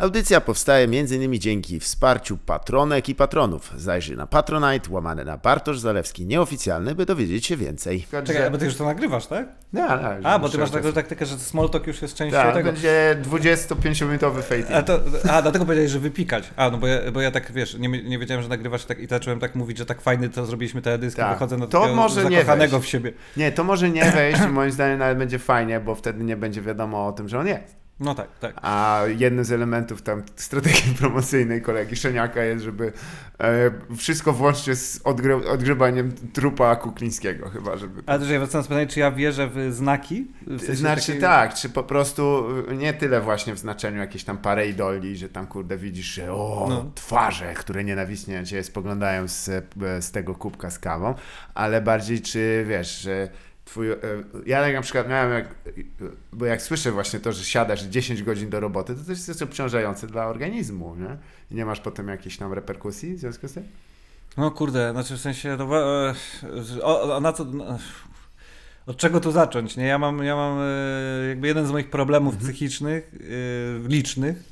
Audycja powstaje m.in. dzięki wsparciu patronek i patronów. Zajrzyj na Patronite, łamane na Bartosz Zalewski nieoficjalny, by dowiedzieć się więcej. Czekaj, bo ty już to nagrywasz, tak? Nie, nie, A, bo ty masz taką taktykę, że small talk już jest częścią tak, tego. będzie 25-minutowy fade A, to, a, dlatego powiedziałeś, że wypikać. A, no bo ja, bo ja tak, wiesz, nie, nie wiedziałem, że nagrywasz tak, i zacząłem tak mówić, że tak fajny to zrobiliśmy teledysk Tak. wychodzę na To może nie zakochanego wejść. w siebie. Nie, to może nie wejść i moim zdaniem nawet będzie fajnie, bo wtedy nie będzie wiadomo o tym, że on jest. No tak, tak. A jednym z elementów tam strategii promocyjnej kolegi Szeniaka jest, żeby e, wszystko włącznie z odgre- odgrzebaniem trupa Kuklińskiego chyba, żeby... Ale ja wracając pytanie, czy ja wierzę w znaki? W sensie Znaczy takiej- tak, czy po prostu y, nie tyle właśnie w znaczeniu jakiejś tam pareidoli, że tam kurde widzisz, że o, No. twarze, które nienawistnie na ciebie spoglądają z, e, z tego kubka z kawą, ale bardziej czy wiesz, że twój, e, ja tak na przykład miałem, jak, bo jak słyszę właśnie to, że siadasz 10 godzin do roboty, to też jest obciążające dla organizmu, nie? I nie masz potem jakichś tam reperkusji w związku z tym? No kurde, znaczy w sensie, no, e, o, na co... Od czego tu zacząć? Nie? Ja mam, ja mam e, jakby jeden z moich problemów Mhm. psychicznych, e, licznych,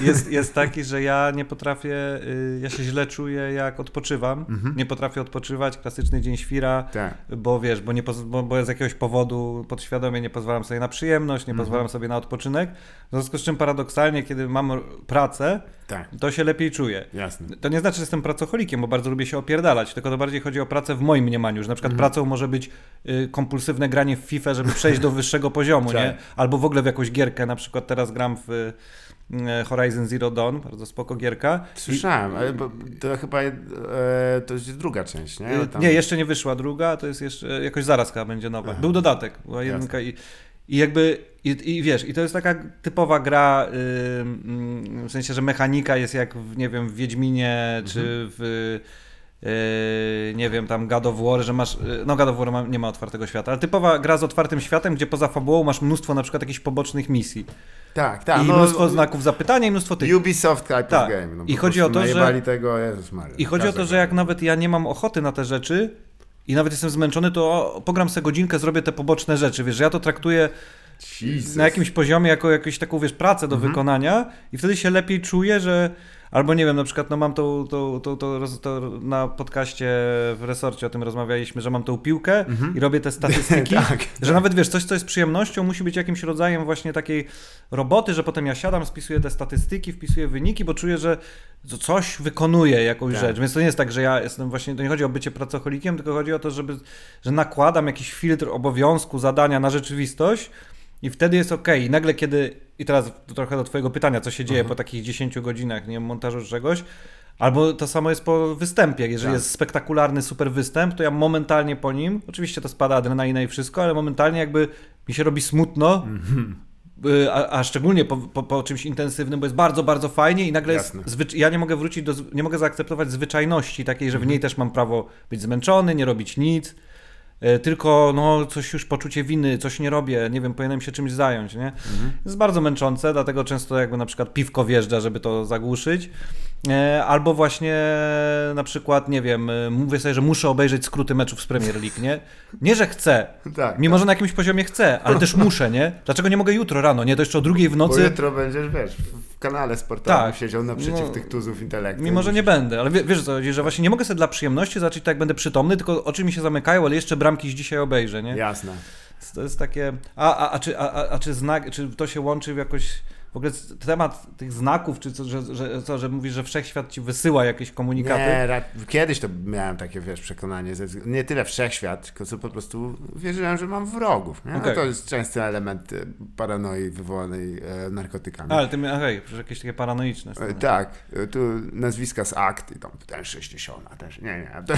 jest, jest taki, że ja nie potrafię, e, ja się źle czuję jak odpoczywam. Mhm. Nie potrafię odpoczywać, klasyczny dzień świra, Tak. bo wiesz, bo, nie bo, bo z jakiegoś powodu podświadomie nie pozwalam sobie na przyjemność, nie Mhm. pozwalam sobie na odpoczynek. W związku z czym paradoksalnie, kiedy mam pracę, Tak, to się lepiej czuję. jasne. To nie znaczy, że jestem pracocholikiem, bo bardzo lubię się opierdalać, tylko to bardziej chodzi o pracę w moim mniemaniu, że na przykład Mhm. pracą może być y, kompulsywne granie w FIFA, żeby przejść do wyższego poziomu, Tak. nie? Albo w ogóle w jakąś gierkę, na przykład teraz gram w y, Horizon Zero Dawn, bardzo spoko gierka. I- Słyszałem, ale bo to chyba e, to jest druga część, nie? Y, Tam- Nie, jeszcze nie wyszła druga, to jest jeszcze jakoś zaraz chyba będzie nowa. Aha. Był dodatek, była jedynka i, i jakby, i, i wiesz, i to jest taka typowa gra, w sensie, że mechanika jest jak, w, nie wiem, w Wiedźminie, czy Mhm. w, y, nie wiem, tam God of War, że masz, y, no God of War ma, nie ma otwartego świata, ale typowa gra z otwartym światem, gdzie poza fabułą masz mnóstwo na przykład jakichś pobocznych misji. Tak, tak. I no, mnóstwo znaków zapytania i mnóstwo tych. Ubisoft type Tak. of game. No, I chodzi o to, że- tego, Jezus Maria. I chodzi o to, że jak nawet ja nie mam ochoty na te rzeczy i nawet jestem zmęczony, to o, pogram sobie godzinkę, zrobię te poboczne rzeczy. Wiesz, że ja to traktuję Jesus. na jakimś poziomie jako jakąś taką, wiesz, pracę do Mhm. wykonania i wtedy się lepiej czuję, że albo nie wiem, na przykład no mam tą, tą, tą, tą, to na podcaście w resorcie o tym rozmawialiśmy, że mam tą piłkę i robię te statystyki, Mhm. Tak, że nawet wiesz, coś co jest przyjemnością musi być jakimś rodzajem właśnie takiej roboty, że potem ja siadam, spisuję te statystyki, wpisuję wyniki, bo czuję, że co- coś wykonuję jakąś Tak. rzecz, więc to nie jest tak, że ja jestem właśnie, to nie chodzi o bycie pracocholikiem, tylko chodzi o to, żeby, że nakładam jakiś filtr obowiązku, zadania na rzeczywistość i wtedy jest ok. I nagle kiedy, i teraz trochę do twojego pytania, co się dzieje Mhm. po takich 10 godzinach, nie montażu czegoś, albo to samo jest po występie. Jeżeli Tak. jest spektakularny, super występ, to ja momentalnie po nim, oczywiście to spada adrenalina i wszystko, ale momentalnie jakby mi się robi smutno, Mhm. y, a, a szczególnie po, po, po czymś intensywnym, bo jest bardzo, bardzo fajnie i nagle Jasne. ja nie mogę wrócić do, nie mogę zaakceptować zwyczajności takiej, że w Mhm. niej też mam prawo być zmęczony, nie robić nic, tylko no coś już poczucie winy, coś nie robię, nie wiem, powinienem się czymś zająć, nie? Mhm. jest bardzo męczące, dlatego często jakby na przykład piwko wjeżdża, żeby to zagłuszyć. E, Albo właśnie na przykład, nie wiem, e, mówię sobie, że muszę obejrzeć skróty meczów z Premier League, nie? Nie, że chcę. Tak, Mimo, że na jakimś poziomie chcę, ale też muszę, nie? Dlaczego nie mogę jutro rano, nie? To jeszcze o drugiej w Bo nocy. jutro będziesz, wiesz, w kanale sportowym Tak. siedział naprzeciw No, tych tuzów intelektu. Mimo, że nie będę, ale wie- wiesz co że właśnie nie mogę sobie dla przyjemności zacząć tak, jak będę przytomny, tylko oczy mi się zamykają, ale jeszcze bramki z dzisiaj obejrzę, nie? Jasne. To jest takie. A, a, a, czy, a, a, a czy znak, czy to się łączy w jakoś. W ogóle temat tych znaków, czy co, że, że, co, że mówisz, że wszechświat ci wysyła jakieś komunikaty. Nie, kiedyś to miałem takie, wiesz, przekonanie, nie tyle wszechświat, tylko co po prostu wierzyłem, że mam wrogów. Nie? Okej. No to jest częsty element e, paranoi wywołanej e, narkotykami. Ale ty, okej, przecież jakieś takie paranoiczne. E, strony. Tak, e, tu nazwiska z akt i tam ten 60, a też nie, nie, to,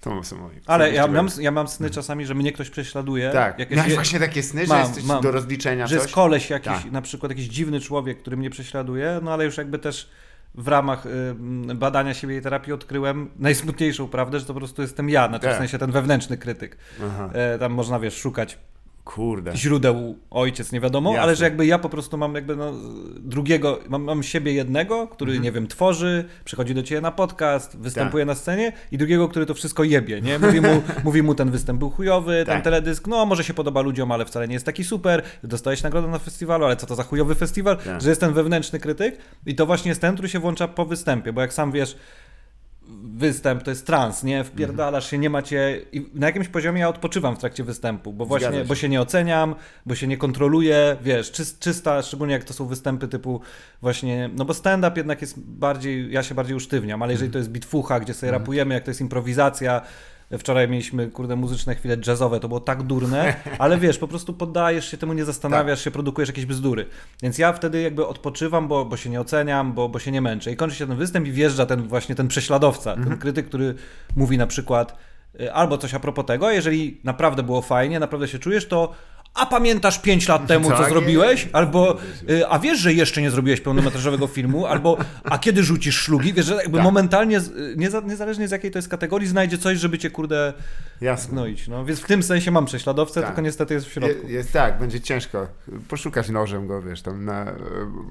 to są moi. Ale ja mam, ja mam sny czasami, że mnie ktoś prześladuje. Tak, Jakieś, miałeś właśnie takie sny, że Mam, jesteś mam. do rozliczenia że coś? jest koleś jakiś, Tak. na przykład jakiś dziwny człowiek, który mnie prześladuje, no ale już jakby też w ramach y, badania siebie i terapii odkryłem najsmutniejszą prawdę, że to po prostu jestem ja, znaczy w Tak. sensie ten wewnętrzny krytyk. Aha. E, tam można, wiesz, szukać Kurde. źródeł ojciec, nie wiadomo, Jasne. ale że jakby ja po prostu mam jakby no, drugiego, mam, mam siebie jednego, który, Mhm. nie wiem, tworzy, przychodzi do ciebie na podcast, występuje Tak. na scenie i drugiego, który to wszystko jebie, nie? Mówi mu, mówi mu ten występ był chujowy, ten Tak. teledysk, no może się podoba ludziom, ale wcale nie jest taki super, dostałeś nagrodę na festiwalu, ale co to za chujowy festiwal, Tak. że jest ten wewnętrzny krytyk i to właśnie jest ten, który się włącza po występie, bo jak sam wiesz, występ to jest trans, nie? Wpierdalasz się, nie macie... I na jakimś poziomie ja odpoczywam w trakcie występu, bo właśnie, się. bo się nie oceniam, bo się nie kontroluję, wiesz, czys, czysta, szczególnie jak to są występy typu właśnie, no bo stand-up jednak jest bardziej, ja się bardziej usztywniam, ale jeżeli to jest bitfucha, gdzie sobie rapujemy, jak to jest improwizacja, Wczoraj mieliśmy, kurde, muzyczne chwile jazzowe, to było tak durne, ale wiesz, po prostu poddajesz się temu, nie zastanawiasz się, produkujesz jakieś bzdury. Więc ja wtedy jakby odpoczywam, bo, bo się nie oceniam, bo, bo się nie męczę. I kończy się ten występ i wjeżdża ten właśnie ten prześladowca, ten krytyk, który mówi na przykład y, albo coś a propos tego, jeżeli naprawdę było fajnie, naprawdę się czujesz, to a pamiętasz 5 lat temu, co Tak zrobiłeś? Albo y, a wiesz, że jeszcze nie zrobiłeś pełnometrażowego filmu? Albo a kiedy rzucisz szlugi? Wiesz, że jakby Tak. momentalnie, y, nieza, niezależnie z jakiej to jest kategorii, znajdzie coś, żeby cię kurde Jasne. zgnoić. No. Więc w tym sensie mam prześladowcę, Tak. tylko niestety jest w środku. Je, jest tak, będzie ciężko. Poszukać nożem go, wiesz, tam na,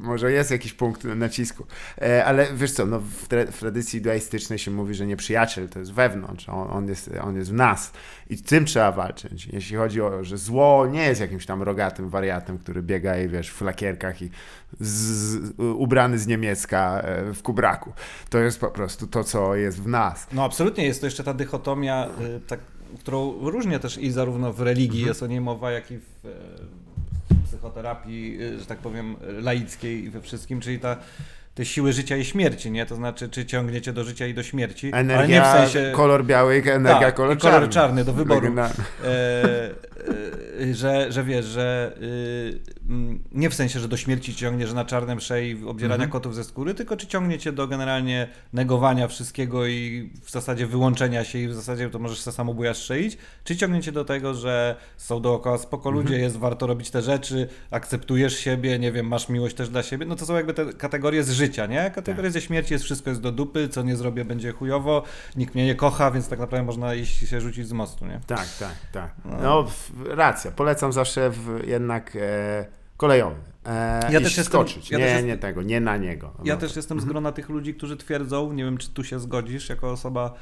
może jest jakiś punkt nacisku. E, ale wiesz co, no w, tra- w tradycji dualistycznej się mówi, że nieprzyjaciel to jest wewnątrz, on, on, jest, on jest w nas i tym trzeba walczyć. Jeśli chodzi o, że zło nie jest jakimś tam rogatym wariatem, który biega i wiesz, w lakierkach i z, z, ubrany z niemiecka e, w kubraku. To jest po prostu to, co jest w nas. No absolutnie jest to jeszcze ta dychotomia, y, tak, którą różnie też i zarówno w religii Mhm. jest o niej mowa, jak i w, e, psychoterapii, że tak powiem, laickiej i we wszystkim, czyli ta te siły życia i śmierci, nie? To znaczy, czy ciągniecie do życia i do śmierci, Energia, ale nie w sensie... kolor biały, energia Tak, kolor i kolor czarny. czarny do wyboru. E, e, że, że wiesz, że y, mm, nie w sensie, że do śmierci ciągniesz na czarnym szyi obdzierania Mhm. kotów ze skóry, tylko czy ciągnie cię do generalnie negowania wszystkiego i w zasadzie wyłączenia się i w zasadzie to możesz se samobuja strzelić, czy ciągnie cię do tego, że są dookoła spoko ludzie, Mhm. jest warto robić te rzeczy, akceptujesz siebie, nie wiem, masz miłość też dla siebie, no to są jakby te kategorie z życia, nie? Kategorie Tak. śmierci jest wszystko jest do dupy, co nie zrobię będzie chujowo, nikt mnie nie kocha, więc tak naprawdę można iść i się rzucić z mostu, nie? Tak, tak, tak. No, w- racja. Polecam zawsze jednak e, kolejowy. E, Ja też jestem- skoczyć. ja nie, jest- nie tego, nie na niego. Ja No. też jestem z grona tych ludzi, którzy twierdzą, nie wiem czy tu się zgodzisz, jako osoba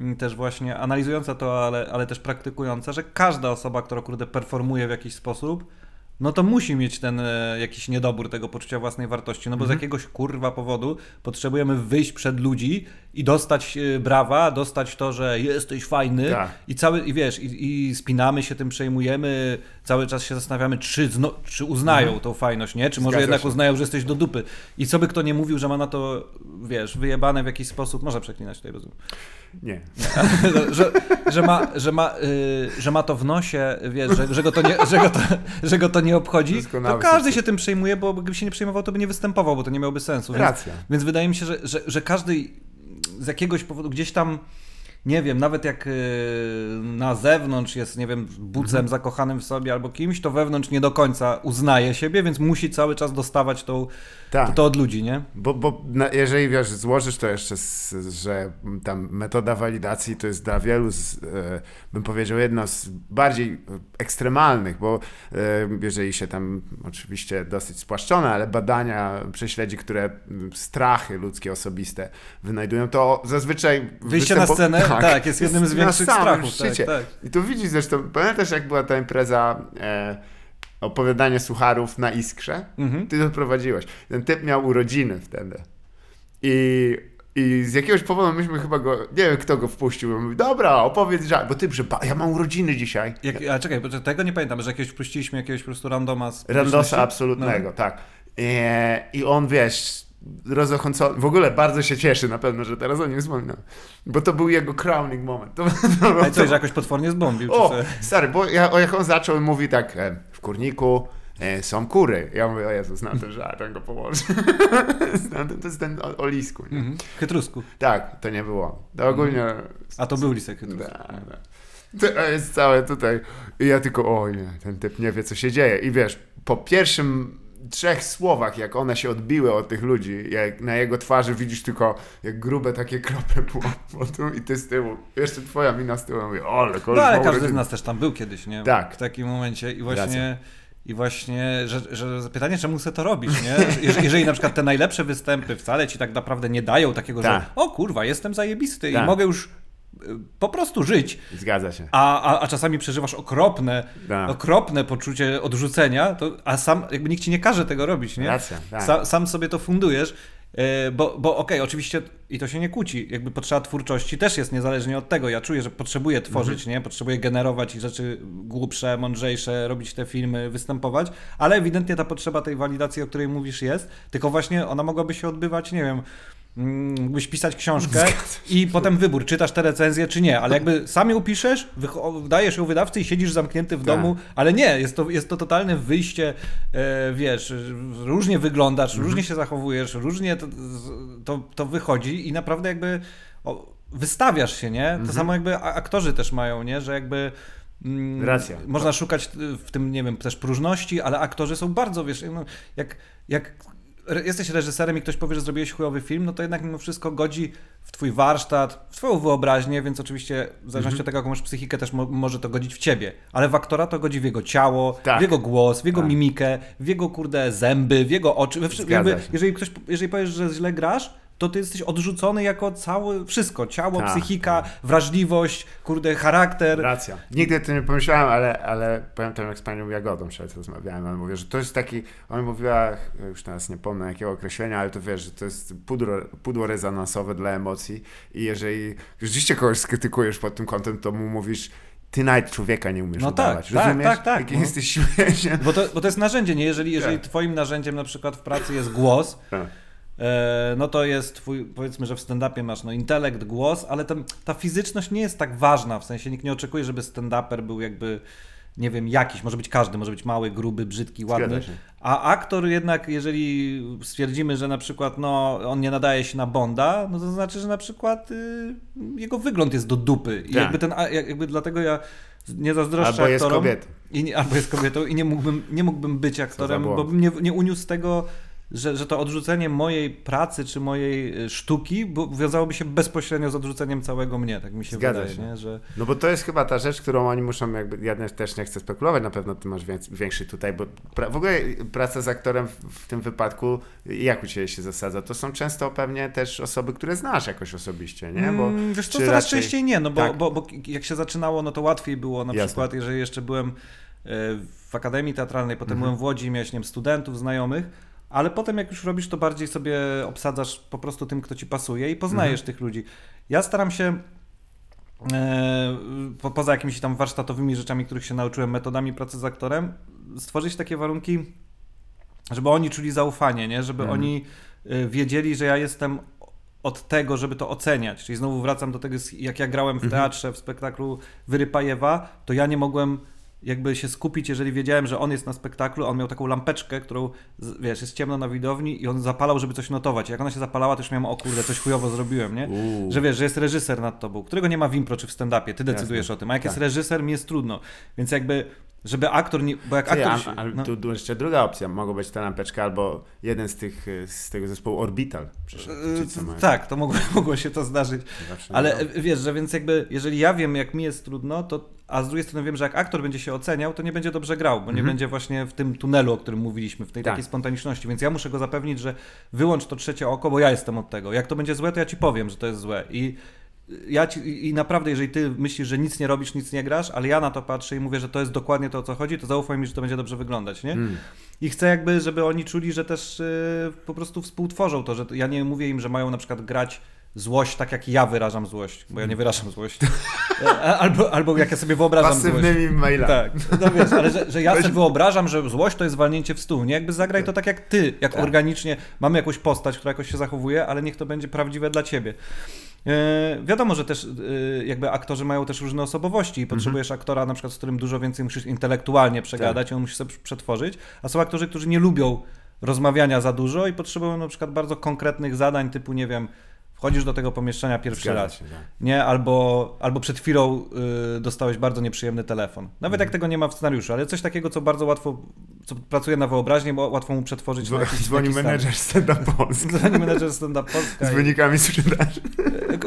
mm, też właśnie analizująca to, ale, ale też praktykująca, że każda osoba, która kurde performuje w jakiś sposób, no to musi mieć ten e, jakiś niedobór tego poczucia własnej wartości, no bo z jakiegoś kurwa powodu potrzebujemy wyjść przed ludzi i dostać e, brawa, dostać to, że jesteś fajny Tak. i cały, i wiesz, i, i spinamy się tym, przejmujemy, cały czas się zastanawiamy, czy, zno, czy uznają tą fajność, nie? Czy może Zgadza jednak się. uznają, że jesteś do dupy. I co by kto nie mówił, że ma na to, wiesz, wyjebane w jakiś sposób, może przeklinać tutaj, rozumiem, Nie. że, że, ma, że, ma, y, że ma to w nosie, wiesz, że, że, go to nie, że, go to, że go to nie obchodzi, to Doskonały każdy sukces. się tym przejmuje, bo gdyby się nie przejmował, to by nie występował, bo to nie miałoby sensu. Więc, Racja. więc wydaje mi się, że, że, że każdy z jakiegoś powodu gdzieś tam nie wiem, nawet jak y, na zewnątrz jest, nie wiem, bucem Mhm. zakochanym w sobie albo kimś, to wewnątrz nie do końca uznaje siebie, więc musi cały czas dostawać tą, Tak. to, to od ludzi, nie? Bo, bo jeżeli wiesz, złożysz to jeszcze, z, że tam metoda walidacji to jest dla wielu, z, e, bym powiedział, jedna z bardziej ekstremalnych, bo e, jeżeli się tam oczywiście dosyć spłaszczone, ale badania prześledzi, które strachy ludzkie osobiste wynajdują, to zazwyczaj Wyjście na scenę, tak, jest jednym z większych strachów, tak, tak. I tu widzisz zresztą, pamiętasz jak była ta impreza e, opowiadanie sucharów na Iskrze? Mhm. Ty to prowadziłeś. Ten typ miał urodziny wtedy. I, I z jakiegoś powodu myśmy chyba go, nie wiem kto go wpuścił, mówi, dobra, opowiedz żart, bo ty, że ja mam urodziny dzisiaj. Jak, a czekaj, bo tego nie pamiętam, że jakiegoś puściliśmy jakiegoś po prostu randoma z Randosa absolutnego, No. tak. E, I on, wiesz, rozochącony, w ogóle bardzo się cieszy na pewno, że teraz o nim wspominam, bo to był jego crowning moment. To, to, Ale co, że jakoś potwornie zbombił? O, stary, bo ja, o, jak on zaczął, mówi tak, e, w kurniku e, są kury. Ja mówię, o Jezu, znam ten żart, on go położy. znam ten, to jest ten o, o lisku. Nie? Mhm. Chytrusku. Tak, to nie było. To ogólnie... A to był lisek chytrusku. Da, da. To jest całe tutaj. I ja tylko, o nie, ten typ nie wie, co się dzieje. I wiesz, po pierwszym trzech słowach, jak one się odbiły od tych ludzi, jak na jego twarzy widzisz tylko jak grube takie krople potu i ty z tyłu, jeszcze twoja mina z tyłu, mówię, ole, koleś No ale każdy z nas też tam był kiedyś, nie? Tak. W takim momencie i właśnie... Racja. I właśnie, że, że pytanie, czemu chcę to robić, nie? Jeżeli, jeżeli na przykład te najlepsze występy wcale ci tak naprawdę nie dają takiego, Tak. że o kurwa, jestem zajebisty Tak. i mogę już po prostu żyć, Zgadza się. a, a, a czasami przeżywasz okropne, Tak. okropne poczucie odrzucenia, to, a sam jakby nikt ci nie każe tego robić, nie? Racja, tak. Sa, sam sobie to fundujesz, e, bo, bo okej, oczywiście i to się nie kłóci, jakby potrzeba twórczości też jest niezależnie od tego. Ja czuję, że potrzebuję tworzyć, Mhm. nie? Potrzebuję generować i rzeczy głupsze, mądrzejsze, robić te filmy, występować, ale ewidentnie ta potrzeba tej walidacji, o której mówisz jest, tylko właśnie ona mogłaby się odbywać, nie wiem, Mógłbyś pisać książkę i potem wybór, czytasz te recenzje czy nie, ale jakby sam ją piszesz, dajesz ją wydawcy i siedzisz zamknięty w Tak. domu, ale nie, jest to, jest to totalne wyjście, e, wiesz, różnie wyglądasz, Mhm. różnie się zachowujesz, różnie to, to, to wychodzi i naprawdę jakby o, wystawiasz się, nie? Mhm. To samo jakby aktorzy też mają, nie? Że jakby mm, Racja. Można szukać w tym, nie wiem, też próżności, ale aktorzy są bardzo, wiesz, no, jak, jak jesteś reżyserem i ktoś powie, że zrobiłeś chujowy film, no to jednak mimo wszystko godzi w twój warsztat, w twoją wyobraźnię, więc oczywiście w zależności Mhm. od tego, jaką masz psychikę, też mo- może to godzić w ciebie. Ale w aktora to godzi w jego ciało, Tak. w jego głos, w jego Tak. mimikę, w jego, kurde, zęby, w jego oczy. Zgadza jakby, jeżeli, ktoś, jeżeli powiesz, że źle grasz, to ty jesteś odrzucony jako całe wszystko. Ciało, Tak. psychika, wrażliwość, kurde, charakter. Racja. Nigdy o tym nie pomyślałem, ale, ale pamiętam jak z panią Jagodą przed rozmawiałem, ona mówiła, że to jest taki, ona mówiła, już teraz nie pomnę jakiego określenia, ale to wiesz, że to jest pudło, pudło rezonansowe dla emocji i jeżeli rzeczywiście kogoś skrytykujesz pod tym kątem, to mu mówisz, ty nawet człowieka nie umiesz No tak, udawać. tak, Rozumiesz? tak, tak, Jaki no. jesteś śmieszny. Bo to, bo to jest narzędzie, nie? Jeżeli, jeżeli Tak. twoim narzędziem na przykład w pracy jest głos, Tak. E, no to jest twój, powiedzmy, że w stand-upie masz no, intelekt, głos, ale tam, ta fizyczność nie jest tak ważna, w sensie nikt nie oczekuje, żeby stand-uper był jakby, nie wiem, jakiś, może być każdy, może być mały, gruby, brzydki, ładny, a aktor jednak, jeżeli stwierdzimy, że na przykład no, on nie nadaje się na Bonda, no to znaczy, że na przykład y, jego wygląd jest do dupy i Tak. jakby ten, jakby dlatego ja nie zazdroszczę Albo jest kobietą. I nie, albo jest kobietą i nie mógłbym, nie mógłbym być aktorem, bo bym nie, nie uniósł tego, że, że to odrzucenie mojej pracy czy mojej y, sztuki bo wiązałoby się bezpośrednio z odrzuceniem całego mnie, tak mi się Zgadza wydaje, się. nie? że No bo to jest chyba ta rzecz, którą oni muszą jakby, ja też nie chcę spekulować, na pewno ty masz większy tutaj, bo pra, w ogóle praca z aktorem w, tym wypadku, jak u Ciebie się zasadza, to są często pewnie też osoby, które znasz jakoś osobiście, nie? Bo, Mm, Wiesz co, coraz raczej- częściej nie, no bo, Tak. bo, bo jak się zaczynało, no to łatwiej było na Jasne. przykład, jeżeli jeszcze byłem e, w Akademii Teatralnej, potem byłem w Łodzi wiem, studentów, znajomych, ale potem jak już robisz, to bardziej sobie obsadzasz po prostu tym, kto ci pasuje i poznajesz tych ludzi. Ja staram się e, po, poza jakimiś tam warsztatowymi rzeczami, których się nauczyłem, metodami pracy z aktorem, stworzyć takie warunki, żeby oni czuli zaufanie, nie? Żeby Mhm. oni y, wiedzieli, że ja jestem od tego, żeby to oceniać. Czyli znowu wracam do tego, jak ja grałem w Mhm. teatrze, w spektaklu Wyrypajewa, to ja nie mogłem jakby się skupić, jeżeli wiedziałem, że on jest na spektaklu, on miał taką lampeczkę, którą, wiesz, jest ciemno na widowni i on zapalał, żeby coś notować. Jak ona się zapalała, to już miałem, o kurde, coś chujowo zrobiłem, nie? Uuu. Że wiesz, że jest reżyser nad tobą, którego nie ma w impro czy w stand-upie, ty decydujesz Jasne. o tym, a jak jest Tak. reżyser, mi jest trudno. Więc jakby, żeby aktor, nie, bo jak Ty, aktor... a, a, no. tu, tu jeszcze druga opcja, mogą być ta lampeczka albo jeden z tych, z tego zespołu Orbital. Przyszedł, Yy, Tak, to mogło, mogło się to zdarzyć. Zawsze Ale wiesz, że więc jakby, jeżeli ja wiem, jak mi jest trudno, to, a z drugiej strony wiem, że jak aktor będzie się oceniał, to nie będzie dobrze grał, bo nie Mhm. będzie właśnie w tym tunelu, o którym mówiliśmy, w tej Tak. takiej spontaniczności. Więc ja muszę go zapewnić, że wyłącz to trzecie oko, bo ja jestem od tego. Jak to będzie złe, to ja ci powiem, że to jest złe. I ja ci, i- naprawdę, jeżeli ty myślisz, że nic nie robisz, nic nie grasz, ale ja na to patrzę i mówię, że to jest dokładnie to, o co chodzi, to zaufaj mi, że to będzie dobrze wyglądać, nie? Mm. I chcę jakby, żeby oni czuli, że też y, po prostu współtworzą to, że ja nie mówię im, że mają na przykład grać złość tak jak ja wyrażam złość, bo ja nie wyrażam złości. E, albo, albo jak ja sobie wyobrażam złość. Pasywnymi mailami. Tak, no wiesz, ale że, że ja sobie wyobrażam, że złość to jest walnięcie w stół, nie? Jakby zagraj to tak jak ty, jak Tak. organicznie mamy jakąś postać, która jakoś się zachowuje, ale niech to będzie prawdziwe dla ciebie. E, wiadomo, że też e, jakby aktorzy mają też różne osobowości i potrzebujesz aktora na przykład, z którym dużo więcej musisz intelektualnie przegadać i on musi sobie przetworzyć, a są aktorzy, którzy nie lubią rozmawiania za dużo i potrzebują na przykład bardzo konkretnych zadań typu, nie wiem, wchodzisz do tego pomieszczenia pierwszy Zgadza raz, się, tak. nie? Albo, albo przed chwilą y, dostałeś bardzo nieprzyjemny telefon. Nawet jak Mhm. tego nie ma w scenariuszu, ale coś takiego, co bardzo łatwo, co pracuje na wyobraźnię, bo łatwo mu przetworzyć na jakiś Dzwoni menedżer stand-up Polski Dzwoni menedżer stand-up Polska. z wynikami sprzedaży.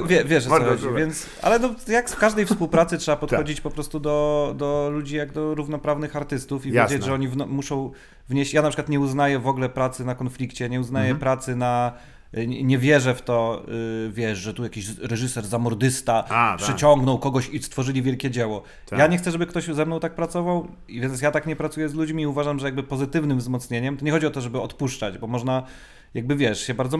Wie, wiesz co chodzi, więc, ale no, jak w każdej współpracy trzeba Tak. podchodzić po prostu do, do ludzi jak do równoprawnych artystów i Jasne. wiedzieć, że oni wno, muszą wnieść, ja na przykład nie uznaję w ogóle pracy na konflikcie, nie uznaję Mhm. pracy na, nie, nie wierzę w to, y, wiesz, że tu jakiś reżyser zamordysta A, tak. przyciągnął kogoś i stworzyli wielkie dzieło. Tak. Ja nie chcę, żeby ktoś ze mną tak pracował, i więc ja tak nie pracuję z ludźmi i uważam, że jakby pozytywnym wzmocnieniem, to nie chodzi o to, żeby odpuszczać, bo można jakby wiesz, się bardzo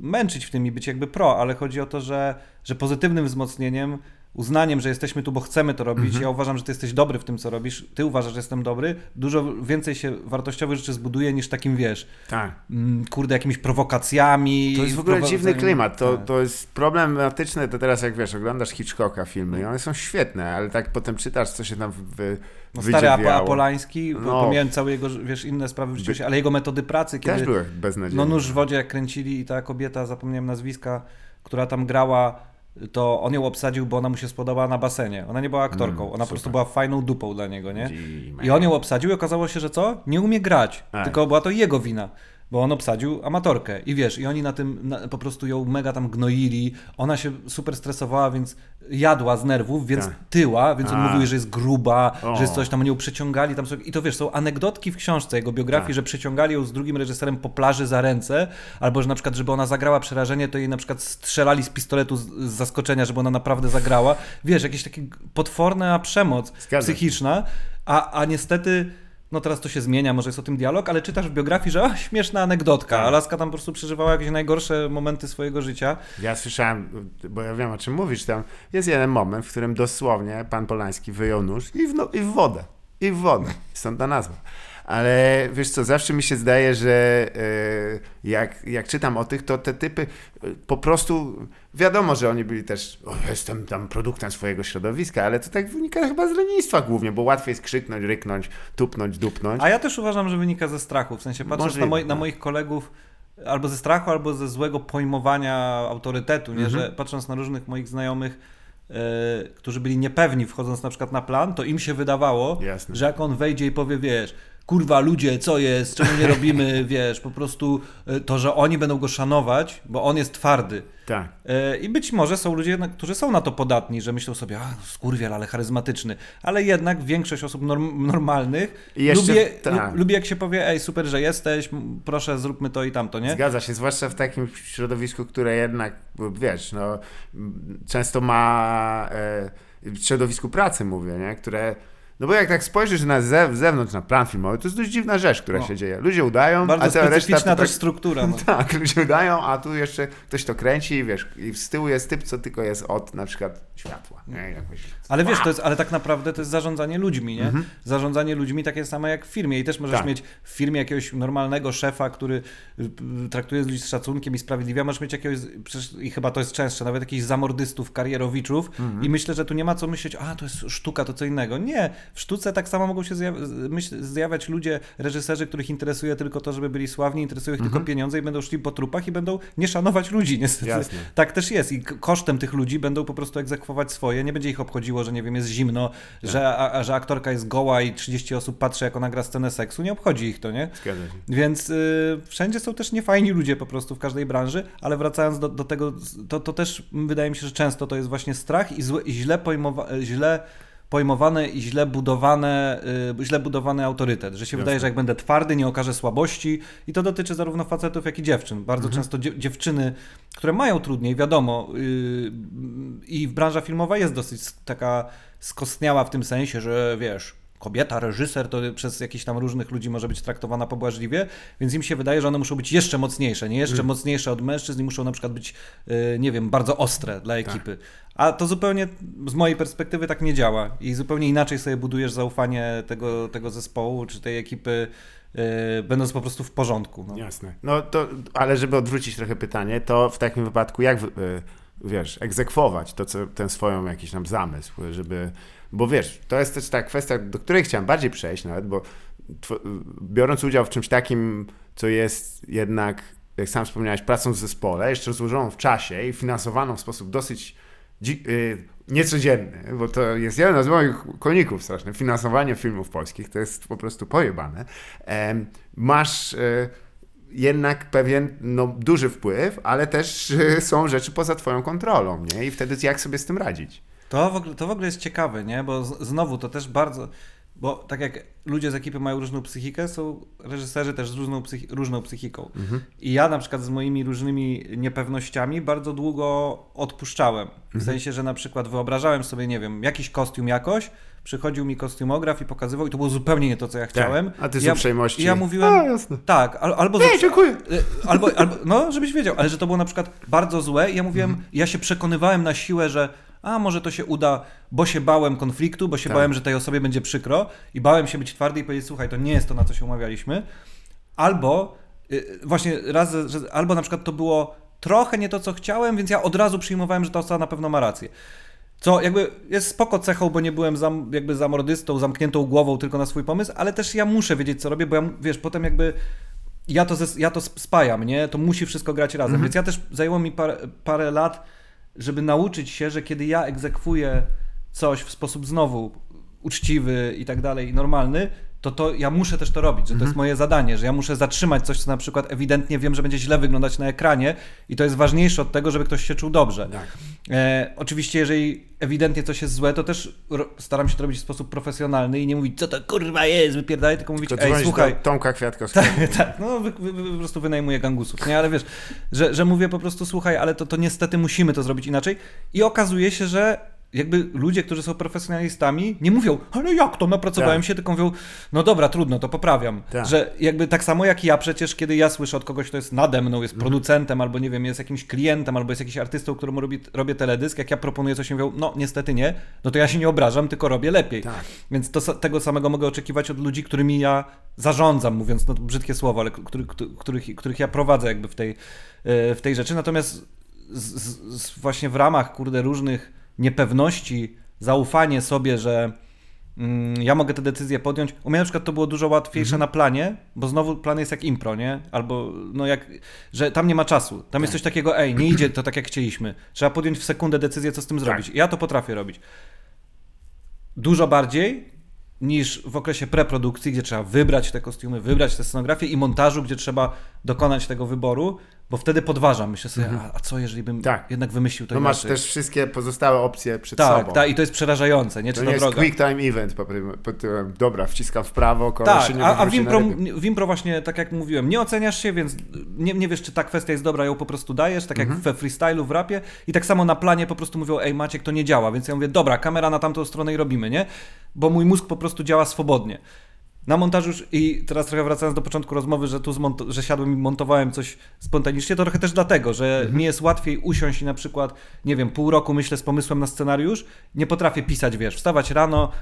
męczyć w tym i być jakby pro, ale chodzi o to, że, że pozytywnym wzmocnieniem, uznaniem, że jesteśmy tu, bo chcemy to robić, Mhm. ja uważam, że ty jesteś dobry w tym, co robisz, ty uważasz, że jestem dobry, dużo więcej się wartościowych rzeczy zbuduje niż takim, wiesz, Tak. mm, kurde, jakimiś prowokacjami. To jest w ogóle dziwny klimat. To, Tak. to jest problematyczne, to teraz jak wiesz, oglądasz Hitchcocka filmy i one są świetne, ale tak potem czytasz, co się tam wy, No stary wydziewiało. Apolański, No. pomijając całe jego, wiesz, inne sprawy w życiu, ale jego metody pracy, Też kiedy były beznadziejne. no nóż w wodzie jak kręcili i ta kobieta, zapomniałem nazwiska, która tam grała, to on ją obsadził, bo ona mu się spodobała na basenie. Ona nie była aktorką, Mm, ona po prostu super. była fajną dupą dla niego, nie? I on ją obsadził i okazało się, że co? Nie umie grać, Aj. tylko była to jego wina. Bo on obsadził amatorkę i wiesz, i oni na tym na, po prostu ją mega tam gnoili. Ona się super stresowała, więc jadła z nerwów, więc Tak. tyła, więc on A. mówił, że jest gruba, O. że jest coś tam, oni ją przeciągali tam sobie. I to wiesz, są anegdotki w książce jego biografii, Tak. że przeciągali ją z drugim reżyserem po plaży za ręce, albo że na przykład, żeby ona zagrała przerażenie, to jej na przykład strzelali z pistoletu z, z zaskoczenia, żeby ona naprawdę zagrała. Wiesz, jakieś takie potworna przemoc Zgadza psychiczna, a, a niestety, no teraz to się zmienia, może jest o tym dialog, ale czytasz w biografii, że o, śmieszna anegdotka. Tak. Alaska tam po prostu przeżywała jakieś najgorsze momenty swojego życia. Ja słyszałem, bo ja wiem o czym mówisz, tam jest jeden moment, w którym dosłownie pan Polański wyjął nóż i w, no, i w wodę. I w wodę. Stąd ta nazwa. Ale wiesz co, zawsze mi się zdaje, że e, jak, jak czytam o tych, to te typy e, po prostu wiadomo, że oni byli też, o, jestem tam produktem swojego środowiska, ale to tak wynika chyba z lenistwa głównie, bo łatwiej jest krzyknąć, ryknąć, tupnąć, dupnąć. A ja też uważam, że wynika ze strachu. W sensie patrząc na, moi, na tak. moich kolegów, albo ze strachu, albo ze złego pojmowania autorytetu, nie? Mhm. że patrząc na różnych moich znajomych, e, którzy byli niepewni wchodząc na przykład na plan, to im się wydawało, Jasne. że jak on wejdzie i powie, wiesz, kurwa ludzie, co jest, czemu nie robimy, wiesz, po prostu e, to, że oni będą go szanować, bo on jest twardy. Tak. E, I być może są ludzie, którzy są na to podatni, że myślą sobie, a skurwiel, ale charyzmatyczny. Ale jednak większość osób norm, normalnych jeszcze- lubię, tak. lu- lubi jak się powie, ej, super, że jesteś, proszę, zróbmy to i tamto, nie? Zgadza się, zwłaszcza w takim środowisku, które jednak, wiesz, no, często ma e, w środowisku pracy, mówię, nie? Które, no bo jak tak spojrzysz na zew- zewnątrz na plan filmowy, to jest dość dziwna rzecz, która No. się dzieje. Ludzie udają, Bardzo a cała reszta specyficzna to też tak, struktura. No. tak, ludzie udają, a tu jeszcze ktoś to kręci i wiesz, i z tyłu jest typ, co tylko jest od na przykład światła, nie? Jakoś, Ale wiesz, to jest, ale tak naprawdę to jest zarządzanie ludźmi, nie? Zarządzanie ludźmi takie samo jak w firmie i też możesz Mhm. Tak. mieć w firmie jakiegoś normalnego szefa, który y, y, traktuje ludzi z szacunkiem i sprawiedliwie, możesz mieć jakiegoś, i chyba to jest częstsze, nawet jakichś zamordystów, karierowiczów Mhm. i myślę, że tu nie ma co myśleć, a to jest sztuka, to co innego. Nie, w sztuce tak samo mogą się zjaw- zjawiać ludzie, reżyserzy, których interesuje tylko to, żeby byli sławni, interesują ich Mhm. tylko pieniądze i będą szli po trupach i będą nie szanować ludzi, niestety. Jasne. Tak też jest i kosztem tych ludzi będą po prostu egzekwować swoje. Nie będzie ich obchodziło, że nie wiem, jest zimno, Tak. że, a, że aktorka jest goła i 30 osób patrzy, jak ona gra scenę seksu. Nie obchodzi ich to, nie? zgadza się. Więc y, wszędzie są też niefajni ludzie po prostu w każdej branży, ale wracając do, do tego, to, to też wydaje mi się, że często to jest właśnie strach i, złe, i źle, pojmowa- źle pojmowane i źle budowane, y, źle budowany autorytet, że się wydaje, że jak będę twardy, nie okażę słabości i to dotyczy zarówno facetów, jak i dziewczyn. Bardzo często dzie- dziewczyny, które mają trudniej, wiadomo, y, i branża filmowa jest dosyć taka skostniała w tym sensie, że wiesz, kobieta, reżyser, to przez jakichś tam różnych ludzi może być traktowana pobłażliwie, więc im się wydaje, że one muszą być jeszcze mocniejsze, nie jeszcze mocniejsze od mężczyzn i muszą na przykład być, y, nie wiem, bardzo ostre dla ekipy. A to zupełnie z mojej perspektywy tak nie działa i zupełnie inaczej sobie budujesz zaufanie tego, tego zespołu czy tej ekipy, y, będąc po prostu w porządku. No. Jasne. No to, ale żeby odwrócić trochę pytanie, to w takim wypadku jak, wy- y, wiesz, egzekwować to, co, ten swoją jakiś tam zamysł, żeby, bo wiesz, to jest też ta kwestia, do której chciałem bardziej przejść nawet, bo biorąc udział w czymś takim, co jest jednak jak sam wspomniałeś, pracą w zespole, jeszcze złożoną w czasie i finansowaną w sposób dosyć y, niecodzienny, bo to jest jeden z moich koników strasznych. Finansowanie filmów polskich to jest po prostu pojebane. Masz y, jednak pewien no, duży wpływ, ale też y, są rzeczy poza twoją kontrolą, nie? I wtedy jak sobie z tym radzić? To w, ogóle, to w ogóle jest ciekawe, nie? Bo znowu to też bardzo. Bo tak jak ludzie z ekipy mają różną psychikę, są reżyserzy też z różną, psychi różną psychiką. I ja na przykład z moimi różnymi niepewnościami bardzo długo odpuszczałem. W sensie, że na przykład wyobrażałem sobie, nie wiem, jakiś kostium jakoś, przychodził mi kostiumograf i pokazywał, i to było zupełnie nie to, co ja chciałem. A ty z ja, uprzejmości. i ja mówiłem. A, jasne. Tak, al, albo. Nie, dziękuję. Y, Albo, albo, no, żebyś wiedział, ale że to było na przykład bardzo złe i ja mówiłem, Mhm. ja się przekonywałem na siłę, że a może to się uda, bo się bałem konfliktu, bo się Tak. bałem, że tej osobie będzie przykro i bałem się być twardy i powiedzieć, słuchaj, to nie jest to, na co się umawialiśmy. Albo y, właśnie raz, że, albo na przykład to było trochę nie to, co chciałem, więc ja od razu przyjmowałem, że ta osoba na pewno ma rację. Co jakby jest spoko cechą, bo nie byłem zam, jakby zamordystą, zamkniętą głową tylko na swój pomysł, ale też ja muszę wiedzieć, co robię, bo ja, wiesz, potem jakby ja to, zes- ja to sp- spajam, nie? To musi wszystko grać razem. Więc ja też zajęło mi parę, parę lat, żeby nauczyć się, że kiedy ja egzekwuję coś w sposób znowu uczciwy i tak dalej, normalny, to, to ja muszę też to robić, że to jest moje zadanie, że ja muszę zatrzymać coś, co na przykład ewidentnie wiem, że będzie źle wyglądać na ekranie i to jest ważniejsze od tego, żeby ktoś się czuł dobrze. Tak. E, oczywiście, jeżeli ewidentnie coś jest złe, to też staram się to robić w sposób profesjonalny i nie mówić, co to kurwa jest, wypierdalaj, tylko mówić, Tylko ej, słuchaj, do Tomka Kwiatkowskiego. tak, no wy, wy, wy, po prostu wynajmuję gangusów, nie? Ale wiesz, że, że mówię po prostu, słuchaj, ale to, to niestety musimy to zrobić inaczej i okazuje się, że jakby ludzie, którzy są profesjonalistami, nie mówią, ale jak to, napracowałem Tak. się, tylko mówią, no dobra, trudno, to poprawiam. Tak. Że jakby tak samo jak ja przecież, kiedy ja słyszę od kogoś, kto jest nade mną, jest producentem, albo nie wiem, jest jakimś klientem, albo jest jakiś artystą, któremu robi, robię teledysk, jak ja proponuję coś i mówią, no niestety nie, no to ja się nie obrażam, tylko robię lepiej. Tak. Więc to, tego samego mogę oczekiwać od ludzi, którymi ja zarządzam, mówiąc no, brzydkie słowo, ale który, który, których, których ja prowadzę jakby w tej, e, w tej rzeczy. Natomiast z, z, z właśnie w ramach, kurde, różnych niepewności, zaufanie sobie, że mm, ja mogę te decyzje podjąć. U mnie na przykład to było dużo łatwiejsze na planie, bo znowu plan jest jak impro, nie? Albo no jak, że tam nie ma czasu. Tam jest coś takiego, ej, nie idzie to tak jak chcieliśmy. Trzeba podjąć w sekundę decyzję, co z tym zrobić. Ja to potrafię robić dużo bardziej niż w okresie preprodukcji, gdzie trzeba wybrać te kostiumy, wybrać te scenografię i montażu, gdzie trzeba dokonać tego wyboru, bo wtedy podważam. Myślę sobie, a, a co jeżeli bym Tak. jednak wymyślił to No masz też wszystkie pozostałe opcje przed tak, sobą. tak, i to jest przerażające, nie? Czy To nie jest droga. quick time event pod tytułem, dobra, wciskam w prawo, koleś Tak, się nie a, a w, wywróci na impro, ryby. w impro właśnie, tak jak mówiłem, nie oceniasz się, więc nie, nie wiesz, czy ta kwestia jest dobra, ją po prostu dajesz, tak jak Mhm. we freestylu, w rapie i tak samo na planie po prostu mówią, ej Maciek, to nie działa, więc ja mówię, dobra, kamera na tamtą stronę i robimy, nie? Bo mój mózg po prostu działa swobodnie. Na montażu już, i teraz trochę wracając do początku rozmowy, że tu że siadłem i montowałem coś spontanicznie, to trochę też dlatego, że Mhm. mi jest łatwiej usiąść i na przykład, nie wiem, pół roku myślę z pomysłem na scenariusz, nie potrafię pisać, wiesz, wstawać rano,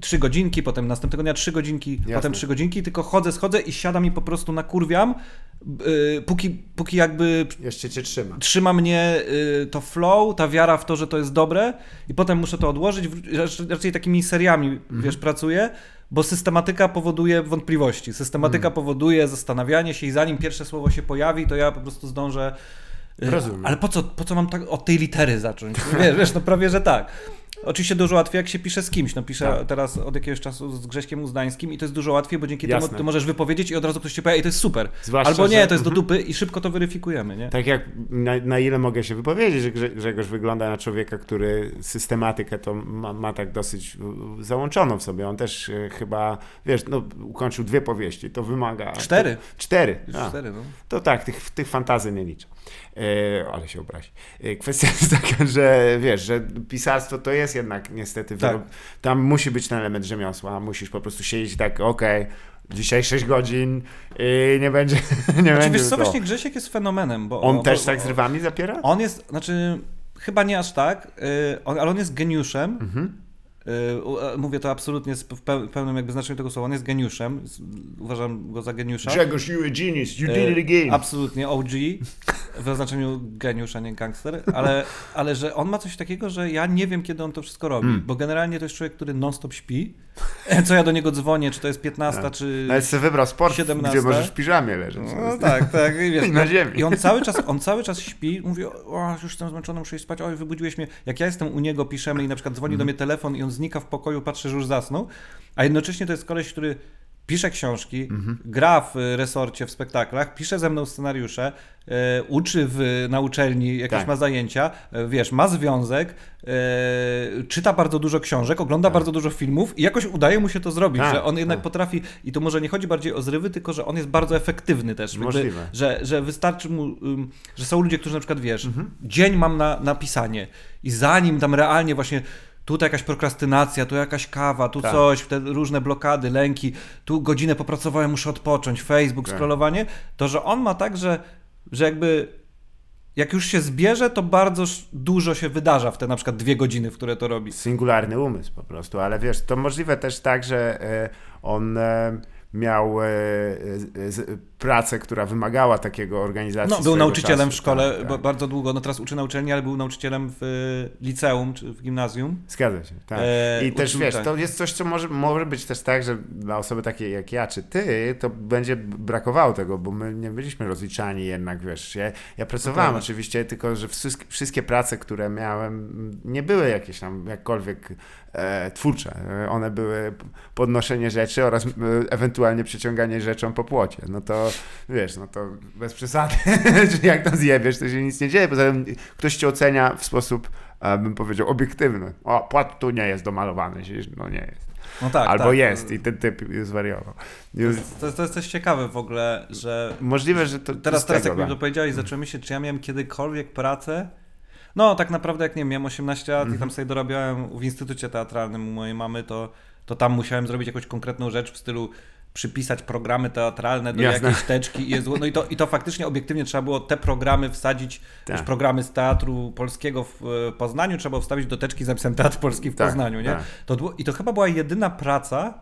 trzy godzinki, potem następnego dnia trzy godzinki, Jasne. potem trzy godzinki, tylko chodzę, schodzę i siadam i po prostu nakurwiam, yy, póki, póki jakby Jeszcze cię trzyma. trzyma mnie y, to flow, ta wiara w to, że to jest dobre i potem muszę to odłożyć. Raczej, raczej takimi seriami, wiesz, pracuję, bo systematyka powoduje wątpliwości. Systematyka powoduje zastanawianie się i zanim pierwsze słowo się pojawi, to ja po prostu zdążę... y, Rozumiem. Ale po co, po co mam tak od tej litery zacząć? Wiesz, wiesz, no prawie, że tak. Oczywiście dużo łatwiej, jak się pisze z kimś. No piszę Tak. teraz od jakiegoś czasu z Grześkiem Uzdańskim i to jest dużo łatwiej, bo dzięki Jasne. temu ty możesz wypowiedzieć i od razu ktoś ci powie, i to jest super. Zwłaszcza, Albo nie, że- to jest do Mhm. dupy i szybko to weryfikujemy, nie? Tak jak na, na ile mogę się wypowiedzieć, że Grze- Grzegorz wygląda na człowieka, który systematykę to ma, ma tak dosyć załączoną w sobie. On też e, chyba, wiesz, no, ukończył dwie powieści, to wymaga... Cztery. Cztery. A, Cztery, no. to tak, tych, tych fantazji nie liczę. E, ale się obrazi. E, kwestia jest taka, że wiesz, że pisarstwo to jest jednak niestety, Tak. wyrób- tam musi być ten element rzemiosła, musisz po prostu siedzieć tak, okej, dzisiaj 6 godzin i nie będzie, nie Znaczy, będzie wiesz co, właśnie Grzesiek jest fenomenem, bo... On bo, też bo, tak z rywami zapiera? On jest, znaczy, chyba nie aż tak, y, on, ale on jest geniuszem, Mhm. Y, e, mówię to absolutnie w peł- pełnym jakby znaczeniu tego słowa, on jest geniuszem, uważam go za geniusza. Grzegorz, you a genius, you E, did it again. Absolutnie OG, w oznaczeniu geniusz, a nie gangster, ale, ale że on ma coś takiego, że ja nie wiem, kiedy on to wszystko robi, Mm. bo generalnie to jest człowiek, który non-stop śpi, co ja do niego dzwonię, czy to jest 15, Tak. czy... Nawet sobie wybrał sport, 17. gdzie możesz w piżamie leżeć. No tak, tak. I, wiesz, I na ziemi. I on cały czas, on cały czas śpi, mówi, o, już jestem zmęczony, muszę iść spać, oj, wybudziłeś mnie. Jak ja jestem u niego, piszemy i na przykład dzwoni do mnie telefon i on znika w pokoju, patrzę, że już zasnął, a jednocześnie to jest koleś, który pisze książki, gra w resorcie, w spektaklach, pisze ze mną scenariusze, e, uczy w, na uczelni, jakieś Tak. ma zajęcia, e, wiesz, ma związek, e, czyta bardzo dużo książek, ogląda bardzo dużo filmów i jakoś udaje mu się to zrobić, Tak, że on jednak tak. potrafi, i to może nie chodzi bardziej o zrywy, tylko że on jest bardzo efektywny też. Jakby, Możliwe. że, że wystarczy mu, że są ludzie, którzy na przykład, wiesz, Mhm. dzień mam na, na pisanie i zanim tam realnie właśnie tutaj jakaś prokrastynacja, tu jakaś kawa, tu Tak. coś, te różne blokady, lęki, tu godzinę popracowałem, muszę odpocząć, Facebook, Tak. scrollowanie, to że on ma tak, że, że jakby jak już się zbierze, to bardzo dużo się wydarza w te na przykład dwie godziny, w które to robi. Singularny umysł po prostu, ale wiesz, to możliwe też tak, że e, on e, miał e, e, z, pracę, która wymagała takiego organizacji No, był nauczycielem czasu. w szkole Tak, tak. ba- bardzo długo, no teraz uczy na uczelni, ale był nauczycielem w y, liceum czy w gimnazjum. Zgadza się, tak. E, I też uczył, wiesz, tak. to jest coś, co może, może być też tak, że dla osoby takiej jak ja czy ty, to będzie brakowało tego, bo my nie byliśmy rozliczani jednak, wiesz. Ja, ja pracowałem prawda. oczywiście, tylko że wszystkie, wszystkie prace, które miałem, nie były jakieś tam jakkolwiek e, twórcze. One były podnoszenie rzeczy oraz e, ewentualnie przeciąganie rzeczą po płocie. No to wiesz, no to bez przesady. Jak to zjebiesz, to się nic nie dzieje. Poza tym ktoś cię ocenia w sposób, e, bym powiedział, obiektywny. O, płat tu nie jest domalowany. No nie jest. No tak, Albo tak. jest i ten typ zwariował. To, to jest też ciekawe w ogóle, że możliwe, że to teraz, teraz tego, jak mi da. to powiedziałeś, zacząłem myśleć, czy ja miałem kiedykolwiek pracę. No tak naprawdę jak nie wiem, miałem 18 lat Mhm. i tam sobie dorabiałem w Instytucie Teatralnym u mojej mamy, to, to tam musiałem zrobić jakąś konkretną rzecz w stylu przypisać programy teatralne do Jasne. jakiejś teczki i, jest, no i, to, i to faktycznie obiektywnie trzeba było te programy wsadzić, Tak. już programy z Teatru Polskiego w e, Poznaniu trzeba było wstawić do teczki z napisem Teatr Polski w Tak, Poznaniu, nie? tak. To, I to chyba była jedyna praca,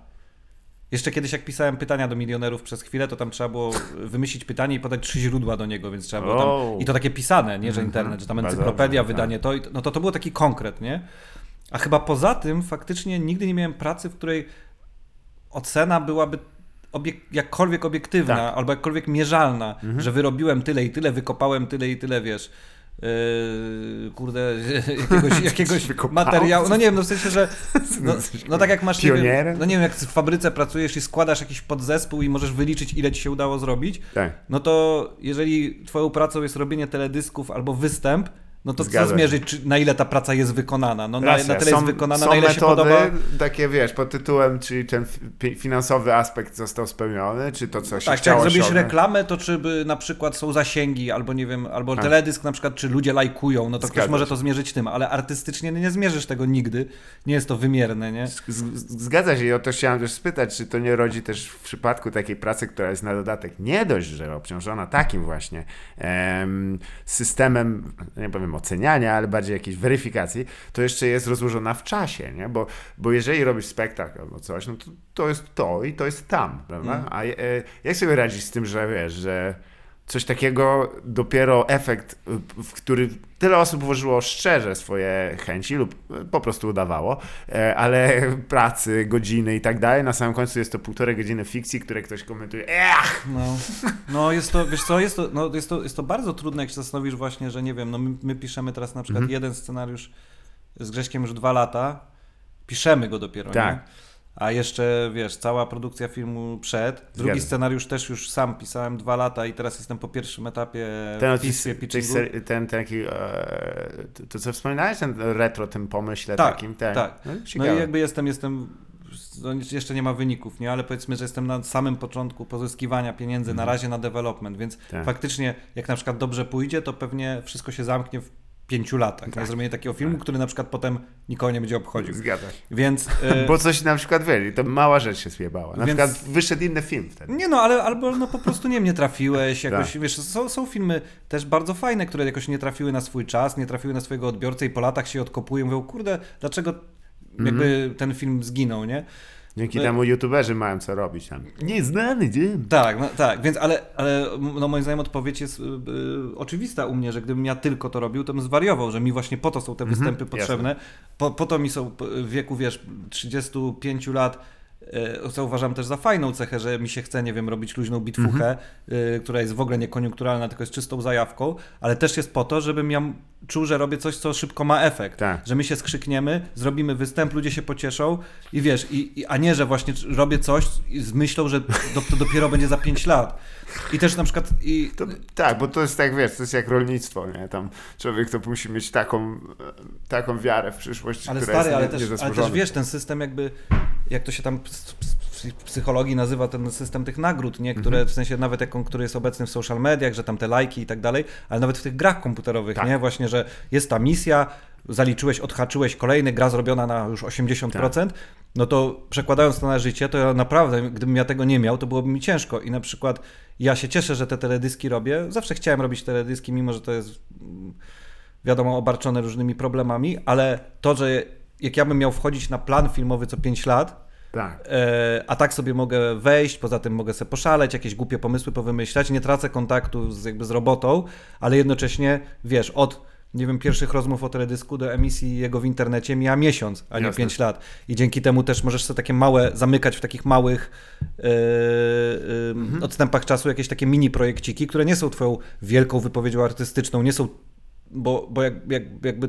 jeszcze kiedyś jak pisałem pytania do milionerów przez chwilę, to tam trzeba było wymyślić pytanie i podać trzy źródła do niego, więc trzeba było tam... I to takie pisane, nie, że Mhm. internet, że tam encyklopedia, wydanie to, i to, no to to było taki konkret, nie? A chyba poza tym faktycznie nigdy nie miałem pracy, w której ocena byłaby obiek jakkolwiek obiektywna, Tak. albo jakkolwiek mierzalna, Mhm. że wyrobiłem tyle i tyle, wykopałem tyle i tyle, wiesz... Yy, kurde, jakiegoś, jakiegoś materiału. No nie wiem, no w sensie, że. No, no tak jak masz. nie wiem? No nie wiem, jak w fabryce pracujesz i składasz jakiś podzespół i możesz wyliczyć, ile ci się udało zrobić. Tak. No to jeżeli twoją pracą jest robienie teledysków albo występ, no to Zgadza co zmierzyć, czy, na ile ta praca jest wykonana? No na, na tyle jest wykonana, są na ile metody, się podoba. takie wiesz, pod tytułem, czyli ten fi- finansowy aspekt został spełniony, czy to, co się Tak, chciało jak zrobisz osiągnąć. reklamę, to czy by na przykład są zasięgi, albo nie wiem, albo Tak. teledysk na przykład, czy ludzie lajkują, no to ktoś Zgadza może się. to zmierzyć tym, ale artystycznie nie zmierzysz tego nigdy. Nie jest to wymierne, nie? Z- z- Zgadza się i o to chciałem też spytać, czy to nie rodzi też w przypadku takiej pracy, która jest na dodatek nie dość, że obciążona takim właśnie em, systemem, nie powiem oceniania, ale bardziej jakiejś weryfikacji, to jeszcze jest rozłożona w czasie, nie? Bo, bo jeżeli robisz spektakl albo coś, no to, to jest to i to jest tam, prawda? Mm. A e, jak sobie radzisz z tym, że wiesz, że coś takiego dopiero efekt, w który tyle osób włożyło szczerze swoje chęci lub po prostu udawało, e, ale pracy, godziny i tak dalej, na samym końcu jest to półtorej godziny fikcji, które ktoś komentuje, ech, No, no jest to, wiesz co, jest to, no jest to, jest to bardzo trudne, jak się zastanowisz właśnie, że nie wiem, no my, my piszemy teraz na przykład Mhm. jeden scenariusz z Grześkiem już dwa lata, piszemy go dopiero, Tak. nie? A jeszcze, wiesz, cała produkcja filmu przed. Drugi Zgadza. scenariusz też już sam pisałem dwa lata i teraz jestem po pierwszym etapie ten, w pismie ten, ten, taki, e, to, co wspominałeś, ten retro, tym pomyśle Tak, takim, ten, tak. No, No i jakby jestem, jestem, no jeszcze nie ma wyników, nie? Ale powiedzmy, że jestem na samym początku pozyskiwania pieniędzy na razie na development, więc Mhm. Tak. faktycznie jak na przykład dobrze pójdzie, to pewnie wszystko się zamknie w pięciu latach. Tak. Na zrobienie takiego filmu, który na przykład potem nikogo nie będzie obchodził. Zgadza. Więc... e, Bo coś na przykład, wiesz, to mała rzecz się zjebała. Na Więc- przykład wyszedł inny film wtedy. Nie no, ale albo no po prostu nie wiem, nie trafiłeś, jakoś, Tak. wiesz, są, są filmy też bardzo fajne, które jakoś nie trafiły na swój czas, nie trafiły na swojego odbiorcę i po latach się odkopują, mówią, kurde, dlaczego jakby ten film zginął, nie? Dzięki No- temu youtuberzy mają co robić tam. Nieznany dzień. Tak, no, tak, więc ale, ale no moim zdaniem odpowiedź jest y, y, oczywista u mnie, że gdybym ja tylko to robił, to bym zwariował, że mi właśnie po to są te występy potrzebne, po, po to mi są w wieku, wiesz, 35 lat, y, co uważam też za fajną cechę, że mi się chce, nie wiem, robić luźną bitwuchę, y, która jest w ogóle niekoniunkturalna, tylko jest czystą zajawką, ale też jest po to, żebym ja czuł, że robię coś, co szybko ma efekt. Tak. Że my się skrzykniemy, zrobimy występ, ludzie się pocieszą i wiesz, i, i, a nie, że właśnie robię coś i z myślą, że do, to dopiero będzie za 5 lat. I też na przykład i, To, tak, bo to jest tak, wiesz, to jest jak rolnictwo, nie? Tam człowiek to musi mieć taką, taką wiarę w przyszłość, ale która stary, jest ale nie, też, ale też wiesz, ten system jakby, jak to się tam w psychologii nazywa ten system tych nagród, nie? Które Mhm. w sensie nawet jak on, który jest obecny w social mediach, że tam te lajki i tak dalej, ale nawet w tych grach komputerowych, Tak. nie? Właśnie, że jest ta misja, zaliczyłeś, odhaczyłeś kolejny, gra zrobiona na już 80%, Tak. no to przekładając to na życie, to ja naprawdę, gdybym ja tego nie miał, to byłoby mi ciężko i na przykład ja się cieszę, że te teledyski robię, zawsze chciałem robić teledyski, mimo że to jest mm, wiadomo, obarczone różnymi problemami, ale to, że jak ja bym miał wchodzić na plan filmowy co 5 lat, Tak. e, a tak sobie mogę wejść, poza tym mogę sobie poszaleć, jakieś głupie pomysły powymyślać, nie tracę kontaktu z, jakby z robotą, ale jednocześnie, wiesz, od nie wiem, pierwszych rozmów o teledysku do emisji jego w internecie mija miesiąc, a nie Jasne. 5 lat. I dzięki temu też możesz sobie takie małe, zamykać w takich małych e, e, odstępach czasu jakieś takie mini projekciki, które nie są twoją wielką wypowiedzią artystyczną, nie są, bo, bo jak, jak, jakby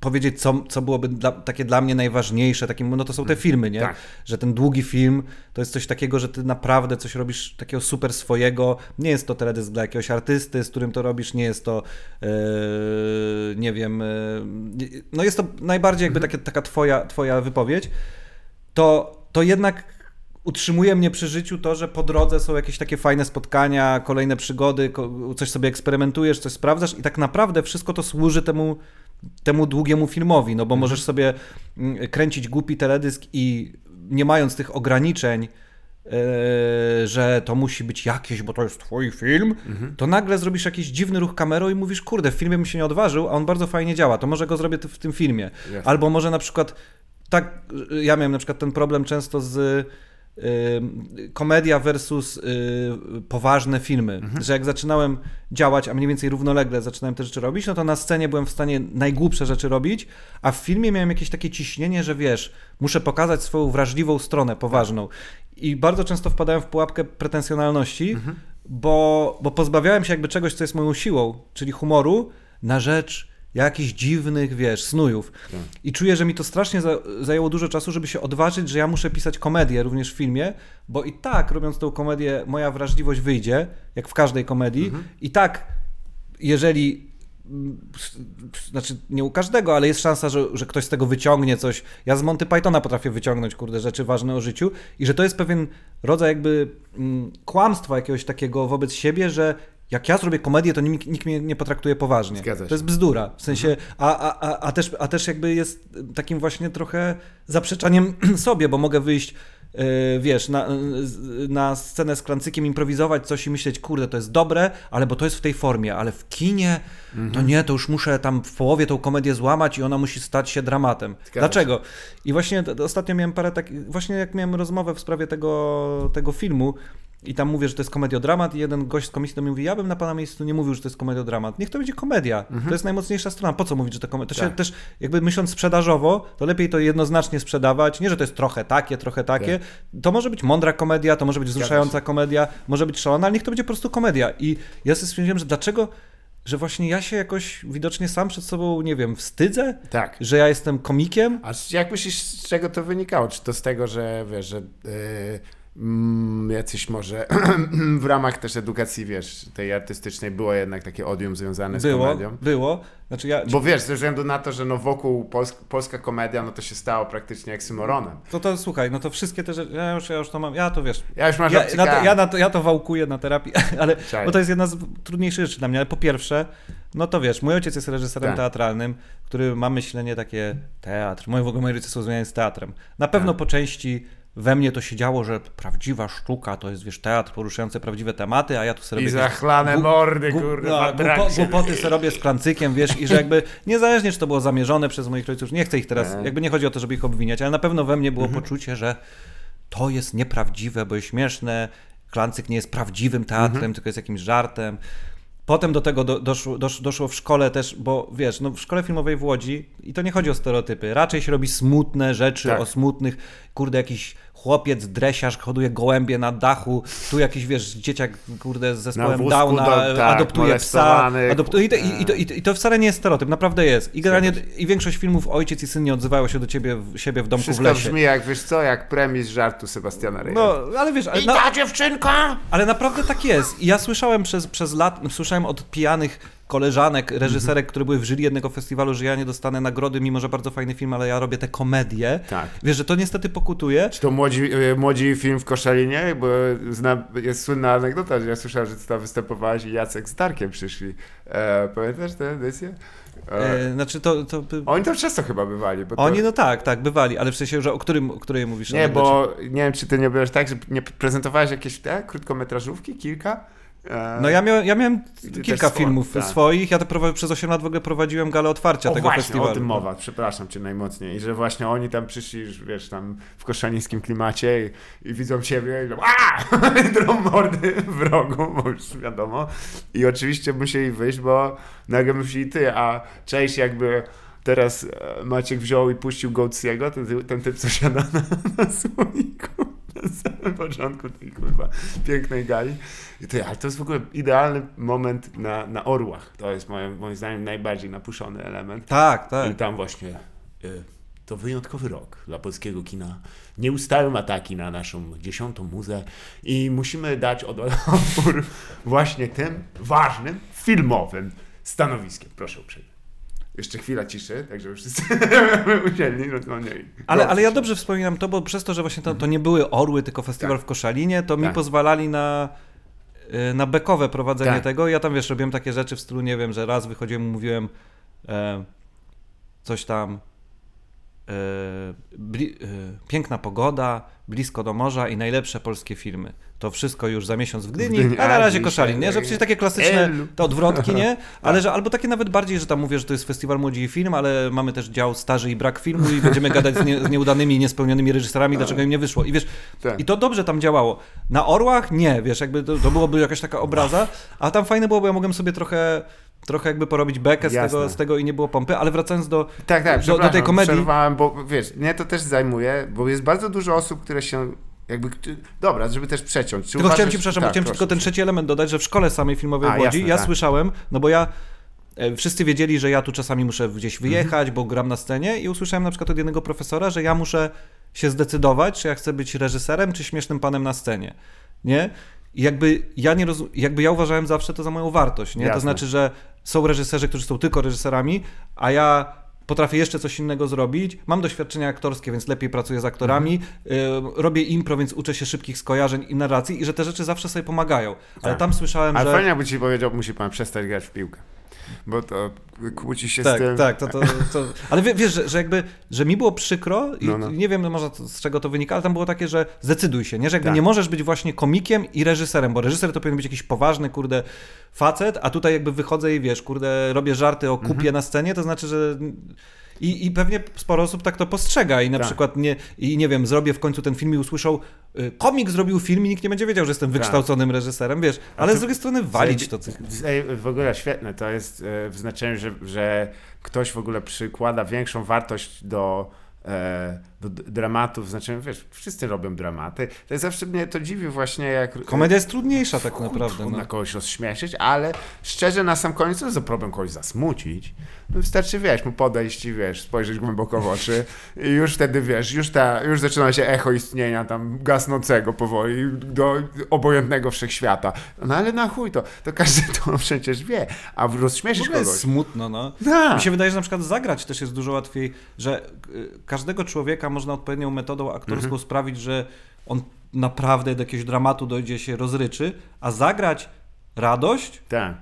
powiedzieć, co, co byłoby dla, takie dla mnie najważniejsze, takim, no to są te filmy, nie? Tak. Że ten długi film to jest coś takiego, że ty naprawdę coś robisz takiego super swojego. Nie jest to teledysk dla jakiegoś artysty, z którym to robisz, nie jest to, e, nie wiem, e, no jest to najbardziej jakby takie, taka twoja, twoja wypowiedź. To, to jednak utrzymuje mnie przy życiu to, że po drodze są jakieś takie fajne spotkania, kolejne przygody, coś sobie eksperymentujesz, coś sprawdzasz i tak naprawdę wszystko to służy temu, temu długiemu filmowi, no bo możesz sobie mm, kręcić głupi teledysk i nie mając tych ograniczeń, e, że to musi być jakieś, bo to jest twój film, to nagle zrobisz jakiś dziwny ruch kamerą i mówisz, kurde, w filmie bym się nie odważył, a on bardzo fajnie działa, to może go zrobię w tym filmie. Jasne. Albo może na przykład, tak, y, ja miałem na przykład ten problem często z komedia versus y, poważne filmy, że jak zaczynałem działać, a mniej więcej równolegle zaczynałem te rzeczy robić, no to na scenie byłem w stanie najgłupsze rzeczy robić, a w filmie miałem jakieś takie ciśnienie, że wiesz, muszę pokazać swoją wrażliwą stronę, poważną. I bardzo często wpadałem w pułapkę pretensjonalności, bo, bo pozbawiałem się jakby czegoś, co jest moją siłą, czyli humoru, na rzecz jakichś dziwnych, wiesz, snujów. I czuję, że mi to strasznie za, zajęło dużo czasu, żeby się odważyć, że ja muszę pisać komedię również w filmie, bo i tak robiąc tą komedię, moja wrażliwość wyjdzie, jak w każdej komedii. I tak, jeżeli znaczy nie u każdego, ale jest szansa, że, że ktoś z tego wyciągnie coś. Ja z Monty Pythona potrafię wyciągnąć, kurde, rzeczy ważne o życiu i że to jest pewien rodzaj jakby mm, kłamstwa jakiegoś takiego wobec siebie, że jak ja zrobię komedię, to nikt, nikt mnie nie potraktuje poważnie. Zgadza się. To jest bzdura. W sensie, a, a, a, a, też, a też jakby jest takim właśnie trochę zaprzeczaniem sobie, bo mogę wyjść yy, wiesz, na, z- na scenę z klancykiem, improwizować coś i myśleć, kurde, to jest dobre, ale bo to jest w tej formie, ale w kinie to nie, to już muszę tam w połowie tą komedię złamać i ona musi stać się dramatem. Zgadza Dlaczego? I właśnie ostatnio miałem parę takich, właśnie jak miałem rozmowę w sprawie tego, tego filmu, i tam mówię, że to jest komediodramat i jeden gość z komisji do mnie mówi, ja bym na pana miejscu nie mówił, że to jest komediodramat. Niech to będzie komedia. To jest najmocniejsza strona. Po co mówić, że to komedia? To się Mhm. Tak. też, jakby myśląc sprzedażowo, to lepiej to jednoznacznie sprzedawać. Nie, że to jest trochę takie, trochę takie. Tak. To może być mądra komedia, to może być wzruszająca komedia, może być szalona, ale niech to będzie po prostu komedia. I ja sobie stwierdziłem, że dlaczego, że właśnie ja się jakoś widocznie sam przed sobą, nie wiem, wstydzę, Tak. że ja jestem komikiem, A jak myślisz, z czego to wynikało? Czy to z tego, że wiesz, że yy, jacyś może w ramach też edukacji, wiesz, tej artystycznej było jednak takie odium związane z było, komedią? było. Znaczy ja, Bo wiesz, ze względu na to, że no wokół pols polska komedia, no to się stało praktycznie oksymoronem. To to słuchaj, no to wszystkie te rzeczy, ja już, ja już to mam, ja to wiesz. Ja już masz Ja, na to, ja, na to, ja to wałkuję na terapii, ale Czaj. bo to jest jedna z trudniejszych rzeczy dla mnie, ale po pierwsze, no to wiesz, mój ojciec jest reżyserem Tak. teatralnym, który ma myślenie takie teatr, moje w ogóle moi rodzice są związani z teatrem. Na pewno Tak. po części we mnie to się działo, że prawdziwa sztuka to jest, wiesz, teatr poruszający prawdziwe tematy, a ja tu sobie I zachlane gu- mordy, gu- kurwa, no, głupo, głupoty sobie robię z klancykiem, wiesz, i że jakby niezależnie, czy to było zamierzone przez moich rodziców, nie chcę ich teraz, jakby nie chodzi o to, żeby ich obwiniać, ale na pewno we mnie było poczucie, że to jest nieprawdziwe, bo jest śmieszne, klancyk nie jest prawdziwym teatrem, tylko jest jakimś żartem. Potem do tego do, doszło, dosz, doszło w szkole też, bo wiesz, no w szkole filmowej w Łodzi, i to nie chodzi o stereotypy, raczej się robi smutne rzeczy Tak. o smutnych, kurde, jakiś chłopiec, dresiarz hoduje gołębie na dachu, tu jakiś, wiesz, dzieciak, kurde, z zespołem Downa do- tak, adoptuje psa, adoptuje, i, to, i, i, to, i, to, I to wcale nie jest stereotyp, naprawdę jest. I generalnie, i większość filmów ojciec i syn nie odzywają się do ciebie, w, siebie w domku w Wszystko lesie. brzmi jak, wiesz co, jak premis żartu Sebastiana Reja. No, ale wiesz, ale, I no, ta dziewczynka! ale naprawdę tak jest. I ja słyszałem przez, przez lat, słyszałem od pijanych koleżanek, reżyserek, które były w jury jednego festiwalu, że ja nie dostanę nagrody, mimo że bardzo fajny film, ale ja robię te komedie. Tak. Wiesz, że to niestety pokutuje. Czy to młodzi, e, młodzi film w Koszalinie? Bo jest słynna anegdota, że ja słyszałem, że ty tam występowałeś i Jacek z Darkiem przyszli. E, pamiętasz tę edycję? E, E, znaczy to... to oni tam często chyba bywali. Bo to, Oni no tak, tak, bywali, ale w sensie, że o którym, o której mówisz? Nie, bo nie wiem, czy ty nie byłeś tak, że nie prezentowałeś jakieś te krótkometrażówki, kilka? No ja miałem, ja miałem kilka filmów tak. swoich, ja to przez 8 lat w ogóle prowadziłem galę otwarcia o tego właśnie, festiwalu. o tym mowa, przepraszam cię najmocniej. I że właśnie oni tam przyszli, wiesz, tam w koszalińskim klimacie i, i widzą ciebie i a drą mordy w rogu, bo już wiadomo. I oczywiście musieli wyjść, bo nagle musieli ty, a część jakby teraz e, Maciek wziął i puścił Goatsiego, ten, ten typ, co siada na, na słoniku na samym początku tej kurwa pięknej gali. I to, ale to jest w ogóle idealny moment na, na orłach. To jest moim, moim zdaniem najbardziej napuszony element. Tak, tak. I tam właśnie y, to wyjątkowy rok dla polskiego kina. Nie ustają ataki na naszą dziesiątą muzę i musimy dać od- odpór właśnie tym ważnym, filmowym stanowiskiem. Proszę uprzejmie. Jeszcze chwila ciszy, tak żeby wszyscy usiedli. No, to nie. Ale, ale ja dobrze wspominam to, bo przez to, że właśnie to, to nie były orły, tylko festiwal Tak. w Koszalinie, to mi Tak. pozwalali na, y, na bekowe prowadzenie Tak. tego. Ja tam, wiesz, robiłem takie rzeczy w stylu, nie wiem, że raz wychodziłem i mówiłem e, coś tam e, e, piękna pogoda, blisko do morza i najlepsze polskie filmy. To wszystko już za miesiąc w Gdyni, Gdyni, a na razie Koszalin, nie? Że przecież takie klasyczne te odwrotki, nie? Ale że albo takie nawet bardziej, że tam mówię, że to jest festiwal młodzi i film, ale mamy też dział staży i brak filmu i będziemy gadać z, nie, z nieudanymi, niespełnionymi reżyserami, dlaczego im nie wyszło. I wiesz, Tak. i to dobrze tam działało. Na Orłach nie, wiesz, jakby to, to byłoby jakaś taka obraza, a tam fajne było, bo ja mogłem sobie trochę trochę jakby porobić bekę z Jasne. tego, z tego i nie było pompy, ale wracając do, Tak, tak, do, do tej komedii, przerwałem, bo wiesz, mnie to też zajmuje, bo jest bardzo dużo osób, które się jakby... Dobra, żeby też przeciąć. Czy Tylko chciałem uważasz- ci, przepraszam, tak, chciałem ci proszę. tylko ten trzeci element dodać, że w szkole samej filmowej A, w Łodzi jasne, ja tak. słyszałem, no bo ja e, wszyscy wiedzieli, że ja tu czasami muszę gdzieś Mhm. wyjechać, bo gram na scenie i usłyszałem na przykład od jednego profesora, że ja muszę się zdecydować, czy ja chcę być reżyserem, czy śmiesznym panem na scenie, nie? I jakby ja nie rozum- jakby ja uważałem zawsze to za moją wartość, nie? To Jasne. znaczy, że są reżyserzy, którzy są tylko reżyserami, a ja potrafię jeszcze coś innego zrobić. Mam doświadczenia aktorskie, więc lepiej pracuję z aktorami. Mhm. Y, robię impro, więc uczę się szybkich skojarzeń i narracji i że te rzeczy zawsze sobie pomagają. Ale Tak. tam słyszałem, Ale że... fajnie jakby ci powiedział, musi pan przestać grać w piłkę. Bo to kłóci się z Tak, tym. tak, to, to, to... Ale wie, wiesz, że, że jakby, że mi było przykro i No, no. nie wiem może to, z czego to wynika, ale tam było takie, że zdecyduj się, nie? Że jakby Tak. nie możesz być właśnie komikiem i reżyserem, bo reżyser to powinien być jakiś poważny, kurde, facet, a tutaj jakby wychodzę i wiesz, kurde, robię żarty o kupie Mhm. na scenie, to znaczy, że... I, I pewnie sporo osób tak to postrzega i na Tak. przykład nie, i nie wiem, zrobię w końcu ten film i usłyszą, y, komik zrobił film i nikt nie będzie wiedział, że jestem wykształconym reżyserem, wiesz, ale z drugiej strony walić to. Ej, W ogóle świetne to jest e, w znaczeniu, że, że ktoś w ogóle przykłada większą wartość do, e, do dramatów, w znaczeniu, wiesz, wszyscy robią dramaty. Tak zawsze mnie to dziwi właśnie, jak... Komedia jest trudniejsza tak naprawdę. No. kogoś rozśmieszyć, ale szczerze na sam koniec, jest za problem kogoś zasmucić? No wystarczy, wiesz, mu podejść i, wiesz, spojrzeć głęboko w oczy i już wtedy, wiesz, już, ta, już zaczyna się echo istnienia tam gasnącego powoli do obojętnego wszechświata. No ale na chuj to, to każdy to przecież wie, a rozśmieszyć ogóle jest kogoś... smutno, no. Tak. Mi się wydaje, że na przykład zagrać też jest dużo łatwiej, że y, każdego człowieka można odpowiednią metodą aktorską Mhm. sprawić, że on naprawdę do jakiegoś dramatu dojdzie się rozryczy, a zagrać radość, Tak.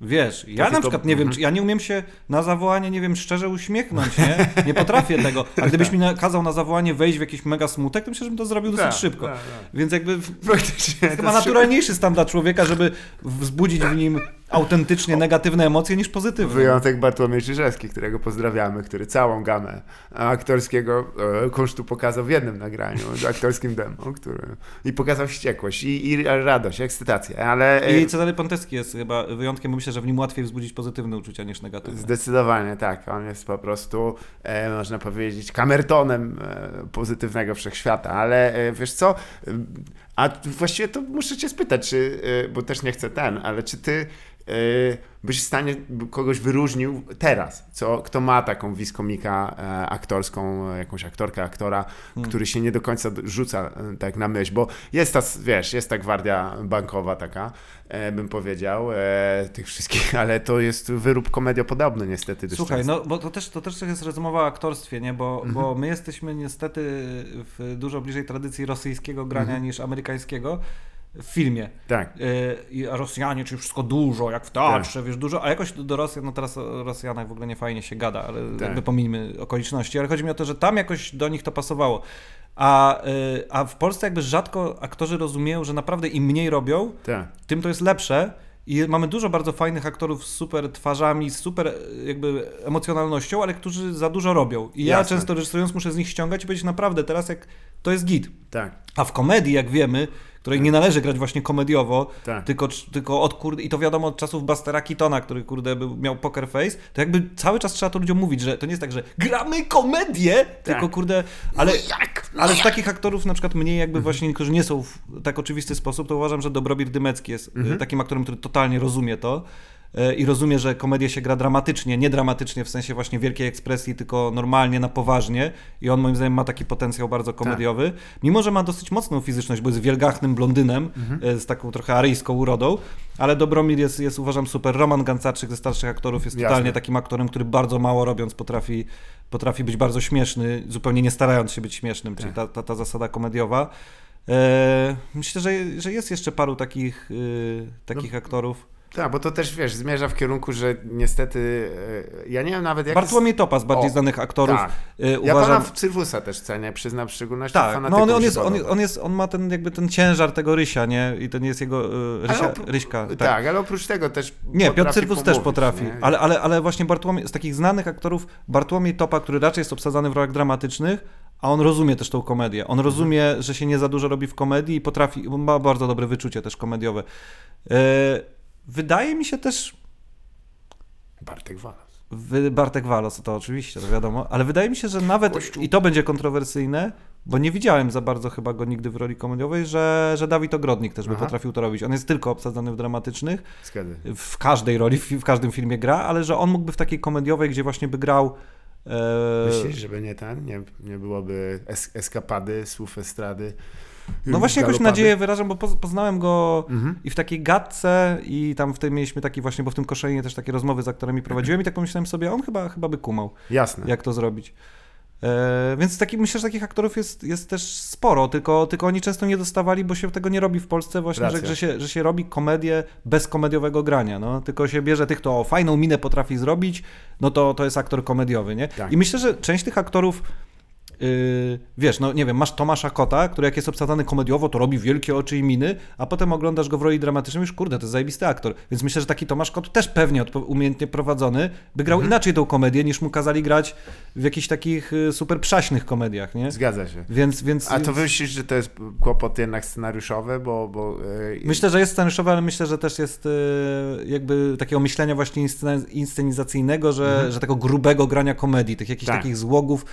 Wiesz, ja na przykład nie wiem, Mhm. czy ja nie umiem się na zawołanie, nie wiem, szczerze uśmiechnąć, nie? Nie potrafię tego. A gdybyś mi nakazał na zawołanie wejść w jakiś mega smutek, to myślę, że bym to zrobił dosyć Tak, szybko. tak, tak. Więc jakby Praktycznie. to chyba jest naturalniejszy stan dla człowieka, żeby wzbudzić w nim autentycznie negatywne emocje niż pozytywne. Wyjątek Bartłomiej Czyżewski, którego pozdrawiamy, który całą gamę aktorskiego e, kunsztu pokazał w jednym nagraniu, aktorskim demo, który... i pokazał wściekłość i, i radość, ekscytację, ale I Cezary Ponteski jest chyba wyjątkiem, bo myślę, że w nim łatwiej wzbudzić pozytywne uczucia niż negatywne. zdecydowanie tak, on jest po prostu, e, można powiedzieć, kamertonem e, pozytywnego wszechświata, ale wiesz co, a właściwie to muszę cię spytać, czy, bo też nie chcę ten, ale czy ty byś w stanie kogoś wyróżnił teraz, co, kto ma taką wiskomika e, aktorską, e, jakąś aktorkę, aktora, Hmm. który się nie do końca rzuca e, tak na myśl, bo jest ta, wiesz, jest ta gwardia bankowa taka, bym powiedział, tych wszystkich, ale to jest wyrób komediopodobny niestety Słuchaj, często. no bo to też, to też jest rozmowa o aktorstwie, nie? Bo, Mhm. bo my jesteśmy niestety w dużo bliżej tradycji rosyjskiego grania Mhm. niż amerykańskiego w filmie. Tak, Yy, I a Rosjanie, czyli wszystko dużo, jak w teatrze, Tak. wiesz, dużo, a jakoś do, Rosjan, no teraz o Rosjanach w ogóle nie fajnie się gada, ale Tak. jakby pomijmy okoliczności, ale chodzi mi o to, że tam jakoś do nich to pasowało. A, yy, a w Polsce jakby rzadko aktorzy rozumieją, że naprawdę im mniej robią, tak. tym to jest lepsze. I mamy dużo bardzo fajnych aktorów z super twarzami, z super e, jakby emocjonalnością, ale którzy za dużo robią. I ja Jasne. często reżyserując muszę z nich ściągać i powiedzieć naprawdę teraz jak to jest git. Tak, A w komedii, jak wiemy, której nie należy grać właśnie komediowo, tak. tylko, tylko od kurde, i to wiadomo od czasów Bustera Keatona, który kurde był, miał poker face, to jakby cały czas trzeba to ludziom mówić, że to nie jest tak, że gramy komedię, tylko kurde, ale, jak? ale z takich aktorów na przykład mniej jakby właśnie, którzy nie są w tak oczywisty sposób, to uważam, że Dobromir Dymecki jest y, takim aktorem, który totalnie rozumie to i rozumie, że komedię się gra dramatycznie, nie dramatycznie w sensie właśnie wielkiej ekspresji, tylko normalnie, na poważnie i on moim zdaniem ma taki potencjał bardzo komediowy, mimo że ma dosyć mocną fizyczność, bo jest wielgachnym blondynem y, z taką trochę aryjską urodą, ale Dobromir jest, jest uważam super. Roman Gancarczyk ze starszych aktorów jest Jasne. totalnie takim aktorem, który bardzo mało robiąc potrafi, potrafi być bardzo śmieszny, zupełnie nie starając się być śmiesznym, czyli ta, ta, ta zasada komediowa. E, myślę, że, że jest jeszcze paru takich, y, takich aktorów. Tak, bo to też, wiesz, zmierza w kierunku, że niestety, e, ja nie wiem nawet jak Bartłomiej Topa z bardziej O, znanych aktorów. Tak. y, Ja uważam, pana Cyrwusa też cenię, przyznam w szczególności tak, no on, on, jest, on, on, jest, on ma ten jakby ten ciężar tego Rysia, nie? I to nie jest jego y, Rysia, opr- Ryśka. Tak. ale oprócz tego też Nie, Piotr Cyrwus też potrafi, nie? ale, ale, ale właśnie Bartłomiej, z takich znanych aktorów, Bartłomiej Topa, który raczej jest obsadzany w rolach dramatycznych, a on rozumie też tą komedię. On rozumie, że się nie za dużo robi w komedii i potrafi, bo ma bardzo dobre wyczucie też komediowe. E, wydaje mi się też, Bartek Walas. wy- Bartek Walos, to oczywiście, to wiadomo, ale wydaje mi się, że nawet, Kościół. i to będzie kontrowersyjne, bo nie widziałem za bardzo chyba go nigdy w roli komediowej, że, że Dawid Ogrodnik też by Aha. potrafił to robić. On jest tylko obsadzany w dramatycznych, w każdej roli, w, w każdym filmie gra, ale że on mógłby w takiej komediowej, gdzie właśnie by grał. E, Myślisz, żeby nie ten, nie, nie byłoby es, eskapady, słów estrady? No właśnie jakoś nadzieję wyrażam, bo poz, poznałem go Mhm. i w takiej gadce i tam w tym mieliśmy taki właśnie, bo w tym koszalinie też takie rozmowy, za którymi prowadziłem i tak pomyślałem sobie, on chyba, chyba by kumał, Jasne. jak to zrobić. E, więc taki, myślę, że takich aktorów jest, jest też sporo, tylko, tylko oni często nie dostawali, bo się tego nie robi w Polsce właśnie, że, że, się, że się robi komedię bez komediowego grania, no. tylko się bierze tych, kto fajną minę potrafi zrobić, no to, to jest aktor komediowy, nie? Tak. I myślę, że część tych aktorów Yy, wiesz, no nie wiem, masz Tomasza Kota, który jak jest obsadzany komediowo, to robi wielkie oczy i miny, a potem oglądasz go w roli dramatycznej już kurde, to jest zajebisty aktor. Więc myślę, że taki Tomasz Kot też pewnie umiejętnie prowadzony by grał inaczej tą komedię, niż mu kazali grać w jakichś takich y, super przaśnych komediach, nie? Zgadza się. Więc, więc, A to więc myślisz, że to jest kłopot jednak scenariuszowy, bo... bo e, myślę, że jest scenariuszowy, ale myślę, że też jest y, jakby takiego myślenia właśnie inscenizacyjnego, że, że tego grubego grania komedii, tych jakichś Tak. takich złogów,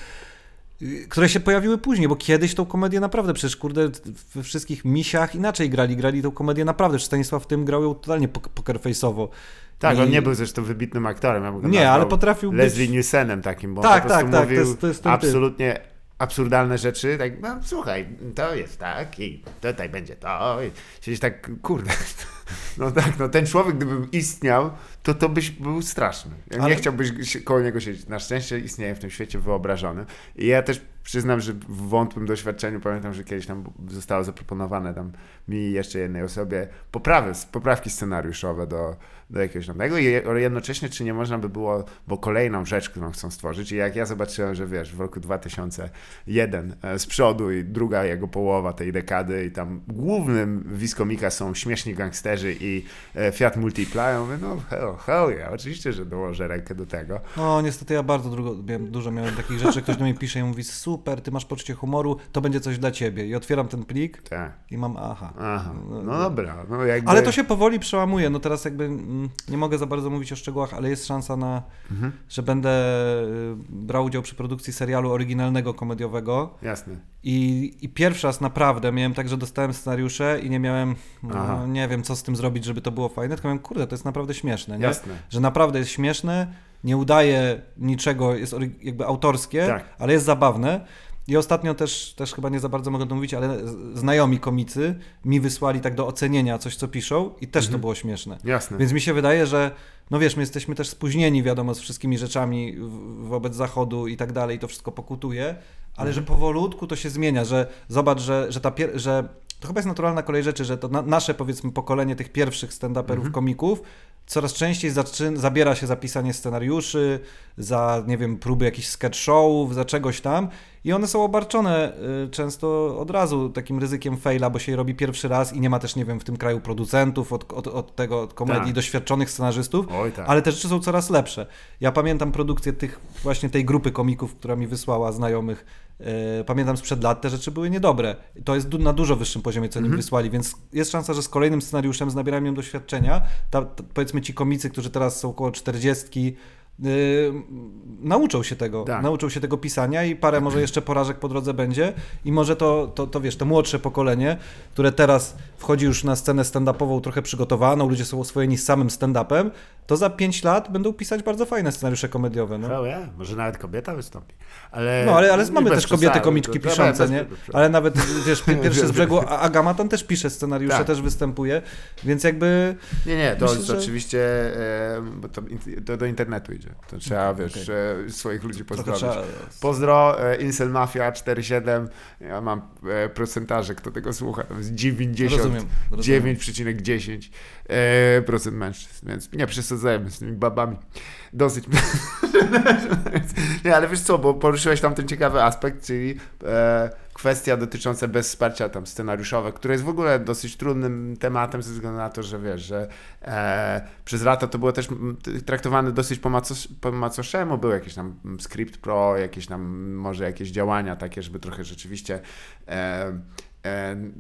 które się pojawiły później, bo kiedyś tą komedię naprawdę, przecież kurde, we wszystkich misiach inaczej grali, grali tą komedię naprawdę, przecież Stanisław w tym grał ją totalnie pok- poker face'owo. Tak, I- on nie był zresztą wybitnym aktorem. Ja Nie, ale potrafił Leslie być- Nielsenem takim, bo Tak, on po prostu tak, tak, to mówił jest- to jest ten typ. absolutnie absurdalne rzeczy, tak, no słuchaj, to jest tak i tutaj będzie to i siedzisz tak, kurde, No tak, no ten człowiek gdyby istniał, to to byś był straszny. Ja Ale- Nie chciałbyś koło niego siedzieć. Na szczęście istnieje w tym świecie wyobrażonym. I ja też przyznam, że w wątłym doświadczeniu pamiętam, że kiedyś tam zostało zaproponowane tam mi i jeszcze jednej osobie poprawy, poprawki scenariuszowe do, do jakiegoś tego i je- jednocześnie czy nie można by było, bo kolejną rzecz, którą chcą stworzyć i jak ja zobaczyłem, że wiesz, w roku 2001 e, z przodu i druga jego połowa tej dekady i tam głównym wiskomika są śmieszni gangsterzy i e, Fiat Multipla, ja mówię, no hell, hell yeah, oczywiście, że dołożę rękę do tego. No niestety ja bardzo dużo, miałem, takich rzeczy, ktoś do mnie pisze i mówi super, ty masz poczucie humoru, to będzie coś dla ciebie. I otwieram ten plik Tak. i mam aha. Aha, no dobra. No jakby... Ale to się powoli przełamuje. No teraz jakby mm, nie mogę za bardzo mówić o szczegółach, ale jest szansa na, Mhm. że że będę y, brał udział przy produkcji serialu oryginalnego, komediowego. Jasne. I, I pierwszy raz naprawdę miałem tak, że dostałem scenariusze i nie miałem, no, nie wiem co z tym zrobić, żeby to było fajne, tylko miałem, kurde, to jest naprawdę śmieszne, nie? Jasne. Że naprawdę jest śmieszne, nie udaje niczego, jest jakby autorskie, Tak. ale jest zabawne. I ostatnio też, też chyba nie za bardzo mogę to mówić, ale znajomi komicy mi wysłali tak do ocenienia coś, co piszą i też to było śmieszne. Jasne. Więc mi się wydaje, że no wiesz, my jesteśmy też spóźnieni, wiadomo, z wszystkimi rzeczami wobec Zachodu i tak dalej, to wszystko pokutuje, ale że powolutku to się zmienia, że zobacz, że, że ta pier- że to chyba jest naturalna kolej rzeczy, że to na, nasze powiedzmy pokolenie tych pierwszych stand-uperów, komików coraz częściej zaczyn- zabiera się za pisanie scenariuszy, za, nie wiem, próby jakichś sketch showów, za czegoś tam i one są obarczone y, często od razu takim ryzykiem faila, bo się je robi pierwszy raz i nie ma też, nie wiem, w tym kraju producentów od, od, od tego, od komedii, Tak. doświadczonych scenarzystów, Oj tak. ale te rzeczy są coraz lepsze. Ja pamiętam produkcję tych, właśnie tej grupy komików, która mi wysłała znajomych. E, pamiętam sprzed lat, te rzeczy były niedobre. To jest na dużo wyższym poziomie, co Mhm. nim wysłali, więc jest szansa, że z kolejnym scenariuszem, z nabieraniem doświadczenia, ta, ta, powiedzmy ci komicy, którzy teraz są około 40, Yy, nauczą się tego, Tak. nauczą się tego pisania i parę może jeszcze porażek po drodze będzie i może to, to, to wiesz, to młodsze pokolenie, które teraz wchodzi już na scenę stand-upową trochę przygotowaną, ludzie są oswojeni z samym stand-upem, to za 5 lat będą pisać bardzo fajne scenariusze komediowe. No, Hell yeah. Może nawet kobieta wystąpi. Ale, no ale, ale mamy też kobiety przesady, komiczki to- to- piszące, bez- nie? bez- Ale nawet, wiesz, pi- pierwszy z brzegu Agama tam też pisze scenariusze, Tak. też występuje, więc jakby... Nie, nie, to Myślę, że- oczywiście, to, to do internetu idzie. To trzeba, wiesz, e, swoich ludzi pozdrowić. trzeba... Pozdro, e, Incel Mafia 4.7. Ja mam e, procentaże, kto tego słucha. To jest 99,10% Rozumiem, rozumiem. e, procent mężczyzn, więc nie przesadzajmy z tymi babami. Dosyć. nie, ale wiesz co, bo poruszyłeś tam ten ciekawy aspekt, czyli e, kwestia dotycząca bez wsparcia tam scenariuszowe, które jest w ogóle dosyć trudnym tematem ze względu na to, że wiesz, że e, przez lata to było też traktowane dosyć po, macos, po macoszemu, był jakiś tam script pro, jakieś tam może jakieś działania takie, żeby trochę rzeczywiście e, e,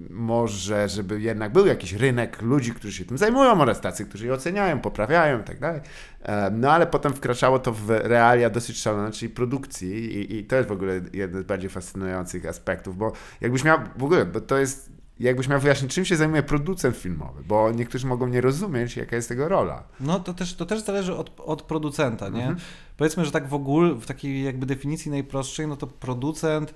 może, żeby jednak był jakiś rynek ludzi, którzy się tym zajmują oraz tacy, którzy je oceniają, poprawiają i tak dalej. E, No ale potem wkraczało to w realia dosyć szalone, czyli produkcji i, i to jest w ogóle jeden z bardziej fascynujących aspektów, bo jakbyś miał, w ogóle, bo to jest, jakbyś miał wyjaśnić, czym się zajmuje producent filmowy, bo niektórzy mogą nie rozumieć, jaka jest tego rola. No to też, to też zależy od, od producenta, nie? Mhm. Powiedzmy, że tak w ogóle, w takiej jakby definicji najprostszej, no to producent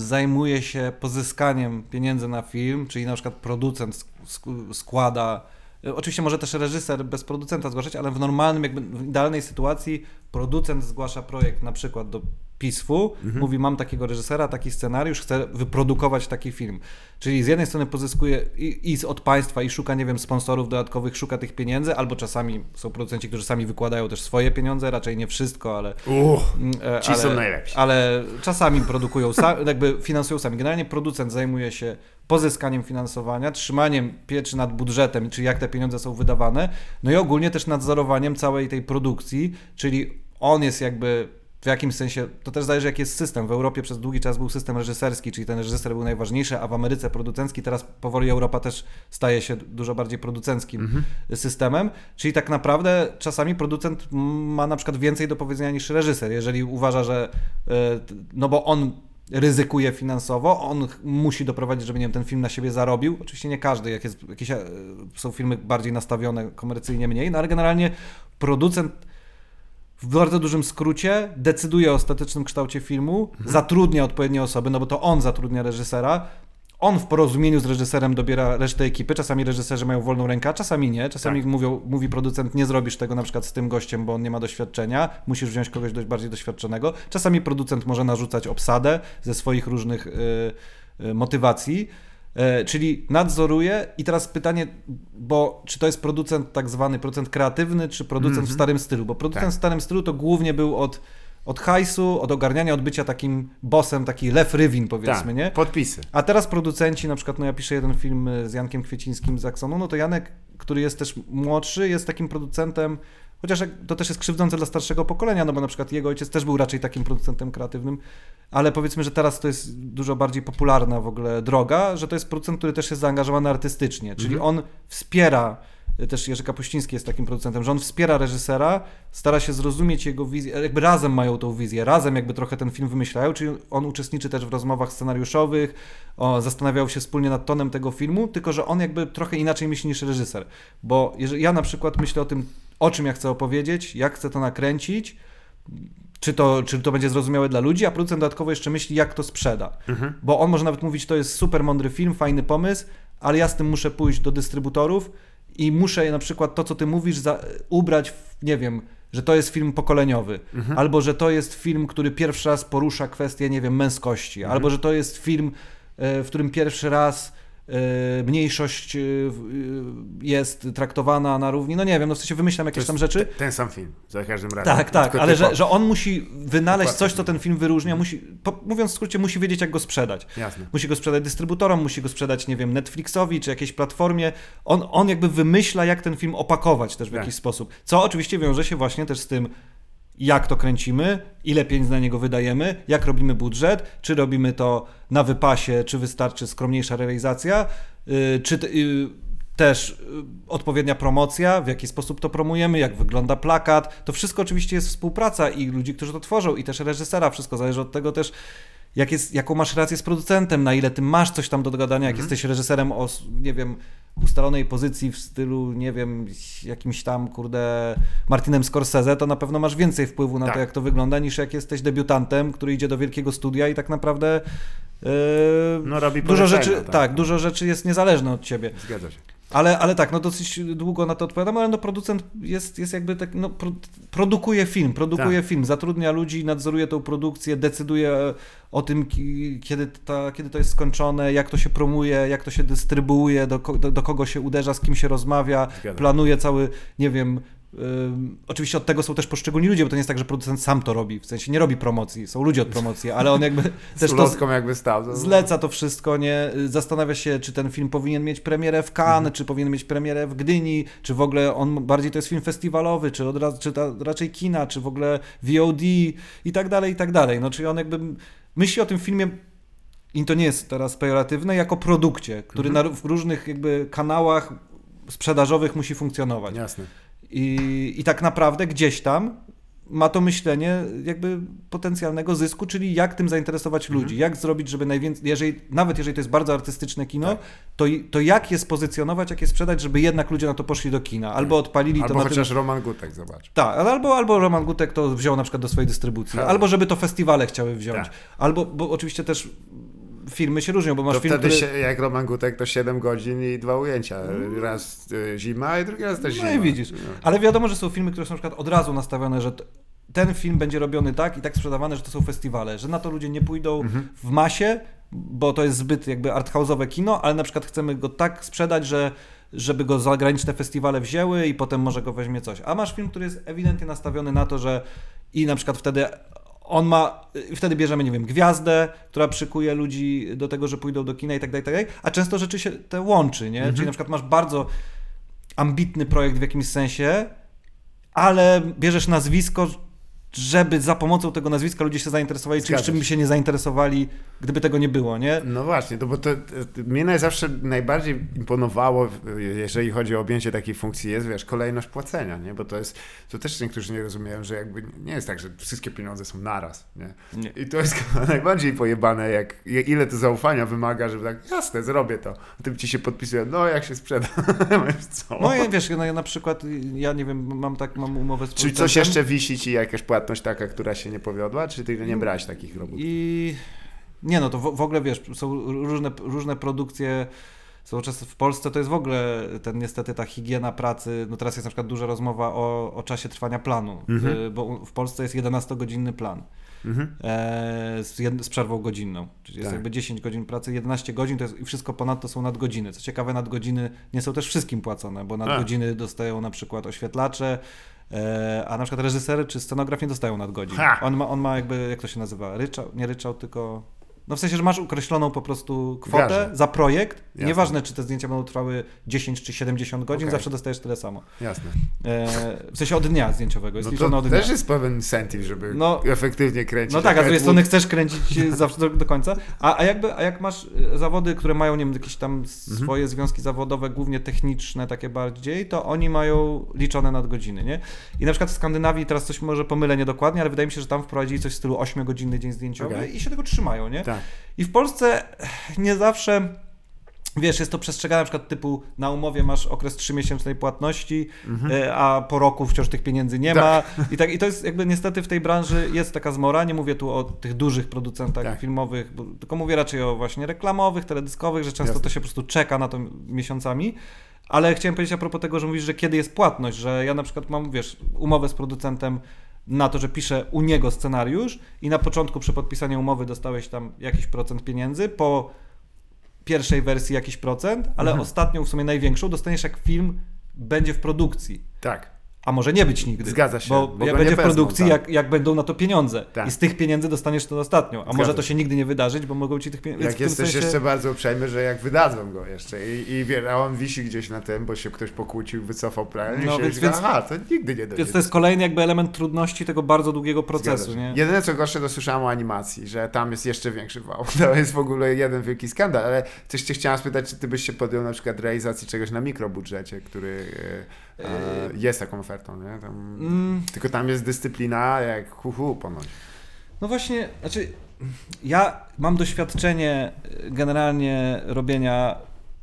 zajmuje się pozyskaniem pieniędzy na film, czyli na przykład producent sk- sk- składa, e, oczywiście może też reżyser bez producenta zgłaszać, ale w normalnym, jakby w idealnej sytuacji producent zgłasza projekt na przykład do PISF-u, Mhm. mówi mam takiego reżysera, taki scenariusz, chcę wyprodukować taki film. Czyli z jednej strony pozyskuje i, i od państwa i szuka, nie wiem, sponsorów dodatkowych, szuka tych pieniędzy, albo czasami są producenci, którzy sami wykładają też swoje pieniądze, raczej nie wszystko, ale Uch, Mm, e, Ci są najlepsi. Ale czasami produkują, sa- jakby finansują sami. Generalnie producent zajmuje się pozyskaniem finansowania, trzymaniem pieczy nad budżetem, czyli jak te pieniądze są wydawane, no i ogólnie też nadzorowaniem całej tej produkcji, czyli on jest jakby w jakimś sensie, to też zależy jaki jest system. W Europie przez długi czas był system reżyserski, czyli ten reżyser był najważniejszy, a w Ameryce producencki. Teraz powoli Europa też staje się dużo bardziej producenckim systemem. Czyli tak naprawdę czasami producent ma na przykład więcej do powiedzenia niż reżyser. Jeżeli uważa, że e, no bo on ryzykuje finansowo, on musi doprowadzić, żeby nie wiem, ten film na siebie zarobił. Oczywiście nie każdy, jak jest, jakieś e, są filmy bardziej nastawione komercyjnie mniej, no ale generalnie producent w bardzo dużym skrócie decyduje o ostatecznym kształcie filmu, zatrudnia odpowiednie osoby, no bo to on zatrudnia reżysera, on w porozumieniu z reżyserem dobiera resztę ekipy. Czasami reżyserzy mają wolną rękę, a czasami nie. Czasami Tak. mówią, mówi producent, nie zrobisz tego na przykład z tym gościem, bo on nie ma doświadczenia. Musisz wziąć kogoś dość bardziej doświadczonego. Czasami producent może narzucać obsadę ze swoich różnych y, y, motywacji. E, czyli nadzoruje i teraz pytanie, bo czy to jest producent tak zwany producent kreatywny, czy producent w starym stylu? Bo producent Tak. w starym stylu to głównie był od, od hajsu, od ogarniania, od bycia takim bossem, taki Lew Rywin powiedzmy, tak, nie? podpisy. A teraz producenci, na przykład, no ja piszę jeden film y, z Jankiem Kwiecińskim z Axonu, no to Janek, który jest też młodszy, jest takim producentem, chociaż to też jest krzywdzące dla starszego pokolenia, no bo na przykład jego ojciec też był raczej takim producentem kreatywnym, ale powiedzmy, że teraz to jest dużo bardziej popularna w ogóle droga, że to jest producent, który też jest zaangażowany artystycznie, czyli Mhm. on wspiera y, też Jerzy Kapuściński jest takim producentem, że on wspiera reżysera, stara się zrozumieć jego wizję, jakby razem mają tą wizję, razem jakby trochę ten film wymyślają, czyli on uczestniczy też w rozmowach scenariuszowych, o, zastanawiał się wspólnie nad tonem tego filmu, tylko że on jakby trochę inaczej myśli niż reżyser, bo jeżeli ja na przykład myślę o tym, o czym ja chcę opowiedzieć, jak chcę to nakręcić, czy to, czy to będzie zrozumiałe dla ludzi, a producent dodatkowo jeszcze myśli, jak to sprzeda. Mhm. Bo on może nawet mówić, to jest super mądry film, fajny pomysł, ale ja z tym muszę pójść do dystrybutorów i muszę na przykład to, co ty mówisz, za, ubrać w, nie wiem, że to jest film pokoleniowy, Mhm. albo że to jest film, który pierwszy raz porusza kwestię, nie wiem, męskości, Mhm. albo że to jest film, e, w którym pierwszy raz mniejszość e, w- e, jest traktowana na równi, no nie wiem, no w sensie wymyślam jakieś tam rzeczy. te- Ten sam film, za każdym razem. Tak, tak, Tylko ale że, że on musi wynaleźć Dokładnie. coś, co ten film wyróżnia, musi, po, mówiąc w skrócie, musi wiedzieć, jak go sprzedać. Jasne. Musi go sprzedać dystrybutorom, musi go sprzedać, nie wiem, Netflixowi czy jakiejś platformie. On, on jakby wymyśla, jak ten film opakować też w Tak. jakiś sposób. Co oczywiście wiąże się właśnie też z tym, jak to kręcimy, ile pieniędzy na niego wydajemy, jak robimy budżet, czy robimy to na wypasie, czy wystarczy skromniejsza realizacja, yy, czy yy, też yy, odpowiednia promocja, w jaki sposób to promujemy, jak wygląda plakat. To wszystko oczywiście jest współpraca i ludzi, którzy to tworzą, i też reżysera. Wszystko zależy od tego też, jak jest, jaką masz relację z producentem, na ile ty masz coś tam do dogadania, jak jesteś reżyserem o, nie wiem, ustalonej pozycji w stylu, nie wiem, jakimś tam, kurde, Martinem Scorsese, to na pewno masz więcej wpływu na Tak. to, jak to wygląda, niż jak jesteś debiutantem, który idzie do wielkiego studia i tak naprawdę yy, No robi dużo rzeczy, tak. tak. dużo rzeczy jest niezależne od ciebie. Zgadza się. Ale, ale tak, no dosyć długo na to odpowiadam, ale no producent jest, jest jakby tak, no pro, produkuje film, produkuje Tak. film, zatrudnia ludzi, nadzoruje tą produkcję, decyduje e, o tym, ki- kiedy, ta, kiedy to jest skończone, jak to się promuje, jak to się dystrybuuje, do, do, do kogo się uderza, z kim się rozmawia, Zgadza. planuje cały, nie wiem, oczywiście od tego są też poszczególni ludzie, bo to nie jest tak, że producent sam to robi, w sensie nie robi promocji, są ludzie od promocji, ale on jakby też to, jakby stał. Zleca to wszystko, nie? Zastanawia się, czy ten film powinien mieć premierę w Cannes, Mhm. czy powinien mieć premierę w Gdyni, czy w ogóle on bardziej to jest film festiwalowy, czy, od razu, czy ta, raczej kina, czy w ogóle VOD i tak dalej, i tak dalej. No, czyli on jakby myśli o tym filmie i to nie jest teraz pejoratywne, jako produkcie, który Mhm. na, w różnych jakby kanałach sprzedażowych musi funkcjonować. Jasne. I, I tak naprawdę gdzieś tam ma to myślenie jakby potencjalnego zysku, czyli jak tym zainteresować Mhm. ludzi, jak zrobić, żeby najwięcej, jeżeli, nawet jeżeli to jest bardzo artystyczne kino, Tak. to, to jak je spozycjonować, jak je sprzedać, żeby jednak ludzie na to poszli do kina, albo odpalili to Tak. Albo na chociaż tym... Roman Gutek, zobacz. Tak, albo, albo Roman Gutek to wziął na przykład do swojej dystrybucji, Tak. albo żeby to festiwale chciały wziąć, Tak. albo, bo oczywiście też filmy się różnią, bo masz To film, wtedy, który... się, jak Roman Gutek, to 7 godzin i dwa ujęcia. Raz y, zima i drugi raz też No zima. i widzisz. No. Ale wiadomo, że są filmy, które są na przykład od razu nastawione, że ten film będzie robiony tak i tak sprzedawany, że to są festiwale, że na to ludzie nie pójdą Mhm. w masie, bo to jest zbyt jakby arthouse'owe kino, ale na przykład chcemy go tak sprzedać, że żeby go zagraniczne festiwale wzięły i potem może go weźmie coś. A masz film, który jest ewidentnie nastawiony na to, że i na przykład wtedy on ma, wtedy bierzemy, nie wiem, gwiazdę, która przykuje ludzi do tego, że pójdą do kina i tak dalej, tak dalej, a często rzeczy się te łączy, nie? Mhm. Czyli na przykład masz bardzo ambitny projekt w jakimś sensie, ale bierzesz nazwisko, żeby za pomocą tego nazwiska ludzie się zainteresowali czymś, Zgadza czym by się nie zainteresowali, gdyby tego nie było, nie? No właśnie, to, bo to, to mnie zawsze najbardziej imponowało, jeżeli chodzi o objęcie takiej funkcji, jest, wiesz, kolejność płacenia, nie? Bo to jest, to też niektórzy nie rozumieją, że jakby nie jest tak, że wszystkie pieniądze są naraz, nie? Nie. I to jest chyba najbardziej pojebane, jak, ile to zaufania wymaga, żeby tak, jasne, zrobię to. A tym ci się podpisuje, no jak się sprzeda. Wiesz, co? No i wiesz, no ja na przykład, ja nie wiem, mam tak, mam umowę z Czy coś jeszcze wisi ci, jakaś płatność taka, która się nie powiodła, czy ty nie brałeś takich robót? I Nie no, to w, w ogóle wiesz, są różne, różne produkcje. Są w Polsce to jest w ogóle ten niestety ta higiena pracy. No teraz jest na przykład duża rozmowa o, o czasie trwania planu, Mhm. y, bo w Polsce jest 11-godzinny plan Mhm. e, z, jed, z przerwą godzinną. Czyli jest Tak. jakby 10 godzin pracy, 11 godzin to jest, i wszystko ponadto są nadgodziny. Co ciekawe, nadgodziny nie są też wszystkim płacone, bo nadgodziny dostają na przykład oświetlacze, a na przykład reżysery czy scenograf nie dostają nadgodzin. Ha! On ma, on ma jakby, jak to się nazywa, ryczał, nie ryczał, tylko... No w sensie, że masz określoną po prostu kwotę za projekt. Jasne. Nieważne, czy te zdjęcia będą trwały 10 czy 70 godzin, Okej. zawsze dostajesz tyle samo. Jasne. E, w sensie od dnia zdjęciowego, jest No to od dnia. też jest pewien incentive, żeby No- efektywnie kręcić. No tak, a z drugiej strony chcesz kręcić zawsze do, do końca. A, a, jakby, a jak masz e, zawody, które mają, nie wiem, jakieś tam swoje związki zawodowe, głównie techniczne, takie bardziej, to oni mają liczone nadgodziny, nie? I na przykład w Skandynawii, teraz coś może pomylę niedokładnie, ale wydaje mi się, że tam wprowadzili coś w stylu 8-godzinny dzień zdjęciowy Okej. i się tego trzymają, nie? Tak. I w Polsce nie zawsze. Wiesz, jest to przestrzegane na przykład typu na umowie masz okres 3-miesięcznej płatności, e, a po roku wciąż tych pieniędzy nie ma. I, tak, I to jest jakby niestety w tej branży jest taka zmora. Nie mówię tu o tych dużych producentach Tak. filmowych, bo, tylko mówię raczej o właśnie reklamowych, teledyskowych, że często Jasne. to się po prostu czeka na to miesiącami. Ale chciałem powiedzieć a propos tego, że mówisz, że kiedy jest płatność, że ja na przykład mam, wiesz, umowę z producentem na to, że piszę u niego scenariusz i na początku przy podpisaniu umowy dostałeś tam jakiś procent pieniędzy, po pierwszej wersji jakiś procent, ale Mhm. ostatnią, w sumie największą, dostaniesz jak film będzie w produkcji. Tak. A może nie być nigdy. Zgadza się, Bo, bo jak będzie w wezmą, produkcji, tak. jak, jak będą na to pieniądze. Tak. I z tych pieniędzy dostaniesz to ostatnią. A Zgadza może to się. nigdy nie wydarzyć, bo mogą ci tych pieniędzy. Jak jesteś jeszcze bardzo uprzejmy, że jak wydadzą go jeszcze i, i on wisi gdzieś na tym, bo się ktoś pokłócił, wycofał plan, No, i się więc- więc, aha, to nigdy nie dojdzie. Więc to jest kolejny jakby element trudności tego bardzo długiego procesu, nie? Jedyne co gorsze, to słyszałem o animacji, że tam jest jeszcze większy wał. To jest w ogóle jeden wielki skandal, ale coś cię chciałem spytać, czy ty byś się podjął na przykład realizacji czegoś na mikrobudżecie, który e, jest taką ofertą, nie? Tam, Mm, Tylko tam jest dyscyplina jak hu hu ponoć. No właśnie, znaczy ja mam doświadczenie y, generalnie robienia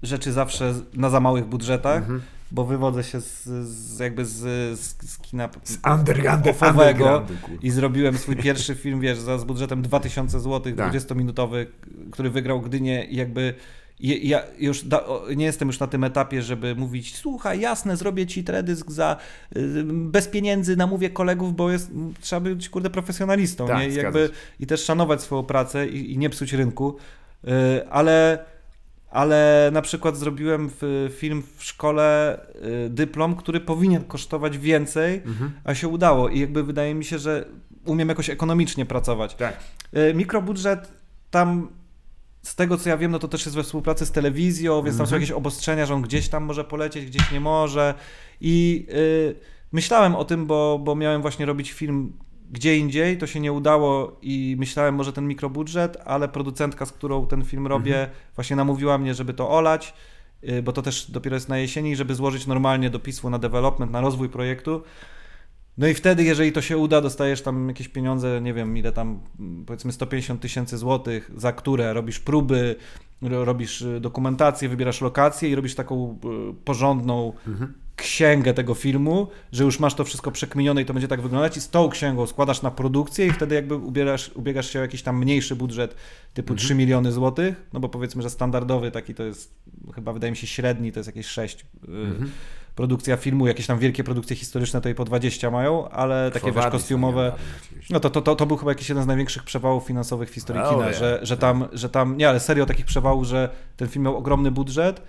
rzeczy zawsze na za małych budżetach, Mhm. bo wywodzę się z, z jakby z, z, z kina Z undergroundu, undergroundu, i zrobiłem swój pierwszy film, wiesz, za, z budżetem 2000 zł, Tak. 20-minutowy, który wygrał Gdynię i jakby ja już da, nie jestem już na tym etapie, żeby mówić, słuchaj, jasne, zrobię ci teledysk za y, bez pieniędzy, namówię kolegów, bo jest, trzeba być, kurde, profesjonalistą, Tak, nie? I, jakby. I też szanować swoją pracę i, i nie psuć rynku, y, ale ale na przykład zrobiłem w, film w szkole y, dyplom, który powinien kosztować więcej, Mhm. a się udało i jakby wydaje mi się, że umiem jakoś ekonomicznie pracować. Tak. Mikrobudżet tam z tego co ja wiem, no to też jest we współpracy z telewizją, więc tam są Mhm. jakieś obostrzenia, że on gdzieś tam może polecieć, gdzieś nie może. I y, myślałem o tym, bo, bo miałem właśnie robić film gdzie indziej, to się nie udało i myślałem może ten mikrobudżet, ale producentka, z którą ten film robię, Mhm. właśnie namówiła mnie, żeby to olać, y, bo to też dopiero jest na jesieni, żeby złożyć normalnie do pismu na development, na rozwój projektu. No i wtedy, jeżeli to się uda, dostajesz tam jakieś pieniądze, nie wiem ile tam, powiedzmy 150 tysięcy złotych, za które robisz próby, ro- robisz y, dokumentację, wybierasz lokację i robisz taką y, porządną Mhm. księgę tego filmu, że już masz to wszystko przekminione i to będzie tak wyglądać i z tą księgą składasz na produkcję i wtedy jakby ubierasz, ubiegasz się o jakiś tam mniejszy budżet typu Mhm. 3 miliony złotych, no bo powiedzmy, że standardowy taki to jest, chyba wydaje mi się średni, to jest jakieś 6 y, Mhm. Produkcja filmu, jakieś tam wielkie produkcje historyczne to i po 20 mają, ale takie wiesz, kostiumowe, no to, to, to, to był chyba jakiś jeden z największych przewałów finansowych w historii Oh, kina, yeah. że, że, tam, że tam, nie, ale serio takich przewałów, że ten film miał ogromny budżet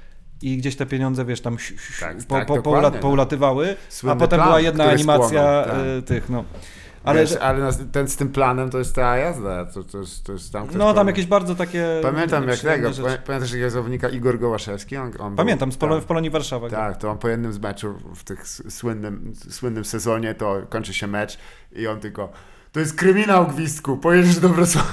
i gdzieś te pieniądze, wiesz, tam Tak, po, tak, po, no. poulatywały, a potem plan, była jedna animacja spłonął, tak. y, tych, no. Ale, Wiesz, ale ten z tym planem to jest ta jazda, to, to, jest, to jest tam... no tam problem. jakieś bardzo takie Pamiętam jak tego, rzeczy. pamiętasz takiego zawodnika Igor Gołaszewski? On, on był- Pamiętam, z Polo, tak. w Polonii Warszawa. Tak, to on po jednym z meczów w tych słynnym, słynnym sezonie, to kończy się mecz i on tylko to jest kryminał gwizdku, pojedziesz do Wrocławia.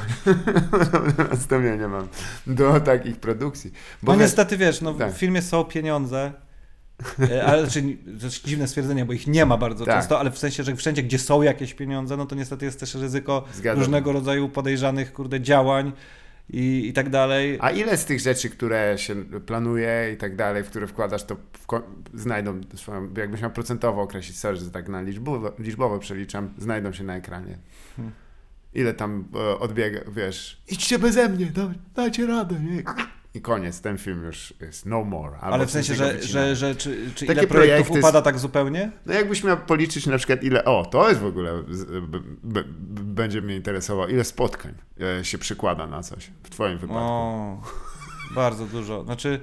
Nastawienie mam do takich produkcji. Bo no niestety, wiesz, no tak. w filmie są pieniądze, ale znaczy, to jest dziwne stwierdzenie, bo ich nie ma bardzo Tak. często, ale w sensie, że wszędzie, gdzie są jakieś pieniądze, no to niestety jest też ryzyko Zgadzam. różnego rodzaju podejrzanych, kurde, działań i, i tak dalej. A ile z tych rzeczy, które się planuje i tak dalej, w które wkładasz, to w ko- znajdą swoją, jakbyś miał procentowo określić, sorry, że tak na liczbowo, liczbowo przeliczam, znajdą się na ekranie. ile tam e, odbiega, wiesz, idźcie beze mnie, dobra, dajcie radę, nie? I koniec, ten film już jest no more. Ale w sensie, że, że, że czy, czy Takie ile projektów projekty upada tak zupełnie? No jakbyś miał policzyć na przykład ile, o, to jest w ogóle, b, b, będzie mnie interesowało, ile spotkań e, się przykłada na coś w twoim wypadku. O, bardzo dużo. Znaczy...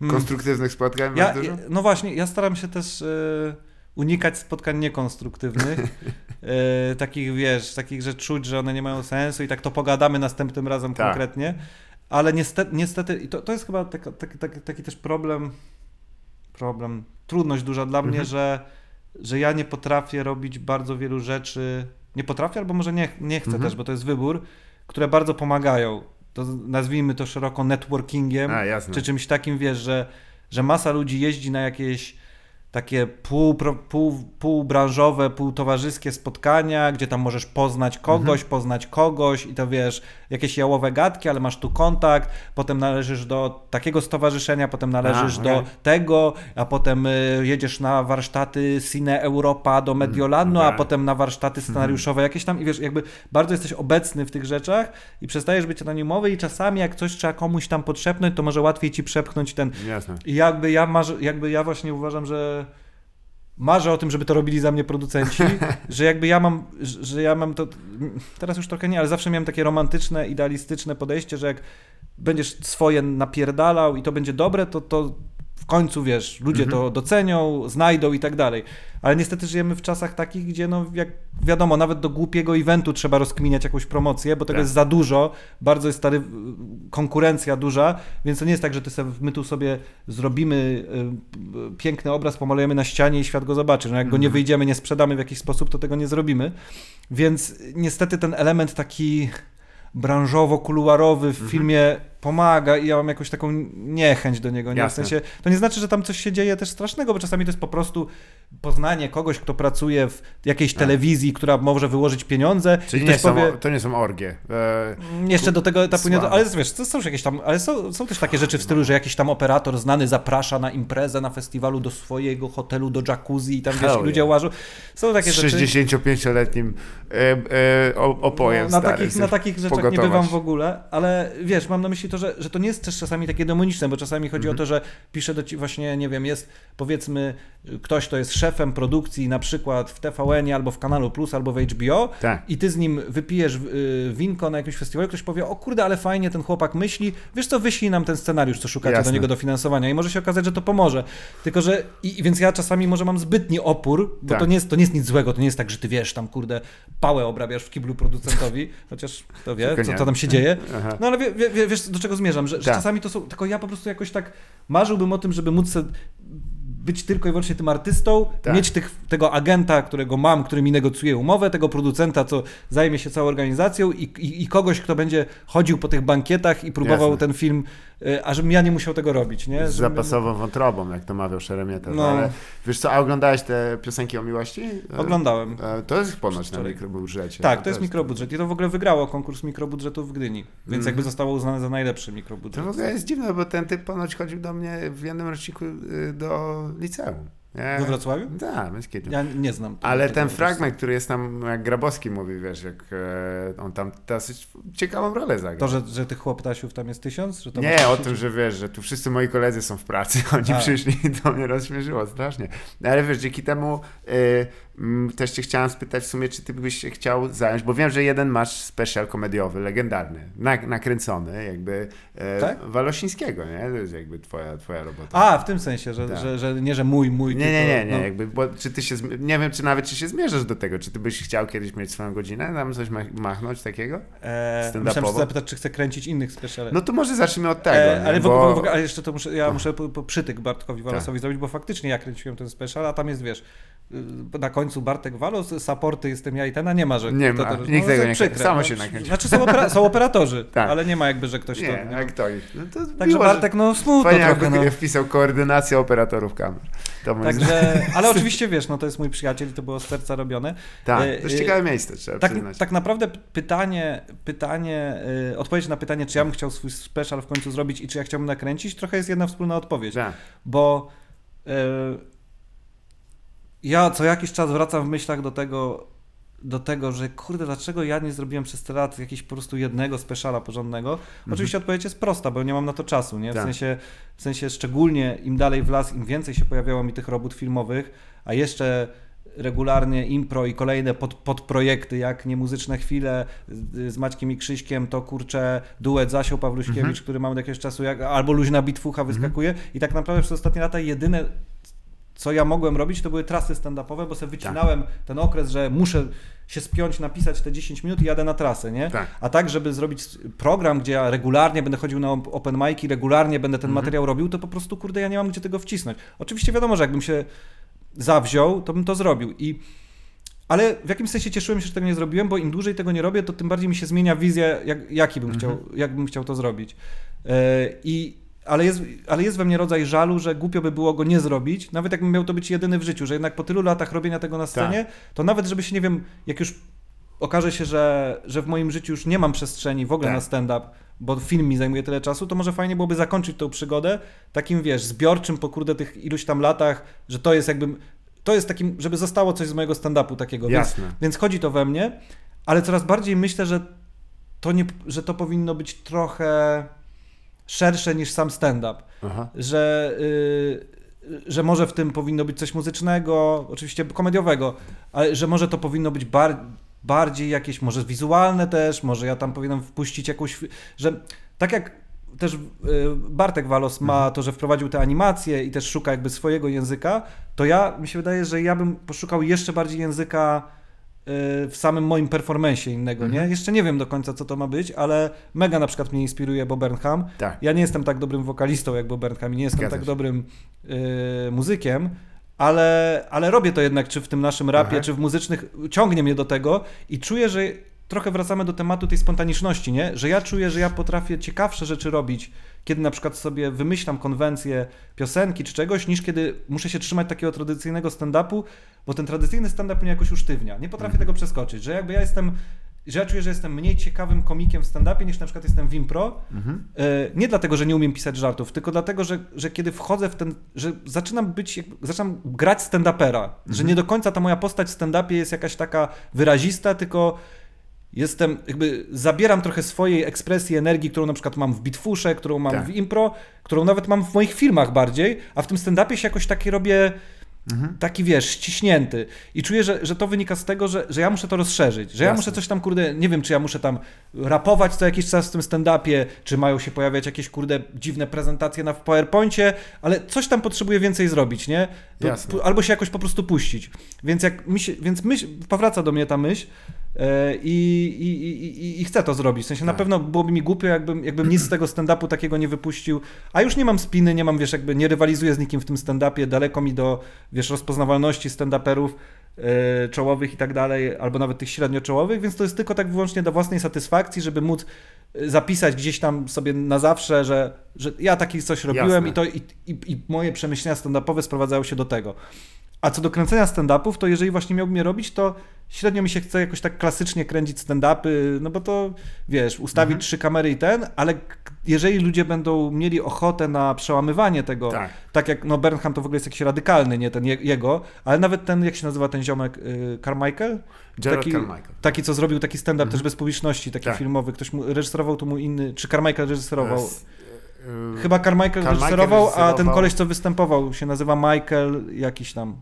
mm, Konstruktywnych spotkań Ja, dużo? no właśnie, ja staram się też e, unikać spotkań niekonstruktywnych. E, takich, wiesz, takich, że czuć, że one nie mają sensu i tak to pogadamy następnym razem Tak. konkretnie. Ale niestety, niestety i to, to jest chyba taka, taki, taki, taki też problem, problem, trudność duża dla mnie, Mhm. że, że ja nie potrafię robić bardzo wielu rzeczy. Nie potrafię, albo może nie, nie chcę Mhm. też, bo to jest wybór, które bardzo pomagają. To nazwijmy to szeroko networkingiem A, czy czymś takim, wiesz, że, że masa ludzi jeździ na jakieś takie pół, pół, półbranżowe, półtowarzyskie spotkania, gdzie tam możesz poznać kogoś, Mhm. poznać kogoś i to wiesz, jakieś jałowe gadki, ale masz tu kontakt, potem należysz do takiego stowarzyszenia, potem należysz A, do okej. tego, a potem y, jedziesz na warsztaty Cine Europa do Mediolanu, a okej. potem na warsztaty scenariuszowe jakieś tam i wiesz, jakby bardzo jesteś obecny w tych rzeczach i przestajesz być anonimowy i czasami jak coś trzeba komuś tam podszepnąć, to może łatwiej ci przepchnąć ten Jasne. i jakby ja, marzę, jakby ja właśnie uważam, że marzę o tym, żeby to robili za mnie producenci, że jakby ja mam, że ja mam to, teraz już trochę nie, ale zawsze miałem takie romantyczne, idealistyczne podejście, że jak będziesz swoje napierdalał i to będzie dobre, to, to w końcu, wiesz, ludzie Mhm. to docenią, znajdą i tak dalej. Ale niestety żyjemy w czasach takich, gdzie no, jak wiadomo, nawet do głupiego eventu trzeba rozkminiać jakąś promocję, bo tego Tak. jest za dużo, bardzo jest stary, konkurencja duża, więc to nie jest tak, że ty sobie, my tu sobie zrobimy y, piękny obraz, pomalujemy na ścianie i świat go zobaczy. No jak go nie Mhm. wyjdziemy, nie sprzedamy w jakiś sposób, to tego nie zrobimy. Więc niestety ten element taki branżowo-kuluarowy w Mhm. filmie pomaga i ja mam jakąś taką niechęć do niego. Nie? W sensie, to nie znaczy, że tam coś się dzieje też strasznego, bo czasami to jest po prostu poznanie kogoś, kto pracuje w jakiejś telewizji, która może wyłożyć pieniądze. Czyli nie ktoś są, powie, to nie są orgie. E, jeszcze do tego etapu nie. Słabe. Ale wiesz, to są już jakieś tam. Ale są, są też takie rzeczy w stylu, że jakiś tam operator znany zaprasza na imprezę na festiwalu do swojego hotelu, do jacuzzi i tam wiesz, Hell ludzie yeah. łażą. Są takie z rzeczy. 65-letnim e, e, opojem No, na, takich, na takich rzeczach nie pogotować. bywam w ogóle, ale wiesz, mam na myśli to, że, że to nie jest też czasami takie demoniczne, bo czasami chodzi Mhm. o to, że pisze do ci właśnie, nie wiem, jest powiedzmy ktoś, kto jest szefem produkcji na przykład w TVN albo w Kanalu Plus albo w HBO Tak. i ty z nim wypijesz y, winko na jakimś festiwalu, ktoś powie, o kurde, ale fajnie ten chłopak myśli, wiesz co, wyślij nam ten scenariusz, co szukacie Jasne. do niego dofinansowania i może się okazać, że to pomoże. Tylko, że i, więc ja czasami może mam zbytni opór, bo Tak. to, nie jest, to nie jest nic złego, to nie jest tak, że ty wiesz, tam kurde, pałę obrabiasz w kiblu producentowi, chociaż to wie, co, co tam się dzieje. No ale wie, wie, wie, wiesz, do czego zmierzam, że, że Tak. czasami to są, tylko ja po prostu jakoś tak marzyłbym o tym, żeby móc być tylko i wyłącznie tym artystą, Tak. mieć tych, tego agenta, którego mam, który mi negocjuje umowę, tego producenta, co zajmie się całą organizacją i, i, i kogoś, kto będzie chodził po tych bankietach i próbował Jasne. ten film, a żebym ja nie musiał tego robić, nie? Z Żebym- zapasową wątrobą, jak to mawiał Szeremietas. No. Ale wiesz co, a oglądałeś te piosenki o miłości? E, Oglądałem. e, To jest ponoć na mikrobudżecie. Tak, to jest mikrobudżet i to w ogóle wygrało konkurs mikrobudżetu w Gdyni, więc Mhm. jakby zostało uznane za najlepszy To mikrobudżet. w ogóle jest dziwne, bo ten typ ponoć chodził do mnie w jednym roczniku y, do liceum. We Wrocławiu? Tak, bez kitu. Ja nie znam. Ale ten fragment, który jest tam, jak Grabowski mówi, wiesz, jak e, on tam dosyć ciekawą rolę zagrał. To, że, że tych chłoptasiów tam jest tysiąc? Że Nie, o tym, że wiesz, że tu wszyscy moi koledzy są w pracy, oni A. przyszli i to mnie rozśmieszyło strasznie. Ale wiesz, dzięki temu mm, też cię chciałem spytać w sumie, czy ty byś się chciał zająć, bo wiem, że jeden masz special komediowy, legendarny, nak- nakręcony, jakby e, Tak? Walosińskiego, nie? To jest jakby twoja, twoja robota. A, w tym sensie, że, Tak. że, że nie, że mój, mój. Nie, nie, nie, nie, no. jakby, bo czy ty się, nie wiem, czy nawet czy się zmierzasz do tego, czy ty byś chciał kiedyś mieć swoją godzinę, tam coś mach- machnąć takiego? Eee, myślałem, że zapytać, czy chcę kręcić innych speciale. No to może zacznijmy od tego, Eee, nie? ale, w bo... ogóle, w ogóle, ale jeszcze to muszę, ja muszę po, po przytyk Bartkowi Walosowi zrobić, bo faktycznie ja kręciłem ten special, a tam jest, wiesz, y, na końcu Bartek Walos, supporty jestem ja i ten, a nie ma, że... Nie ma, to, nikt tego to nie przykre, kręci, samo no. się nakręci. Znaczy są, opera, są operatorzy, Tak. ale nie ma jakby, że ktoś Nie, to... jak to No to Także miło, Bartek, no smutno Fajnie trochę, jakby no. wpisał koordynacja operatorów kamer. Także, ale oczywiście wiesz, no to jest mój przyjaciel to było z serca robione. Tak, e, to jest e, ciekawe miejsce, trzeba Tak, przyznać. tak naprawdę pytanie, pytanie y, odpowiedź na pytanie, czy ja bym chciał swój special w końcu zrobić i czy ja chciałbym nakręcić, trochę jest jedna wspólna odpowiedź. Tak. Bo y, ja co jakiś czas wracam w myślach do tego, do tego, że kurde, dlaczego ja nie zrobiłem przez te lat jakiegoś po prostu jednego speciala porządnego? Oczywiście odpowiedź jest prosta, bo nie mam na to czasu, nie? W Tak. sensie, w sensie szczególnie im dalej w las, im więcej się pojawiało mi tych robót filmowych, a jeszcze regularnie impro i kolejne pod, podprojekty, jak niemuzyczne chwile z, Maćkiem i Krzyśkiem, to kurczę duet Zasią Pawluśkiewicz, który mam od jakiegoś czasu, jak, albo Luźna Bitfucha wyskakuje i tak naprawdę przez ostatnie lata jedyne co ja mogłem robić, to były trasy stand-upowe, bo sobie wycinałem ten okres, że muszę się spiąć, napisać te 10 minut i jadę na trasę, nie? Tak. A tak, żeby zrobić program, gdzie ja regularnie będę chodził na op- open mic'i, regularnie będę ten materiał robił, to po prostu, kurde, ja nie mam gdzie tego wcisnąć. Oczywiście wiadomo, że jakbym się zawziął, to bym to zrobił i ale w jakimś sensie cieszyłem się, że tego nie zrobiłem, bo im dłużej tego nie robię, to tym bardziej mi się zmienia wizja, jak, jaki bym chciał, jak bym chciał to zrobić. E, I, ale, jest, ale jest we mnie rodzaj żalu, że głupio by było go nie zrobić, nawet jakbym miał to być jedyny w życiu, że jednak po tylu latach robienia tego na scenie, to nawet żeby się, nie wiem, jak już okaże się, że, że w moim życiu już nie mam przestrzeni w ogóle Tak. na stand-up, bo film mi zajmuje tyle czasu, to może fajnie byłoby zakończyć tą przygodę takim, wiesz, zbiorczym po kurde tych iluś tam latach, że to jest jakby, to jest takim, żeby zostało coś z mojego stand-upu takiego. Więc, Jasne. więc chodzi to we mnie, ale coraz bardziej myślę, że to, nie, że to powinno być trochę szersze niż sam stand-up. Aha. Że, y, że może w tym powinno być coś muzycznego, oczywiście komediowego, ale że może to powinno być bar, bardziej jakieś, może wizualne też, może ja tam powinienem wpuścić jakąś, że tak jak też y, Bartek Walos ma to, że wprowadził te animacje i też szuka jakby swojego języka, to ja, mi się wydaje, że ja bym poszukał jeszcze bardziej języka w samym moim performensie innego, nie? Jeszcze nie wiem do końca, co to ma być, ale mega na przykład mnie inspiruje Bob Burnham. Tak. Ja nie jestem tak dobrym wokalistą jak Bob Burnham i nie jestem Zgadza tak się. dobrym y, muzykiem, ale, ale robię to jednak, czy w tym naszym rapie, Aha. czy w muzycznych, ciągnie mnie do tego i czuję, że trochę wracamy do tematu tej spontaniczności, nie? Że ja czuję, że ja potrafię ciekawsze rzeczy robić, kiedy na przykład sobie wymyślam konwencję piosenki czy czegoś, niż kiedy muszę się trzymać takiego tradycyjnego stand-upu, bo ten tradycyjny stand-up mnie jakoś usztywnia. Nie potrafię tego przeskoczyć, że jakby ja jestem, że ja czuję, że jestem mniej ciekawym komikiem w stand-upie niż na przykład jestem w impro. E, Nie dlatego, że nie umiem pisać żartów, tylko dlatego, że, że kiedy wchodzę w ten, że zaczynam być, zaczynam grać stand-upera, że nie do końca ta moja postać w stand-upie jest jakaś taka wyrazista, tylko jestem, jakby zabieram trochę swojej ekspresji, energii, którą na przykład mam w bitfusze, którą mam Tak. w impro, którą nawet mam w moich filmach bardziej, a w tym stand-upie się jakoś taki robię taki, wiesz, ściśnięty. I czuję, że, że to wynika z tego, że, że ja muszę to rozszerzyć, że ja Jasne. muszę coś tam, kurde, nie wiem, czy ja muszę tam rapować co jakiś czas w tym stand-upie, czy mają się pojawiać jakieś, kurde, dziwne prezentacje na w PowerPoincie, ale coś tam potrzebuję więcej zrobić, nie? Jasne. Albo się jakoś po prostu puścić. Więc jak mi się, więc myśl, powraca do mnie ta myśl, i, i, i, i- i chcę to zrobić. W sensie na Tak. pewno byłoby mi głupio, jakbym, jakbym nic z tego stand-upu takiego nie wypuścił. A już nie mam spiny, nie mam, wiesz, jakby nie rywalizuję z nikim w tym stand-upie. Daleko mi do, wiesz, rozpoznawalności stand-uperów e, czołowych i tak dalej, albo nawet tych średnio czołowych, więc to jest tylko tak wyłącznie do własnej satysfakcji, żeby móc e, zapisać gdzieś tam sobie na zawsze, że, że ja taki coś robiłem Jasne. i to i, i, i moje przemyślenia stand-upowe sprowadzają się do tego. A co do kręcenia stand-upów, to jeżeli właśnie miałbym je robić, to średnio mi się chce jakoś tak klasycznie kręcić stand-upy, no bo to, wiesz, ustawić Mhm. trzy kamery i ten, ale jeżeli ludzie będą mieli ochotę na przełamywanie tego, Tak. tak jak, no Bernham to w ogóle jest jakiś radykalny, nie ten je, jego, ale nawet ten, jak się nazywa ten ziomek, y, Carmichael? Gerald taki, Carmichael. taki, co zrobił taki stand-up też bez publiczności, taki Tak. filmowy, ktoś mu, reżyserował tu mu inny, czy Carmichael reżyserował? Y, Chyba Carmichael, Carmichael reżyserował, a ten reżyserował. koleś, co występował, się nazywa Michael jakiś tam.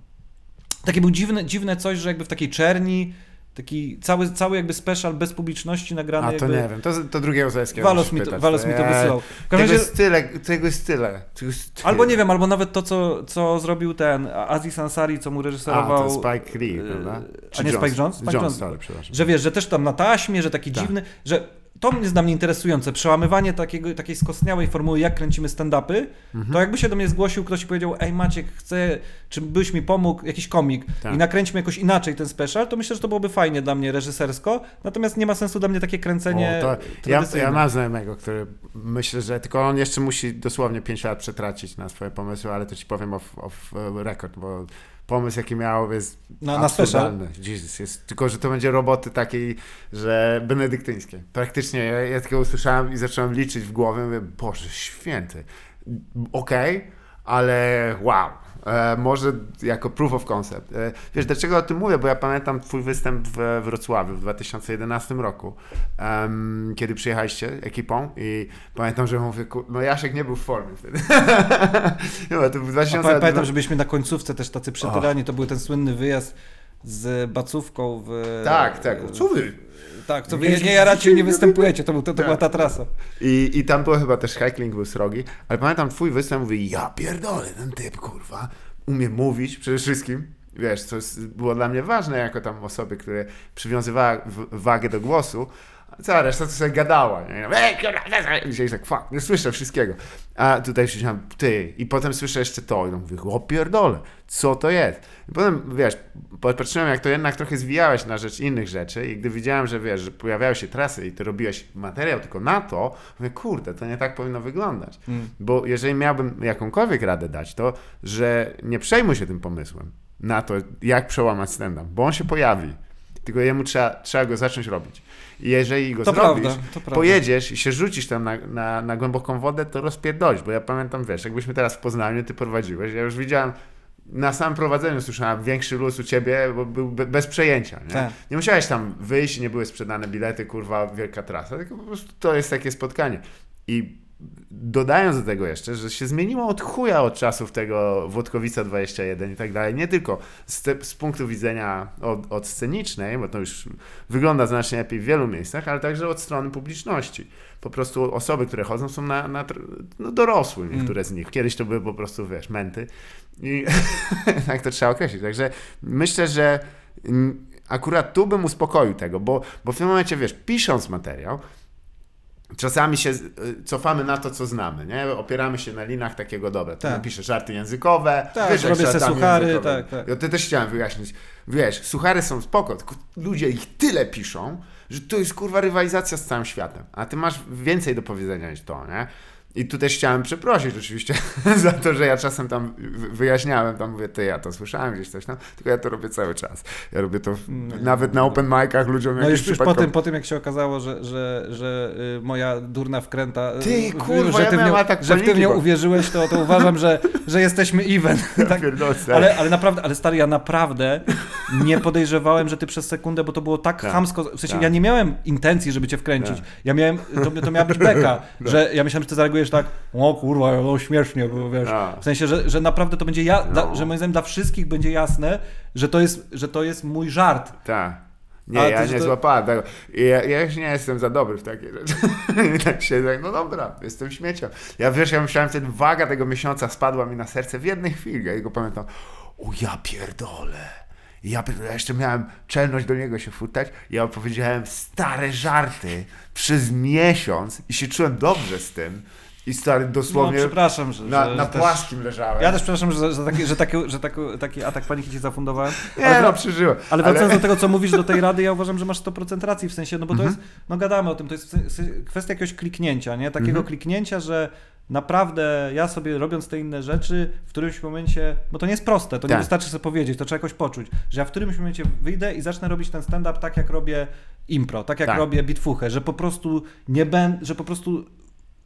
Takie był dziwne, dziwne coś, że jakby w takiej czerni, taki cały, cały jakby special bez publiczności nagrany A to jakby... nie wiem, to, to drugiego Zaleskiego Walos mi, to. Walos mi to Ja- wysyłał. Tego razie, jest tyle, tego jest tyle. Albo nie wiem, albo nawet to, co, co zrobił ten Aziz Ansari, co mu A, reżyserował... to Spike Lee, yy, prawda? a nie Spike Jones? Spike Jones, Jones. przepraszam. Że wiesz, że też tam na taśmie, że taki Tak. dziwny, że to jest dla mnie interesujące, przełamywanie takiego, takiej skostniałej formuły, jak kręcimy stand-upy, Mhm. to jakby się do mnie zgłosił ktoś i powiedział, ej Maciek, chcę, czy byś mi pomógł, jakiś komik Tak. i nakręćmy jakoś inaczej ten special, to myślę, że to byłoby fajnie dla mnie reżysersko, natomiast nie ma sensu dla mnie takie kręcenie O, ja, ja mam znajomego, który myślę, że tylko on jeszcze musi dosłownie 5 lat przetracić na swoje pomysły, ale to ci powiem off, off e, record, bo pomysł jaki miał jest Na- na. Jesus, jest, tylko, że to będzie roboty takiej, że benedyktyńskie. Praktycznie ja, ja tylko usłyszałem i zacząłem liczyć w głowie, mówię, Boże święty, okej, ale wow. E, może jako proof of concept. E, wiesz, dlaczego o tym mówię? Bo ja pamiętam twój występ w Wrocławiu w 2011 roku, em, kiedy przyjechaliście ekipą i pamiętam, że mówię, no Jaszek nie był w formie wtedy. no, to był A 2000... pa- pamiętam, że byliśmy na końcówce też tacy przytulani, to był ten słynny wyjazd z bacówką w... Tak, tak. Co wy? Tak, co wy nie jaracie, nie występujecie, to, był, to, to Tak. była ta trasa. I, I tam było chyba też heckling był srogi, ale pamiętam twój występ, mówię, ja pierdolę, ten typ, kurwa, umie mówić przede wszystkim, wiesz, co było dla mnie ważne jako tam osoby, które przywiązywała wagę do głosu, cała reszta to sobie gadała, nie? I się tak, fuck, nie słyszę wszystkiego. A tutaj słyszałem, ty, i potem słyszę jeszcze to, i mówię, o pierdolę, co to jest? I potem, wiesz, patrzyłem, jak to jednak trochę zwijałeś na rzecz innych rzeczy i gdy widziałem, że wiesz, że pojawiały się trasy i ty robiłeś materiał tylko na to, mówię, kurde, to nie tak powinno wyglądać. Mm. Bo jeżeli miałbym jakąkolwiek radę dać, to, że nie przejmuj się tym pomysłem na to, jak przełamać stand-up, bo on się pojawi. Tylko jemu trzeba, trzeba go zacząć robić. I jeżeli go To zrobisz, prawda, to prawda. pojedziesz i się rzucisz tam na, na, na głęboką wodę, to rozpierdolisz. Bo ja pamiętam, wiesz, jakbyśmy teraz w Poznaniu, ty prowadziłeś, ja już widziałem, na samym prowadzeniu słyszałem większy luz u ciebie, bo był be, bez przejęcia. Nie? Tak. nie musiałeś tam wyjść, nie były sprzedane bilety, kurwa, wielka trasa, tylko po prostu to jest takie spotkanie. I dodając do tego jeszcze, że się zmieniło od chuja od czasów tego Włodkowica 21 i tak dalej, nie tylko z, te, z punktu widzenia od, od scenicznej, bo to już wygląda znacznie lepiej w wielu miejscach, ale także od strony publiczności. Po prostu osoby, które chodzą są na, na no dorosłe niektóre z nich. Kiedyś to były po prostu, wiesz, menty i tak to trzeba określić. Także myślę, że mm, akurat tu bym uspokoił tego, bo, bo w tym momencie, wiesz, pisząc materiał, czasami się y, cofamy na to, co znamy, nie? Opieramy się na linach takiego, dobra, ty Tak. napiszesz żarty językowe, Tak, wiesz, jak robię żartami suchary, tak, tak. Ja to też chciałem wyjaśnić. Wiesz, suchary są spoko, tylko ludzie ich tyle piszą, że to jest kurwa rywalizacja z całym światem, a ty masz więcej do powiedzenia niż to, nie? I tu też chciałem przeprosić oczywiście za to, że ja czasem tam wy- wyjaśniałem, tam mówię, ty, ja to słyszałem gdzieś coś tam, tylko ja to robię cały czas. Ja robię to No, nawet na open micach ludziom No już, już po, tym, po tym, jak się okazało, że, że, że y, moja durna wkręta... y, Ty, kurwa, że ja ty nią, atak że w ty w paniki, nią bo- uwierzyłeś, to, to uważam, że, że jesteśmy even. tak? Ale, ale naprawdę, ale stary, ja naprawdę nie podejrzewałem, że ty przez sekundę, bo to było tak Tak. chamsko. W sensie Tak. ja nie miałem intencji, żeby cię wkręcić. Tak. Ja miałem, to, to miała być beka, że ja myślałem, że ty zareagujesz tak, o kurwa, no śmiesznie, bo wiesz. A. W sensie, że, że naprawdę to będzie ja, No. że moim zdaniem dla wszystkich będzie jasne, że to jest, że to jest mój żart. Tak. Nie, Ale ja że nie to- złapałem tego. I Ja, ja już nie jestem za dobry w takie rzeczy. Tak siedzę, no dobra, jestem śmiecią. Ja wiesz, ja myślałem wtedy, waga tego miesiąca spadła mi na serce w jednej chwili. Ja go pamiętam, o ja pierdolę. Ja, ja jeszcze miałem czelność do niego się futać. Ja opowiedziałem stare żarty przez miesiąc i się czułem dobrze z tym. I stary, No, dosłownie przepraszam, że, na, że, na też- płaskim leżałem. Ja też przepraszam, że, że, taki, że, taki, że taki, taki atak paniki ci zafundowałem. nie, ale, no, przeżyłem. ale wracając do tego, co mówisz do tej rady, ja uważam, że masz 100% racji, w sensie, no bo to Mhm. jest, no gadamy o tym, to jest kwestia jakiegoś kliknięcia, nie? Takiego Mhm. kliknięcia, że naprawdę ja sobie robiąc te inne rzeczy, w którymś momencie, bo to nie jest proste, to nie Tak. wystarczy sobie powiedzieć, to trzeba jakoś poczuć, że ja w którymś momencie wyjdę i zacznę robić ten stand-up tak, jak robię impro, tak jak Tak. robię bitfuchę, że po prostu nie będę, że po prostu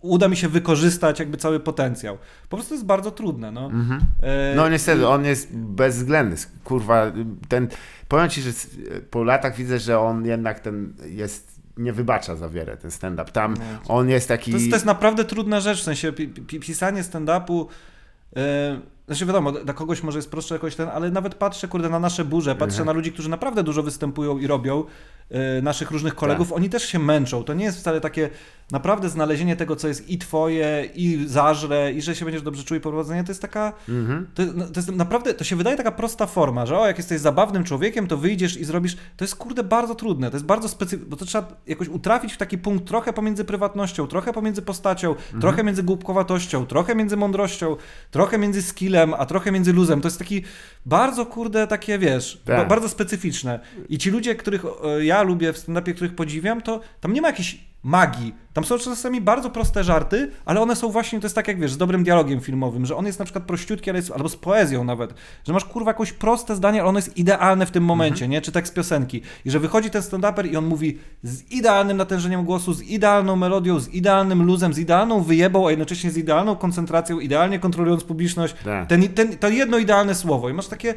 uda mi się wykorzystać jakby cały potencjał. Po prostu jest bardzo trudne, no. E, No niestety, on jest bezwzględny. Kurwa, ten. Powiem ci, że po latach widzę, że on jednak ten jest. Nie wybacza za wiele ten stand-up. Tam No. on jest taki. To jest, to jest naprawdę trudna rzecz, w sensie pi, pi, pisanie stand-upu. Yy, znaczy wiadomo, dla kogoś może jest prostsze jakoś ten, ale nawet patrzę, kurde, na nasze burze, patrzę Mhm. na ludzi, którzy naprawdę dużo występują i robią, yy, naszych różnych kolegów, oni też się męczą. To nie jest wcale takie naprawdę znalezienie tego, co jest i twoje, i zażre, i że się będziesz dobrze czuł i prowadzenie, to jest taka, Mhm. to, no, to jest naprawdę, to się wydaje taka prosta forma, że o, jak jesteś zabawnym człowiekiem, to wyjdziesz i zrobisz, to jest kurde bardzo trudne, to jest bardzo specyficzne, bo to trzeba jakoś utrafić w taki punkt trochę pomiędzy prywatnością, trochę pomiędzy postacią, Mhm. trochę między głupkowatością, trochę między mądrością, trochę między skillem, a trochę między luzem. To jest taki bardzo kurde takie, wiesz, Tak. ba- bardzo specyficzne. I ci ludzie, których e, ja lubię w stand-upie, których podziwiam, to tam nie ma jakichś magii. Tam są czasami bardzo proste żarty, ale one są właśnie, to jest tak jak wiesz, z dobrym dialogiem filmowym, że on jest na przykład prościutki, ale jest, albo z poezją nawet, że masz kurwa jakieś proste zdanie, ale ono jest idealne w tym momencie, nie? Czy tekst piosenki. I że wychodzi ten stand-uper i on mówi z idealnym natężeniem głosu, z idealną melodią, z idealnym luzem, z idealną wyjebą, a jednocześnie z idealną koncentracją, idealnie kontrolując publiczność. Tak. Ten, ten, to jedno idealne słowo. I masz takie,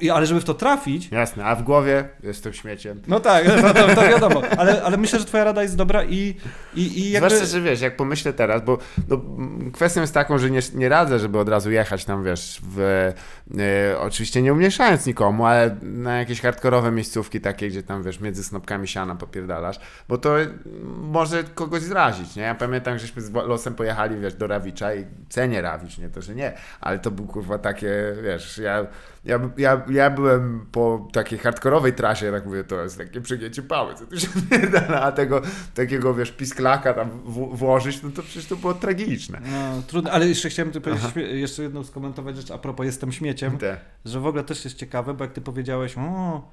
i- ale żeby w to trafić, Jasne, a w głowie jestem śmieciem. no tak, to, to, to wiadomo, ale, ale myślę, że twoja rada jest dobra i, i, i jakby... Zwłaszcza, że wiesz, jak pomyślę teraz, bo no, kwestią jest taką, że nie, nie radzę, żeby od razu jechać tam, wiesz, w, e, oczywiście nie umniejszając nikomu, ale na jakieś hardkorowe miejscówki takie, gdzie tam, wiesz, między snopkami siana popierdalasz, bo to może kogoś zrazić, nie? Ja pamiętam, żeśmy z losem pojechali, wiesz, do Rawicza i cenię Rawicz, nie to, że nie, ale to był, kurwa, takie, wiesz, ja, ja, ja, ja byłem po takiej hardkorowej trasie, tak mówię, to jest takie przegięcie pały, co tu się pierdala, a tego takiego, wiesz, pisklaka tam w, włożyć, no to przecież to było tragiczne. No, trudno, ale jeszcze chciałem tu powiedzieć, jeszcze jedną skomentować rzecz a propos jestem śmieciem, Te. że w ogóle też jest ciekawe, bo jak ty powiedziałeś, o,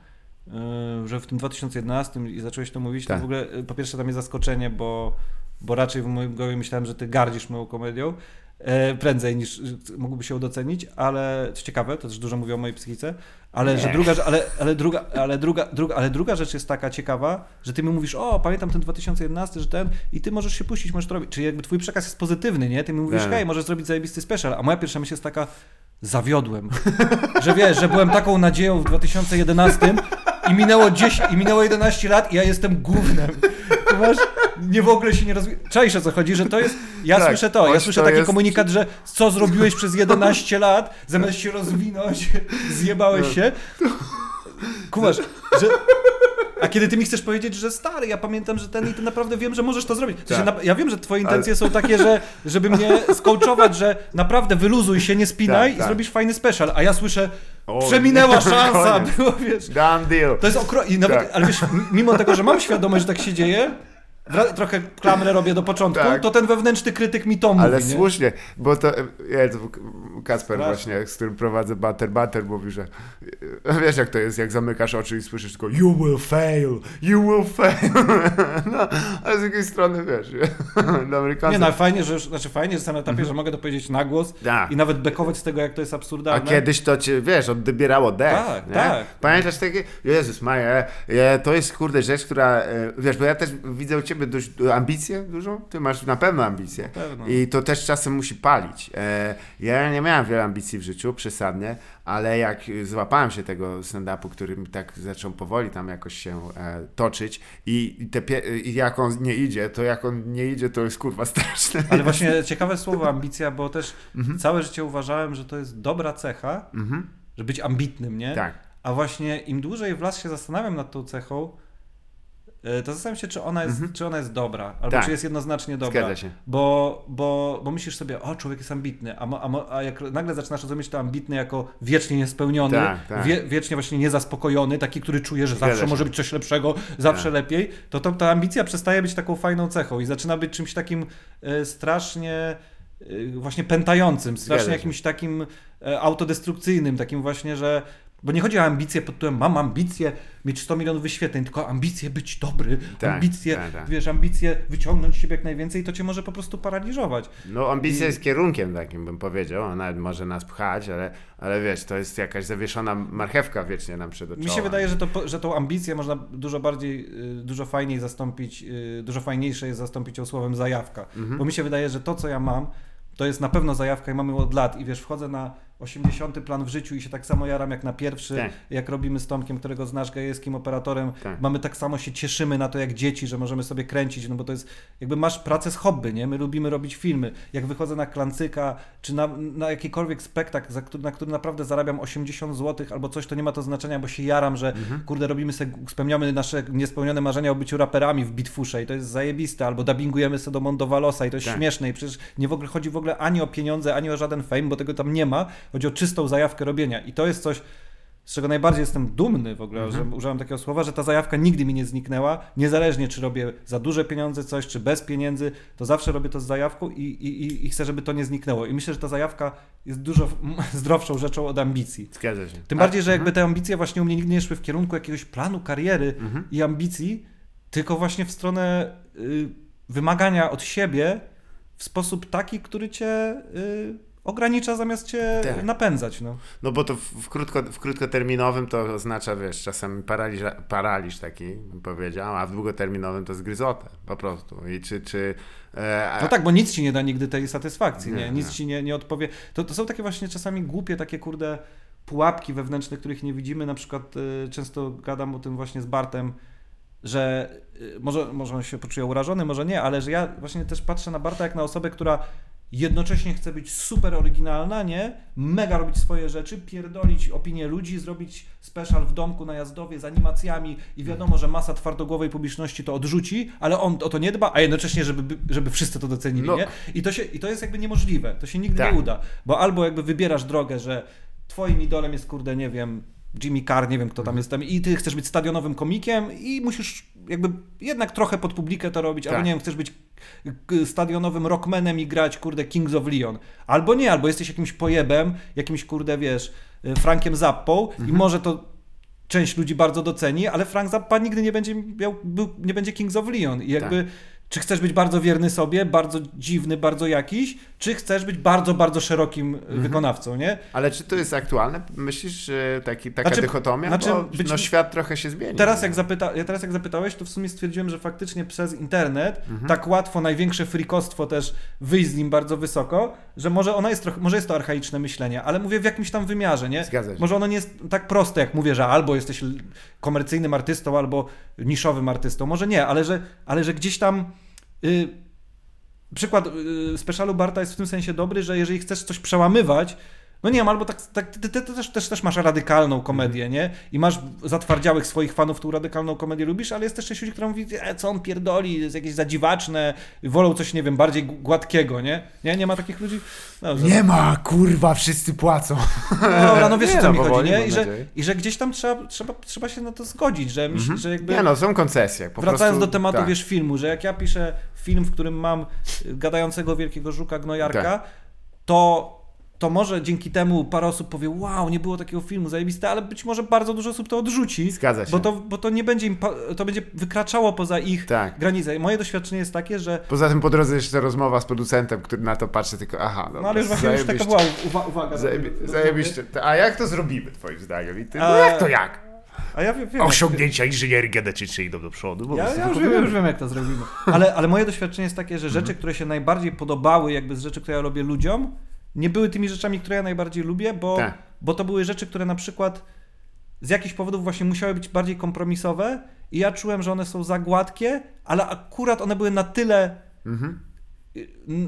yy, że w tym 2011 i zacząłeś to mówić, Tak. to w ogóle yy, po pierwsze tam jest zaskoczenie, bo, bo raczej w moim głowie myślałem, że ty gardzisz moją komedią, e, prędzej niż y, mógłby się udocenić, ale ciekawe, to też dużo mówi o mojej psychice, ale że druga, rzecz- ale, ale, druga, ale, druga, druga, ale druga rzecz jest taka ciekawa, że ty mi mówisz, o, pamiętam ten 2011, że ten i ty możesz się puścić, możesz to robić, czyli jakby twój przekaz jest pozytywny, nie? Ty mi mówisz, Tak. hej, możesz zrobić zajebisty special, a moja pierwsza myśl jest taka, zawiodłem, że wiesz, że byłem taką nadzieją w 2011 i minęło 10, i minęło 11 lat i ja jestem gównem. Masz, nie w ogóle się nie rozwija. Czaisz o co chodzi, że to jest, ja Tak, słyszę to, ja słyszę to taki jest- komunikat, że co zrobiłeś przez 11 lat, zamiast się rozwinąć, zjebałeś No. się. Kumasz, że... A kiedy ty mi chcesz powiedzieć, że stary, ja pamiętam, że ten i ty naprawdę wiem, że możesz to zrobić. W sensie, Tak. na, ja wiem, że twoje intencje są takie, że żeby mnie skołczować, że naprawdę wyluzuj się, nie spinaj Tak, i tak. zrobisz fajny special, a ja słyszę, O, przeminęła nie, szansa, koniec. było, wiesz, Done deal. to jest okro... I nawet, Tak. ale wiesz, m- mimo tego, że mam świadomość, że tak się dzieje, trochę klamrę robię do początku, Tak. to ten wewnętrzny krytyk mi to mówi, Ale nie? słusznie, bo to e, Kasper Straszne. właśnie, z którym prowadzę Butter Butter, mówi, że e, wiesz jak to jest, jak zamykasz oczy i słyszysz tylko you will fail, you will fail. No, ale z drugiej strony wiesz, do Amerykanów. Nie, no fajnie, że znaczy fajnie, że jestem na etapie, że mogę to powiedzieć na głos Mhm. Tak. i nawet bekować z tego, jak to jest A absurdalne. kiedyś to cię, wiesz, odbierało dech. Tak, nie? tak. Pamiętasz takie, Jezus Maja, e, to jest kurde rzecz, która, wiesz, bo ja też widzę u ciebie dość ambicję dużą, ty masz na pewno ambicję. pewno. I to też czasem musi palić. E, ja nie miałem wiele ambicji w życiu, przesadnie, ale jak złapałem się tego stand-upu, który mi tak zaczął powoli tam jakoś się e, toczyć i, te i jak on nie idzie, to jak on nie idzie, to jest kurwa straszne. Ale właśnie ciekawe słowo ambicja, bo też Mhm. całe życie uważałem, że to jest dobra cecha, Mhm. żeby być ambitnym, nie? Tak. A właśnie im dłużej w las się zastanawiam nad tą cechą, to zastanawiam się, czy ona jest, Mhm. czy ona jest dobra, albo Tak. czy jest jednoznacznie dobra. Zgadza się. Bo, bo, bo myślisz sobie, o, człowiek jest ambitny, a, a, a jak nagle zaczynasz rozumieć to ambitny jako wiecznie niespełniony, Tak, tak. Wie, wiecznie właśnie niezaspokojony, taki, który czuje, że Zgadza zawsze się. może być coś lepszego, zawsze Tak. lepiej, to, to ta ambicja przestaje być taką fajną cechą i zaczyna być czymś takim e, strasznie e, właśnie pętającym, strasznie jakimś takim e, autodestrukcyjnym, takim właśnie, że bo nie chodzi o ambicje pod tytułem mam ambicję mieć 100 milionów wyświetleń, tylko ambicje być dobry, Tak, ambicje, tak, tak. wiesz, ambicje wyciągnąć siebie jak najwięcej, to cię może po prostu paraliżować. No ambicja I- jest kierunkiem takim, bym powiedział, ona może nas pchać, ale, ale wiesz, to jest jakaś zawieszona marchewka wiecznie nam przed oczami. Mi się wydaje, że, to, że tą ambicję można dużo bardziej, y, dużo fajniej zastąpić, y, dużo fajniejsze jest zastąpić ją słowem zajawka. Mhm. Bo mi się wydaje, że to, co ja mam, to jest na pewno zajawka i mamy ją od lat. I wiesz, wchodzę na 80 plan w życiu i się tak samo jaram jak na pierwszy, Tak. jak robimy z Tomkiem, którego znasz, gejskim operatorem. Tak. Mamy tak samo się cieszymy na to jak dzieci, że możemy sobie kręcić, no bo to jest, jakby masz pracę z hobby, nie? My lubimy robić filmy. Jak wychodzę na Klancyka, czy na, na jakikolwiek spektakl, za na który naprawdę zarabiam 80 zł albo coś, to nie ma to znaczenia, bo się jaram, że Mhm. kurde, robimy sobie, spełniamy nasze niespełnione marzenia o byciu raperami w Bitfusze i to jest zajebiste, albo dubbingujemy sobie do Mondowalosa i to jest Tak. śmieszne i przecież nie w ogóle chodzi w ogóle ani o pieniądze, ani o żaden fame, bo tego tam nie ma. Chodzi o czystą zajawkę robienia i to jest coś, z czego najbardziej jestem dumny w ogóle, Mhm. że użyłem takiego słowa, że ta zajawka nigdy mi nie zniknęła, niezależnie czy robię za duże pieniądze coś, czy bez pieniędzy, to zawsze robię to z zajawką i, i, i- i chcę, żeby to nie zniknęło. I myślę, że ta zajawka jest dużo zdrowszą rzeczą od ambicji. Zgadza się. Tym A- bardziej, że jakby te ambicje właśnie u mnie nigdy nie szły w kierunku jakiegoś planu kariery Mhm. i ambicji, tylko właśnie w stronę y, wymagania od siebie w sposób taki, który cię y, ogranicza zamiast cię Tak. napędzać. No. No bo to w, w, krótko, w krótkoterminowym to oznacza, wiesz, czasem paraliż, paraliż taki, bym powiedział, a w długoterminowym to zgryzotę po prostu. I czy... czy e, a- No tak, bo nic ci nie da nigdy tej satysfakcji, nie? Nie, Nic nie. ci nie, nie odpowie. To, to są takie właśnie czasami głupie, takie kurde pułapki wewnętrzne, których nie widzimy. Na przykład y, często gadam o tym właśnie z Bartem, że y, może, może on się poczuje urażony, może nie, ale że ja właśnie też patrzę na Barta jak na osobę, która jednocześnie chce być super oryginalna, nie? Mega robić swoje rzeczy, pierdolić opinię ludzi, zrobić special w domku na jazdowie z animacjami i wiadomo, że masa twardogłowej publiczności to odrzuci, ale on o to nie dba, a jednocześnie, żeby, żeby wszyscy to docenili, No. nie? I to, się, I to jest jakby niemożliwe, to się nigdy Tak. nie uda, bo albo jakby wybierasz drogę, że twoim idolem jest, kurde, nie wiem, Jimmy Carr, nie wiem kto Mhm. tam jest tam i ty chcesz być stadionowym komikiem i musisz jakby jednak trochę pod publikę to robić, albo Tak. nie wiem, chcesz być stadionowym rockmanem i grać, kurde, Kings of Leon. Albo nie, albo jesteś jakimś pojebem, jakimś, kurde, wiesz, y, Frankiem Zappą Mhm. i może to część ludzi bardzo doceni, ale Frank Zappa nigdy nie będzie miał, był, nie będzie Kings of Leon i jakby Tak. Czy chcesz być bardzo wierny sobie, bardzo dziwny, bardzo jakiś, czy chcesz być bardzo, bardzo szerokim y, Mhm. wykonawcą, nie? Ale czy to jest aktualne? Myślisz, że taki, taka Znaczy- dychotomia? znaczy Bo, być- no świat trochę się zmienił. Teraz jak, zapyta, ja teraz jak zapytałeś, to w sumie stwierdziłem, że faktycznie przez internet Mhm. tak łatwo największe frikostwo też wyjść z nim bardzo wysoko, że może ona jest trochę, może jest to archaiczne myślenie, ale mówię w jakimś tam wymiarze, nie? Zgadza się. Może ono nie jest tak proste, jak mówię, że albo jesteś komercyjnym artystą, albo niszowym artystą. Może nie, ale że, ale że gdzieś tam. Y, przykład y, specialu Barta jest w tym sensie dobry, że jeżeli chcesz coś przełamywać, no nie wiem, albo tak, tak ty, ty, ty też, też, też masz radykalną komedię, nie? I masz zatwardziałych swoich fanów, tą radykalną komedię lubisz, ale jest też część ludzi, która mówi, e, co on pierdoli, jest jakieś zadziwaczne, wolą coś, nie wiem, bardziej gładkiego, nie? Nie, nie ma takich ludzi? Dobrze. Nie ma, kurwa, wszyscy płacą. No dobra, no wiesz Nie, o co no, mi chodzi, nie? I że. I że gdzieś tam trzeba, trzeba, trzeba się na to zgodzić, że, myśl, że jakby... Nie no, są koncesje. Po Wracając prostu, do tematu, tak. wiesz, filmu, że jak ja piszę film, w którym mam y, gadającego wielkiego żuka gnojarka, Tak. to, to może dzięki temu parę osób powie, wow, nie było takiego filmu, zajebiste, ale być może bardzo dużo osób to odrzuci, Zgadza się. bo to, bo to nie będzie im, to będzie wykraczało poza ich Tak. granice. Moje doświadczenie jest takie, że Poza tym po drodze jeszcze rozmowa z producentem, który na to patrzy tylko, aha, dobra, no ale już właśnie już taka zajebiście. była uwa- uwaga. Zajebi- do zajebiście. A jak to zrobimy, twoim zdaniem? I ty, no A- jak to jak? A ja wiem, Osiągnięcia inżynierii genetycznej idą do przodu. Ja, ja już, wiem, już wiem, jak to zrobimy. Ale, ale moje doświadczenie jest takie, że rzeczy, które się najbardziej podobały, jakby z rzeczy, które ja robię ludziom, nie były tymi rzeczami, które ja najbardziej lubię, bo, Tak. bo to były rzeczy, które na przykład z jakichś powodów właśnie musiały być bardziej kompromisowe i ja czułem, że one są za gładkie, ale akurat one były na tyle Mhm.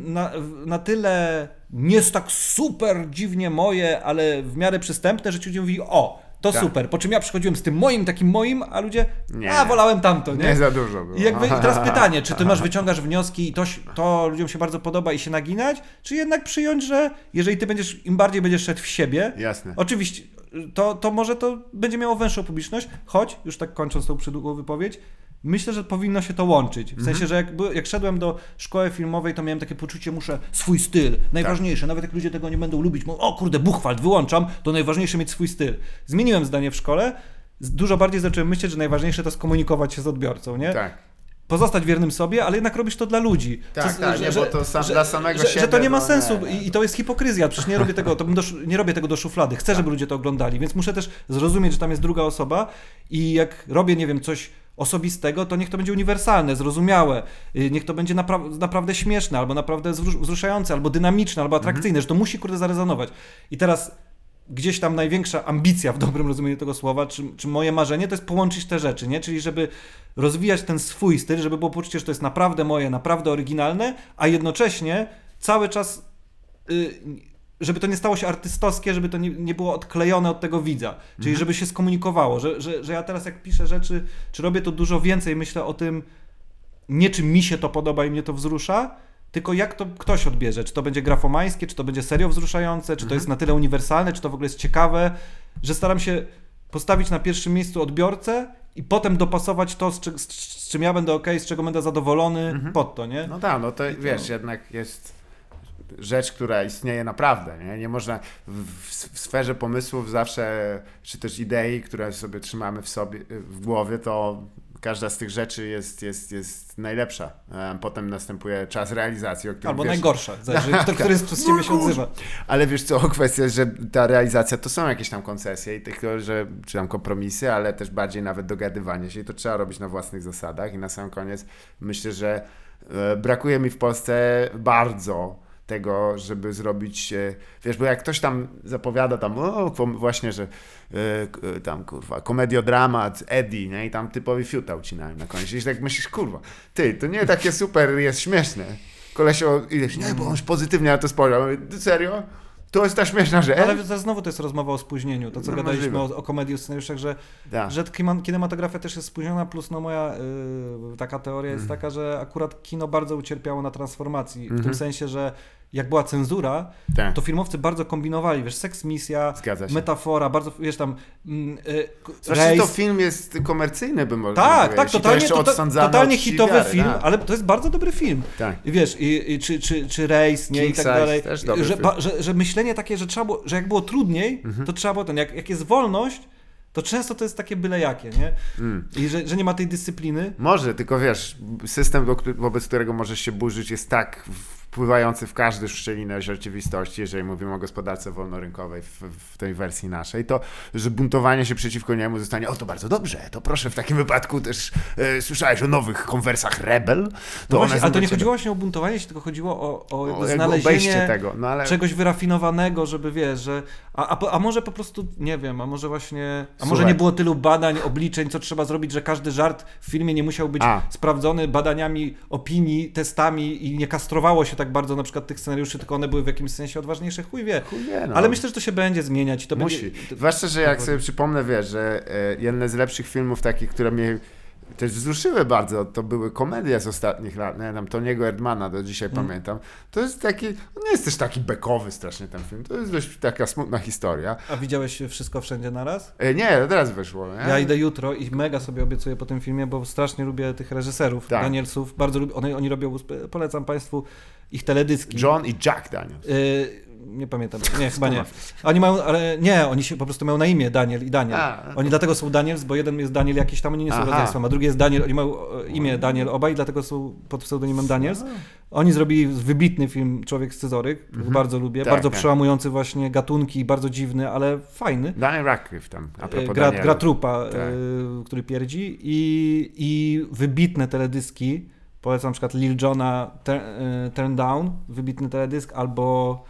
na, na tyle nie jest tak super dziwnie moje, ale w miarę przystępne, że ci ludzie mówili, o, to Tak. super. Po czym ja przychodziłem z tym moim, takim moim, a ludzie, Nie. a wolałem tamto, nie? Nie za dużo było. I jakby teraz pytanie, czy ty masz wyciągasz wnioski i to, to ludziom się bardzo podoba i się naginać, czy jednak przyjąć, że jeżeli ty będziesz, im bardziej będziesz szedł w siebie, Jasne. oczywiście, to, to może to będzie miało węższą publiczność, choć, już tak kończąc tą przydługą wypowiedź, myślę, że powinno się to łączyć. W Mhm. sensie, że jak, jak szedłem do szkoły filmowej, to miałem takie poczucie, muszę swój styl, najważniejsze, nawet jak ludzie tego nie będą lubić, mówią, o kurde, buchwald, wyłączam, to najważniejsze mieć swój styl. Zmieniłem zdanie w szkole, dużo bardziej zacząłem myśleć, że najważniejsze to skomunikować się z odbiorcą, nie? Tak. pozostać wiernym sobie, ale jednak robisz to dla ludzi. Tak, Co- tak, nie, bo to sam- dla samego że, że siebie to nie ma to sensu nie, nie. I, i to jest hipokryzja. Przecież nie robię tego, to do, nie robię tego do szuflady. Chcę, żeby ludzie to oglądali, więc muszę też zrozumieć, że tam jest druga osoba i jak robię, nie wiem, coś osobistego, to niech to będzie uniwersalne, zrozumiałe, y, niech to będzie napra- naprawdę śmieszne, albo naprawdę wzrusz- wzruszające, albo dynamiczne, albo atrakcyjne, że to musi kurde zarezonować. I teraz gdzieś tam największa ambicja w dobrym rozumieniu tego słowa, czy, czy moje marzenie, to jest połączyć te rzeczy, nie? Czyli żeby rozwijać ten swój styl, żeby było poczucie, że to jest naprawdę moje, naprawdę oryginalne, a jednocześnie cały czas, y, żeby to nie stało się artystowskie, żeby to nie, nie było odklejone od tego widza, czyli żeby się skomunikowało, że, że, że ja teraz jak piszę rzeczy, czy robię to dużo więcej, myślę o tym, nie czy mi się to podoba i mnie to wzrusza, tylko jak to ktoś odbierze. Czy to będzie grafomańskie, czy to będzie serio wzruszające, czy to jest na tyle uniwersalne, czy to w ogóle jest ciekawe, że staram się postawić na pierwszym miejscu odbiorcę i potem dopasować to, z, czy, z, z czym ja będę ok, z czego będę zadowolony pod to, nie? No tak, no to wiesz, jednak jest rzecz, która istnieje naprawdę, nie? Nie można w, w sferze pomysłów zawsze, czy też idei, które sobie trzymamy w sobie, w głowie, to Każda z tych rzeczy jest, jest, jest najlepsza. Potem następuje czas realizacji, o którym Albo wiesz, najgorsza, zależy kto, który z przez ciebie się odzywa. Ale wiesz co, kwestia że ta realizacja to są jakieś tam koncesje i tylko, że, czy tam kompromisy, ale też bardziej nawet dogadywanie się i to trzeba robić na własnych zasadach i na sam koniec myślę, że e, brakuje mi w Polsce bardzo tego, żeby zrobić, wiesz, bo jak ktoś tam zapowiada tam, o, właśnie, że e, e, tam, kurwa, komediodramat, Eddie, nie, i tam typowi fiuta ucinają na koniec i tak myślisz, kurwa, ty, to nie takie super jest śmieszne. Kolesio, ileś, nie, bo on pozytywnie na to spojrzał. "Ty Serio? To jest ta śmieszna rzecz? Ale to znowu to jest rozmowa o spóźnieniu. To, co No, gadaliśmy o, o komedii, o scenariuszach, że, że kinematografia też jest spóźniona, plus no moja y, taka teoria jest Mhm. taka, że akurat kino bardzo ucierpiało na transformacji. W Mhm. tym sensie, że jak była cenzura, tak. to filmowcy bardzo kombinowali, wiesz, seks misja, metafora, bardzo, wiesz tam, mm, y, k- Zresztą rejs. to film jest komercyjny, by można Tak, powiedzieć. tak, I to totalnie, to, totalnie hitowy wiary, film, tak. ale to jest bardzo dobry film. Tak. I wiesz, i, i, czy, czy, czy rejs, nie, i King tak Size dalej. też dobry Że, film. ba, że, że myślenie takie, że trzeba było, że jak było trudniej, Mhm. to trzeba było ten, jak, jak jest wolność, to często to jest takie byle jakie, nie? Mm. I że, że nie ma tej dyscypliny. Może, tylko wiesz, system, wo- wobec którego możesz się burzyć, jest tak wpływający w każdy szczelinę rzeczywistości, jeżeli mówimy o gospodarce wolnorynkowej w, w tej wersji naszej, to że buntowanie się przeciwko niemu zostanie, o to bardzo dobrze, to proszę w takim wypadku też e, słyszałeś o nowych konwersach Rebel? To No właśnie, ale to nie chodziło właśnie o buntowanie się, tylko chodziło o, o, o znalezienie tego, no ale... czegoś wyrafinowanego, żeby wiesz, że. A, a, a może po prostu, nie wiem, a może właśnie. A może Słuchaj. nie było tylu badań, obliczeń, co trzeba zrobić, że każdy żart w filmie nie musiał być A. sprawdzony badaniami, opinii, testami i nie kastrowało się tak bardzo na przykład tych scenariuszy, tylko one były w jakimś sensie odważniejsze, chuj wie. Chuj wie, no. Ale myślę, że to się będzie zmieniać i to Musi. będzie. Zwłaszcza, że jak sobie przypomnę, wiesz, że e, jedne z lepszych filmów takich, które mnie też wzruszyły bardzo, to były komedie z ostatnich lat, nie tam Toniego Erdmana do dzisiaj Mm. pamiętam. To jest taki, no nie jest też taki bekowy strasznie ten film, to jest dość taka smutna historia. A widziałeś wszystko wszędzie naraz? E, nie, teraz wyszło, nie? Ja idę jutro i mega sobie obiecuję po tym filmie, bo strasznie lubię tych reżyserów, Tak. Danielsów. Bardzo lubię, oni, oni robią, polecam Państwu ich teledyski. John i Jack Daniels. Y, nie pamiętam, nie, chyba nie. Oni mają, ale nie, oni się po prostu mają na imię Daniel i Daniel. A. Oni dlatego są Daniels, bo jeden jest Daniel jakiś tam, oni nie są Aha. rodzeństwem, a drugi jest Daniel, oni mają e, imię Daniel obaj, dlatego są pod pseudonimem Daniels. Oni zrobili wybitny film Człowiek Scyzoryk, który bardzo lubię, Tak, bardzo tak. przełamujący właśnie gatunki, bardzo dziwny, ale fajny. Daniel Radcliffe tam, a propos E, Gra, gra trupa, Tak. e, który pierdzi i, i wybitne teledyski, polecam na przykład Lil Turn, e, Turn Down, wybitny teledysk, albo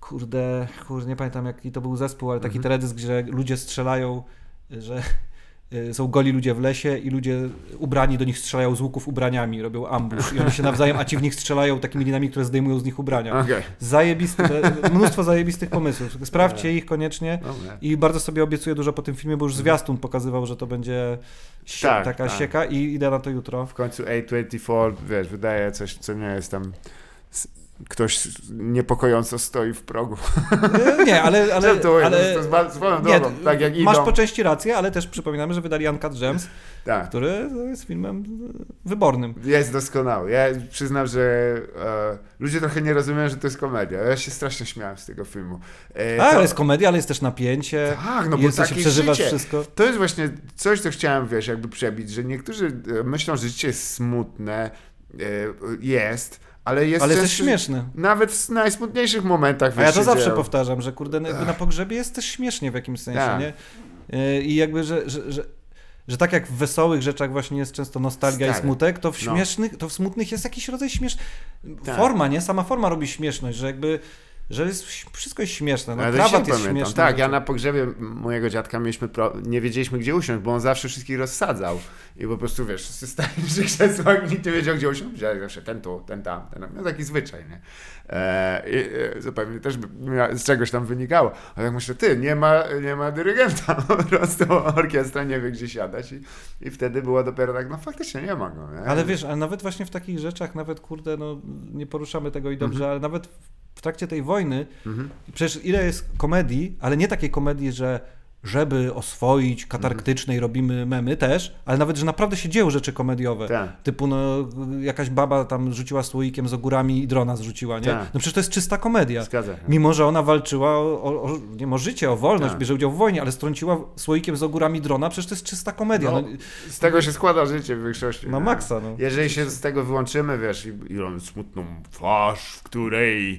kurde, kurde, nie pamiętam jaki to był zespół, ale taki Mhm. teledysk, gdzie ludzie strzelają, że e, są goli ludzie w lesie i ludzie ubrani do nich strzelają z łuków ubraniami, robią ambush i oni się nawzajem, a ci w nich strzelają takimi linami, które zdejmują z nich ubrania. Okej. Zajebisty, mnóstwo zajebistych pomysłów. Sprawdźcie ich koniecznie. I bardzo sobie obiecuję dużo po tym filmie, bo już zwiastun pokazywał, że to będzie sie- Tak, taka tak. sieka i idę na to jutro. W końcu A24, wiesz, wydaje coś, co nie jest tam... Ktoś niepokojąco stoi w progu. Nie, ale... ale, Żartuję, ale to jest bardzo swoją nie, drogą, tak jak masz idą. po części rację, ale też przypominamy, że wydali Uncut Gems, Tak. który jest filmem wybornym. Jest doskonały. Ja przyznam, że e, ludzie trochę nie rozumieją, że to jest komedia. Ja się strasznie śmiałem z tego filmu. E, A, to- ale jest komedia, ale jest też napięcie. Tak, no bo jest, się takie przeżywasz życie. wszystko. To jest właśnie coś, co chciałem, wiesz, jakby przebić, że niektórzy e, myślą, że życie jest smutne, e, jest, ale jest Ale też śmieszny. Nawet w najsmutniejszych momentach, A ja to zawsze powtarzam, że kurde, no jakby na pogrzebie jest też śmiesznie w jakimś sensie, Tak. nie? E, I jakby, że, że, że, że tak jak w wesołych rzeczach właśnie jest często nostalgia i Stary. smutek, to w No. śmiesznych, to w smutnych jest jakiś rodzaj śmiesz... Tak. Forma, nie? Sama forma robi śmieszność, że jakby, że jest, wszystko jest śmieszne. No, Ale krawat jest śmieszny. Tak, ja na pogrzebie mojego dziadka mieliśmy pro... nie wiedzieliśmy gdzie usiąść, bo on zawsze wszystkich rozsadzał. I po prostu wiesz, wszyscy stali przy krzesłach nikt nie wiedział gdzie usiąść. Ja zawsze ten tu, ten tam, ten tam. No taki zwyczaj, nie? E, i, e, zupełnie też z czegoś tam wynikało. Ale tak myślę, ty, nie ma, nie ma dyrygenta, po prostu orkiestra nie wie gdzie siadać i, i wtedy było dopiero tak, no faktycznie nie ma go, nie? Ale wiesz, ale nawet właśnie w takich rzeczach, nawet kurde, no nie poruszamy tego i dobrze, ale nawet w trakcie tej wojny, Mhm. przecież ile jest komedii, ale nie takiej komedii, że żeby oswoić katarktycznej robimy memy też, ale nawet, że naprawdę się dzieją rzeczy komediowe. Tak. Typu no, jakaś baba tam rzuciła słoikiem z ogórami i drona zrzuciła, nie? Tak. No przecież to jest czysta komedia. Zgadza się. Mimo, że ona walczyła o, o, nie o życie, o wolność, Tak. bierze udział w wojnie, ale strąciła słoikiem z ogórami drona, przecież to jest czysta komedia. No, No, z tego się składa życie w większości. na maksa, no. Jeżeli się z tego wyłączymy, wiesz, i, i on smutną twarz, w której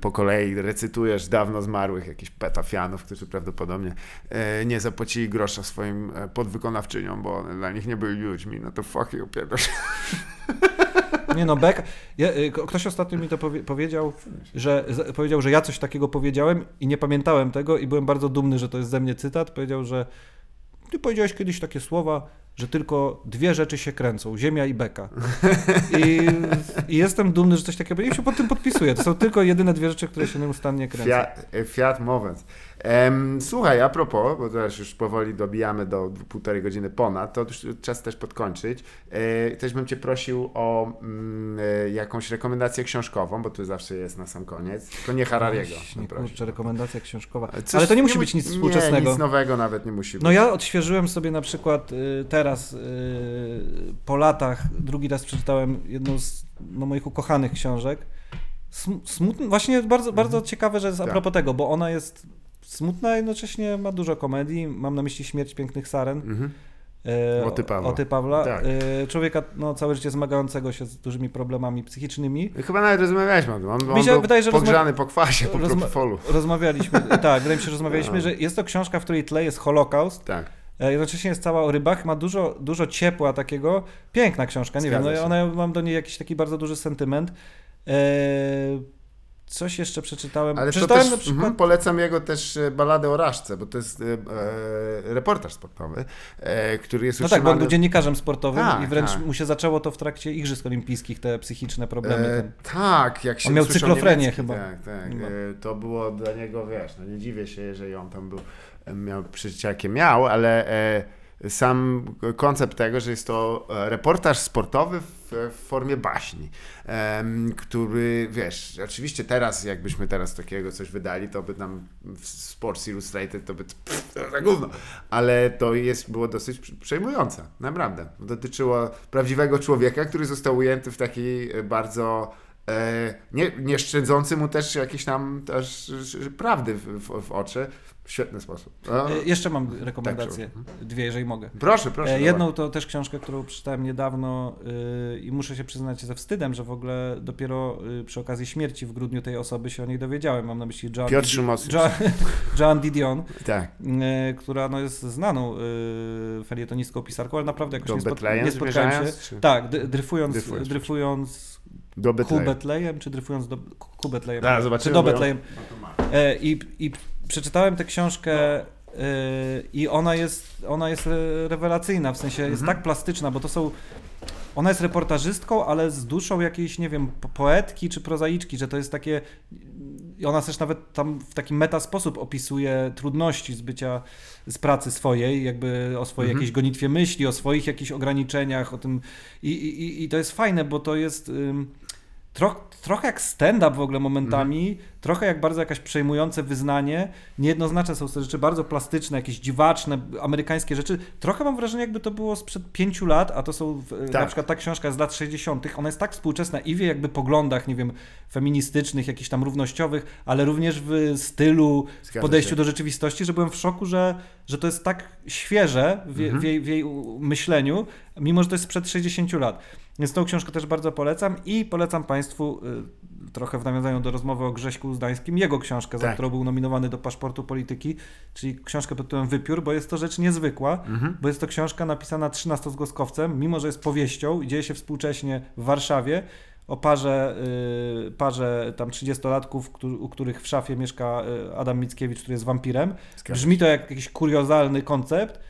po kolei recytujesz dawno zmarłych jakichś petafianów, którzy prawdopodobnie e, nie zapłacili grosza swoim e, podwykonawczyniom, bo one dla nich nie byli ludźmi, no to fuck you, pierdolę. Nie no, Beck. Ja, ko- ktoś ostatnio mi to powie, powiedział, że powiedział, że ja coś takiego powiedziałem i nie pamiętałem tego i byłem bardzo dumny, że to jest ze mnie cytat. Powiedział, że ty powiedziałeś kiedyś takie słowa, że tylko dwie rzeczy się kręcą, ziemia i beka. I, i jestem dumny, że coś takiego i się pod tym podpisuję. To są tylko jedyne dwie rzeczy, które się nieustannie kręcą. Fiat, e, Fiat Movens. Słuchaj, a propos, bo teraz już powoli dobijamy do półtorej godziny ponad, to już czas też podkończyć. E, też bym Cię prosił o mm, e, jakąś rekomendację książkową, bo tu zawsze jest na sam koniec. Tylko nie Harariego. Prosił. kurczę, rekomendacja książkowa. Coś Ale to nie musi mu- być nic Nie, współczesnego. nic nowego nawet nie musi być. No ja odświeżyłem sobie na przykład y, teraz y, po latach drugi raz przeczytałem jedną z no, moich ukochanych książek. Sm- Smutny, właśnie bardzo, bardzo ciekawe, że jest a Tak. propos tego, bo ona jest smutna, jednocześnie ma dużo komedii. Mam na myśli Śmierć pięknych saren. Mhm. e, Oty Pawła. Oty Pawła. Tak. E, człowieka no, całe życie zmagającego się z dużymi problemami psychicznymi. Chyba nawet rozmawialiśmy o tym. On, on się był wydaje, że rozma- pogrzany po kwasie, po rozma- propofolu. Rozmawialiśmy, tak, wydaje mi się, że rozmawialiśmy, No. że jest to książka, w której tle jest Holokaust, Tak. E, Jednocześnie jest cała o rybach, ma dużo, dużo ciepła takiego. Piękna książka, nie Zgadza wiem, no, ona, mam do niej jakiś taki bardzo duży sentyment. E, coś jeszcze przeczytałem. Ale przeczytałem też na przykład... mhm, polecam jego też e, baladę o Raszce, bo to jest e, e, reportaż sportowy, e, który jest No tak, bo on był dziennikarzem sportowym Tak, i wręcz tak. mu się zaczęło to w trakcie Igrzysk Olimpijskich, te psychiczne problemy. E, tak, jak się On miał cyklofrenię chyba. Tak, tak. No. E, to było dla niego, wiesz, no nie dziwię się, jeżeli on tam był, miał przeżycia jakie miał, ale sam koncept tego, że jest to e, reportaż sportowy w, formie baśni, który, wiesz, oczywiście teraz, jakbyśmy teraz takiego coś wydali, to by nam w Sports Illustrated to by pff, to gówno, ale to jest, było dosyć przejmujące, naprawdę. Dotyczyło prawdziwego człowieka, który został ujęty w takiej e, bardzo e, nie, nie szczędzący mu też jakieś tam też prawdy w, w, w oczy w świetny sposób. No, E, jeszcze mam rekomendacje, Tak, dwie, jeżeli mogę. proszę, proszę. E. Jedną to też książkę, którą przeczytałem niedawno yy, i muszę się przyznać ze wstydem, że w ogóle dopiero yy, przy okazji śmierci w grudniu tej osoby się o niej dowiedziałem. Mam na myśli Joan, Piotr Szymowski. Joan, Joan Didion, Tak. yy, która no, jest znaną felietonistką, pisarką, ale naprawdę jakoś Do nie, spot, Betlejem nie spotkałem się. czy- Tak, d- dryfując, Dryfując. dryfując Do ku Betlejem. Betlejem, czy dryfując do ku Betlejem? Zaraz czy zobaczymy, do bo ja- Betlejem. E, I, I przeczytałem tę książkę e, i ona jest, ona jest rewelacyjna, w sensie jest Mhm. tak plastyczna, bo to są... Ona jest reportażystką, ale z duszą jakiejś, nie wiem, po- poetki czy prozaiczki, że to jest takie... I ona też nawet tam w taki meta sposób opisuje trudności z bycia, z pracy swojej, jakby o swojej Mhm. jakiejś gonitwie myśli, o swoich jakichś ograniczeniach, o tym... I, i, i- to jest fajne, bo to jest... Ym, trochę jak stand-up w ogóle momentami, Mhm. Trochę jak bardzo jakaś przejmujące wyznanie. Niejednoznaczne są te rzeczy, bardzo plastyczne, jakieś dziwaczne, amerykańskie rzeczy. Trochę mam wrażenie, jakby to było sprzed pięciu lat, a to są w- na Tak. przykład ta książka z lat 60. Ona jest tak współczesna i w jej jakby poglądach, nie wiem, feministycznych, jakichś tam równościowych, ale również w stylu, w podejściu się. do rzeczywistości, że byłem w szoku, że, że to jest tak świeże w, Mhm. w, jej, w jej myśleniu, mimo że to jest sprzed 60 lat. Więc tą książkę też bardzo polecam i polecam Państwu, y, trochę w nawiązaniu do rozmowy o Grześku Zdańskim, jego książkę, za Tak. którą był nominowany do paszportu polityki, czyli książkę pod tytułem Wypiór, bo jest to rzecz niezwykła, Mhm. bo jest to książka napisana 13-zgłoskowcem, mimo że jest powieścią i dzieje się współcześnie w Warszawie, o parze, y, parze tam 30-latków, któ- u których w szafie mieszka y, Adam Mickiewicz, który jest wampirem. Brzmi to jak jakiś kuriozalny koncept,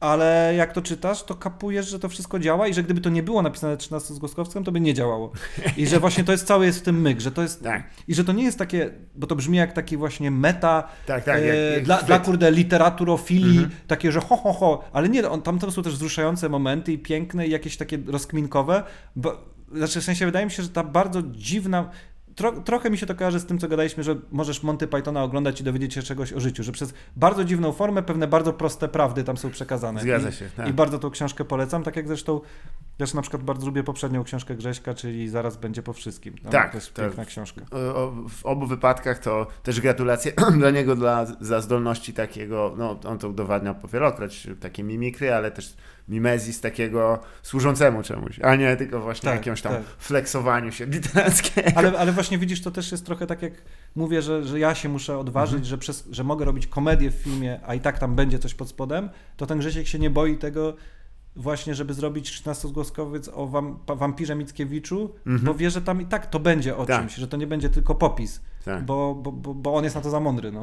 ale jak to czytasz, to kapujesz, że to wszystko działa i że gdyby to nie było napisane 13 z Goskowskim, to by nie działało. I że właśnie to jest cały jest w tym myk, że to jest Tak. i że to nie jest takie, bo to brzmi jak taki właśnie meta Tak, tak, e, jak- jak dla, dla kurde literaturofilii, Mhm. takie, że ho, ho, ho, ale nie, on, tam, tam są też wzruszające momenty i piękne i jakieś takie rozkminkowe, bo, znaczy w sensie wydaje mi się, że ta bardzo dziwna tro, trochę mi się to kojarzy z tym, co gadaliśmy, że możesz Monty Pythona oglądać i dowiedzieć się czegoś o życiu, że przez bardzo dziwną formę pewne bardzo proste prawdy tam są przekazane. Zgadza I, się, tak. I bardzo tą książkę polecam, tak jak zresztą też na przykład bardzo lubię poprzednią książkę Grześka, czyli Zaraz będzie po wszystkim. Tam Tak, To jest piękna książka. W obu wypadkach to też gratulacje dla niego dla, za zdolności takiego, no on to udowadniał powielokroć, takie mimikry, ale też mimezis takiego służącemu czemuś, a nie tylko właśnie Tak, jakimś tam tak. fleksowaniu się literackiego. Ale, ale właśnie widzisz, to też jest trochę tak jak mówię, że, że ja się muszę odważyć, Mhm. że, przez, że mogę robić komedię w filmie, a i tak tam będzie coś pod spodem, to ten Grzesiek się nie boi tego właśnie, żeby zrobić 13-zgłoskowiec o wam, wampirze Mickiewiczu, bo wie, że tam i tak to będzie o Mhm. Tak. czymś, że to nie będzie tylko popis, Tak. bo, bo, bo, bo on jest na to za mądry. No.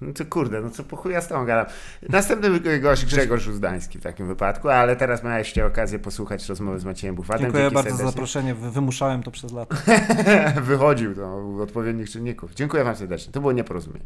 No to kurde, no co po chuja z tą gadam. Następny gość Grzegorz Uzdański w takim wypadku, ale teraz miałeście okazję posłuchać rozmowy z Maciejem Bufatem. Dziękuję Dzięki bardzo za serdecznie. zaproszenie, wy- wymuszałem to przez lata. Wychodził to u odpowiednich czynników. Dziękuję wam serdecznie. To było nieporozumienie.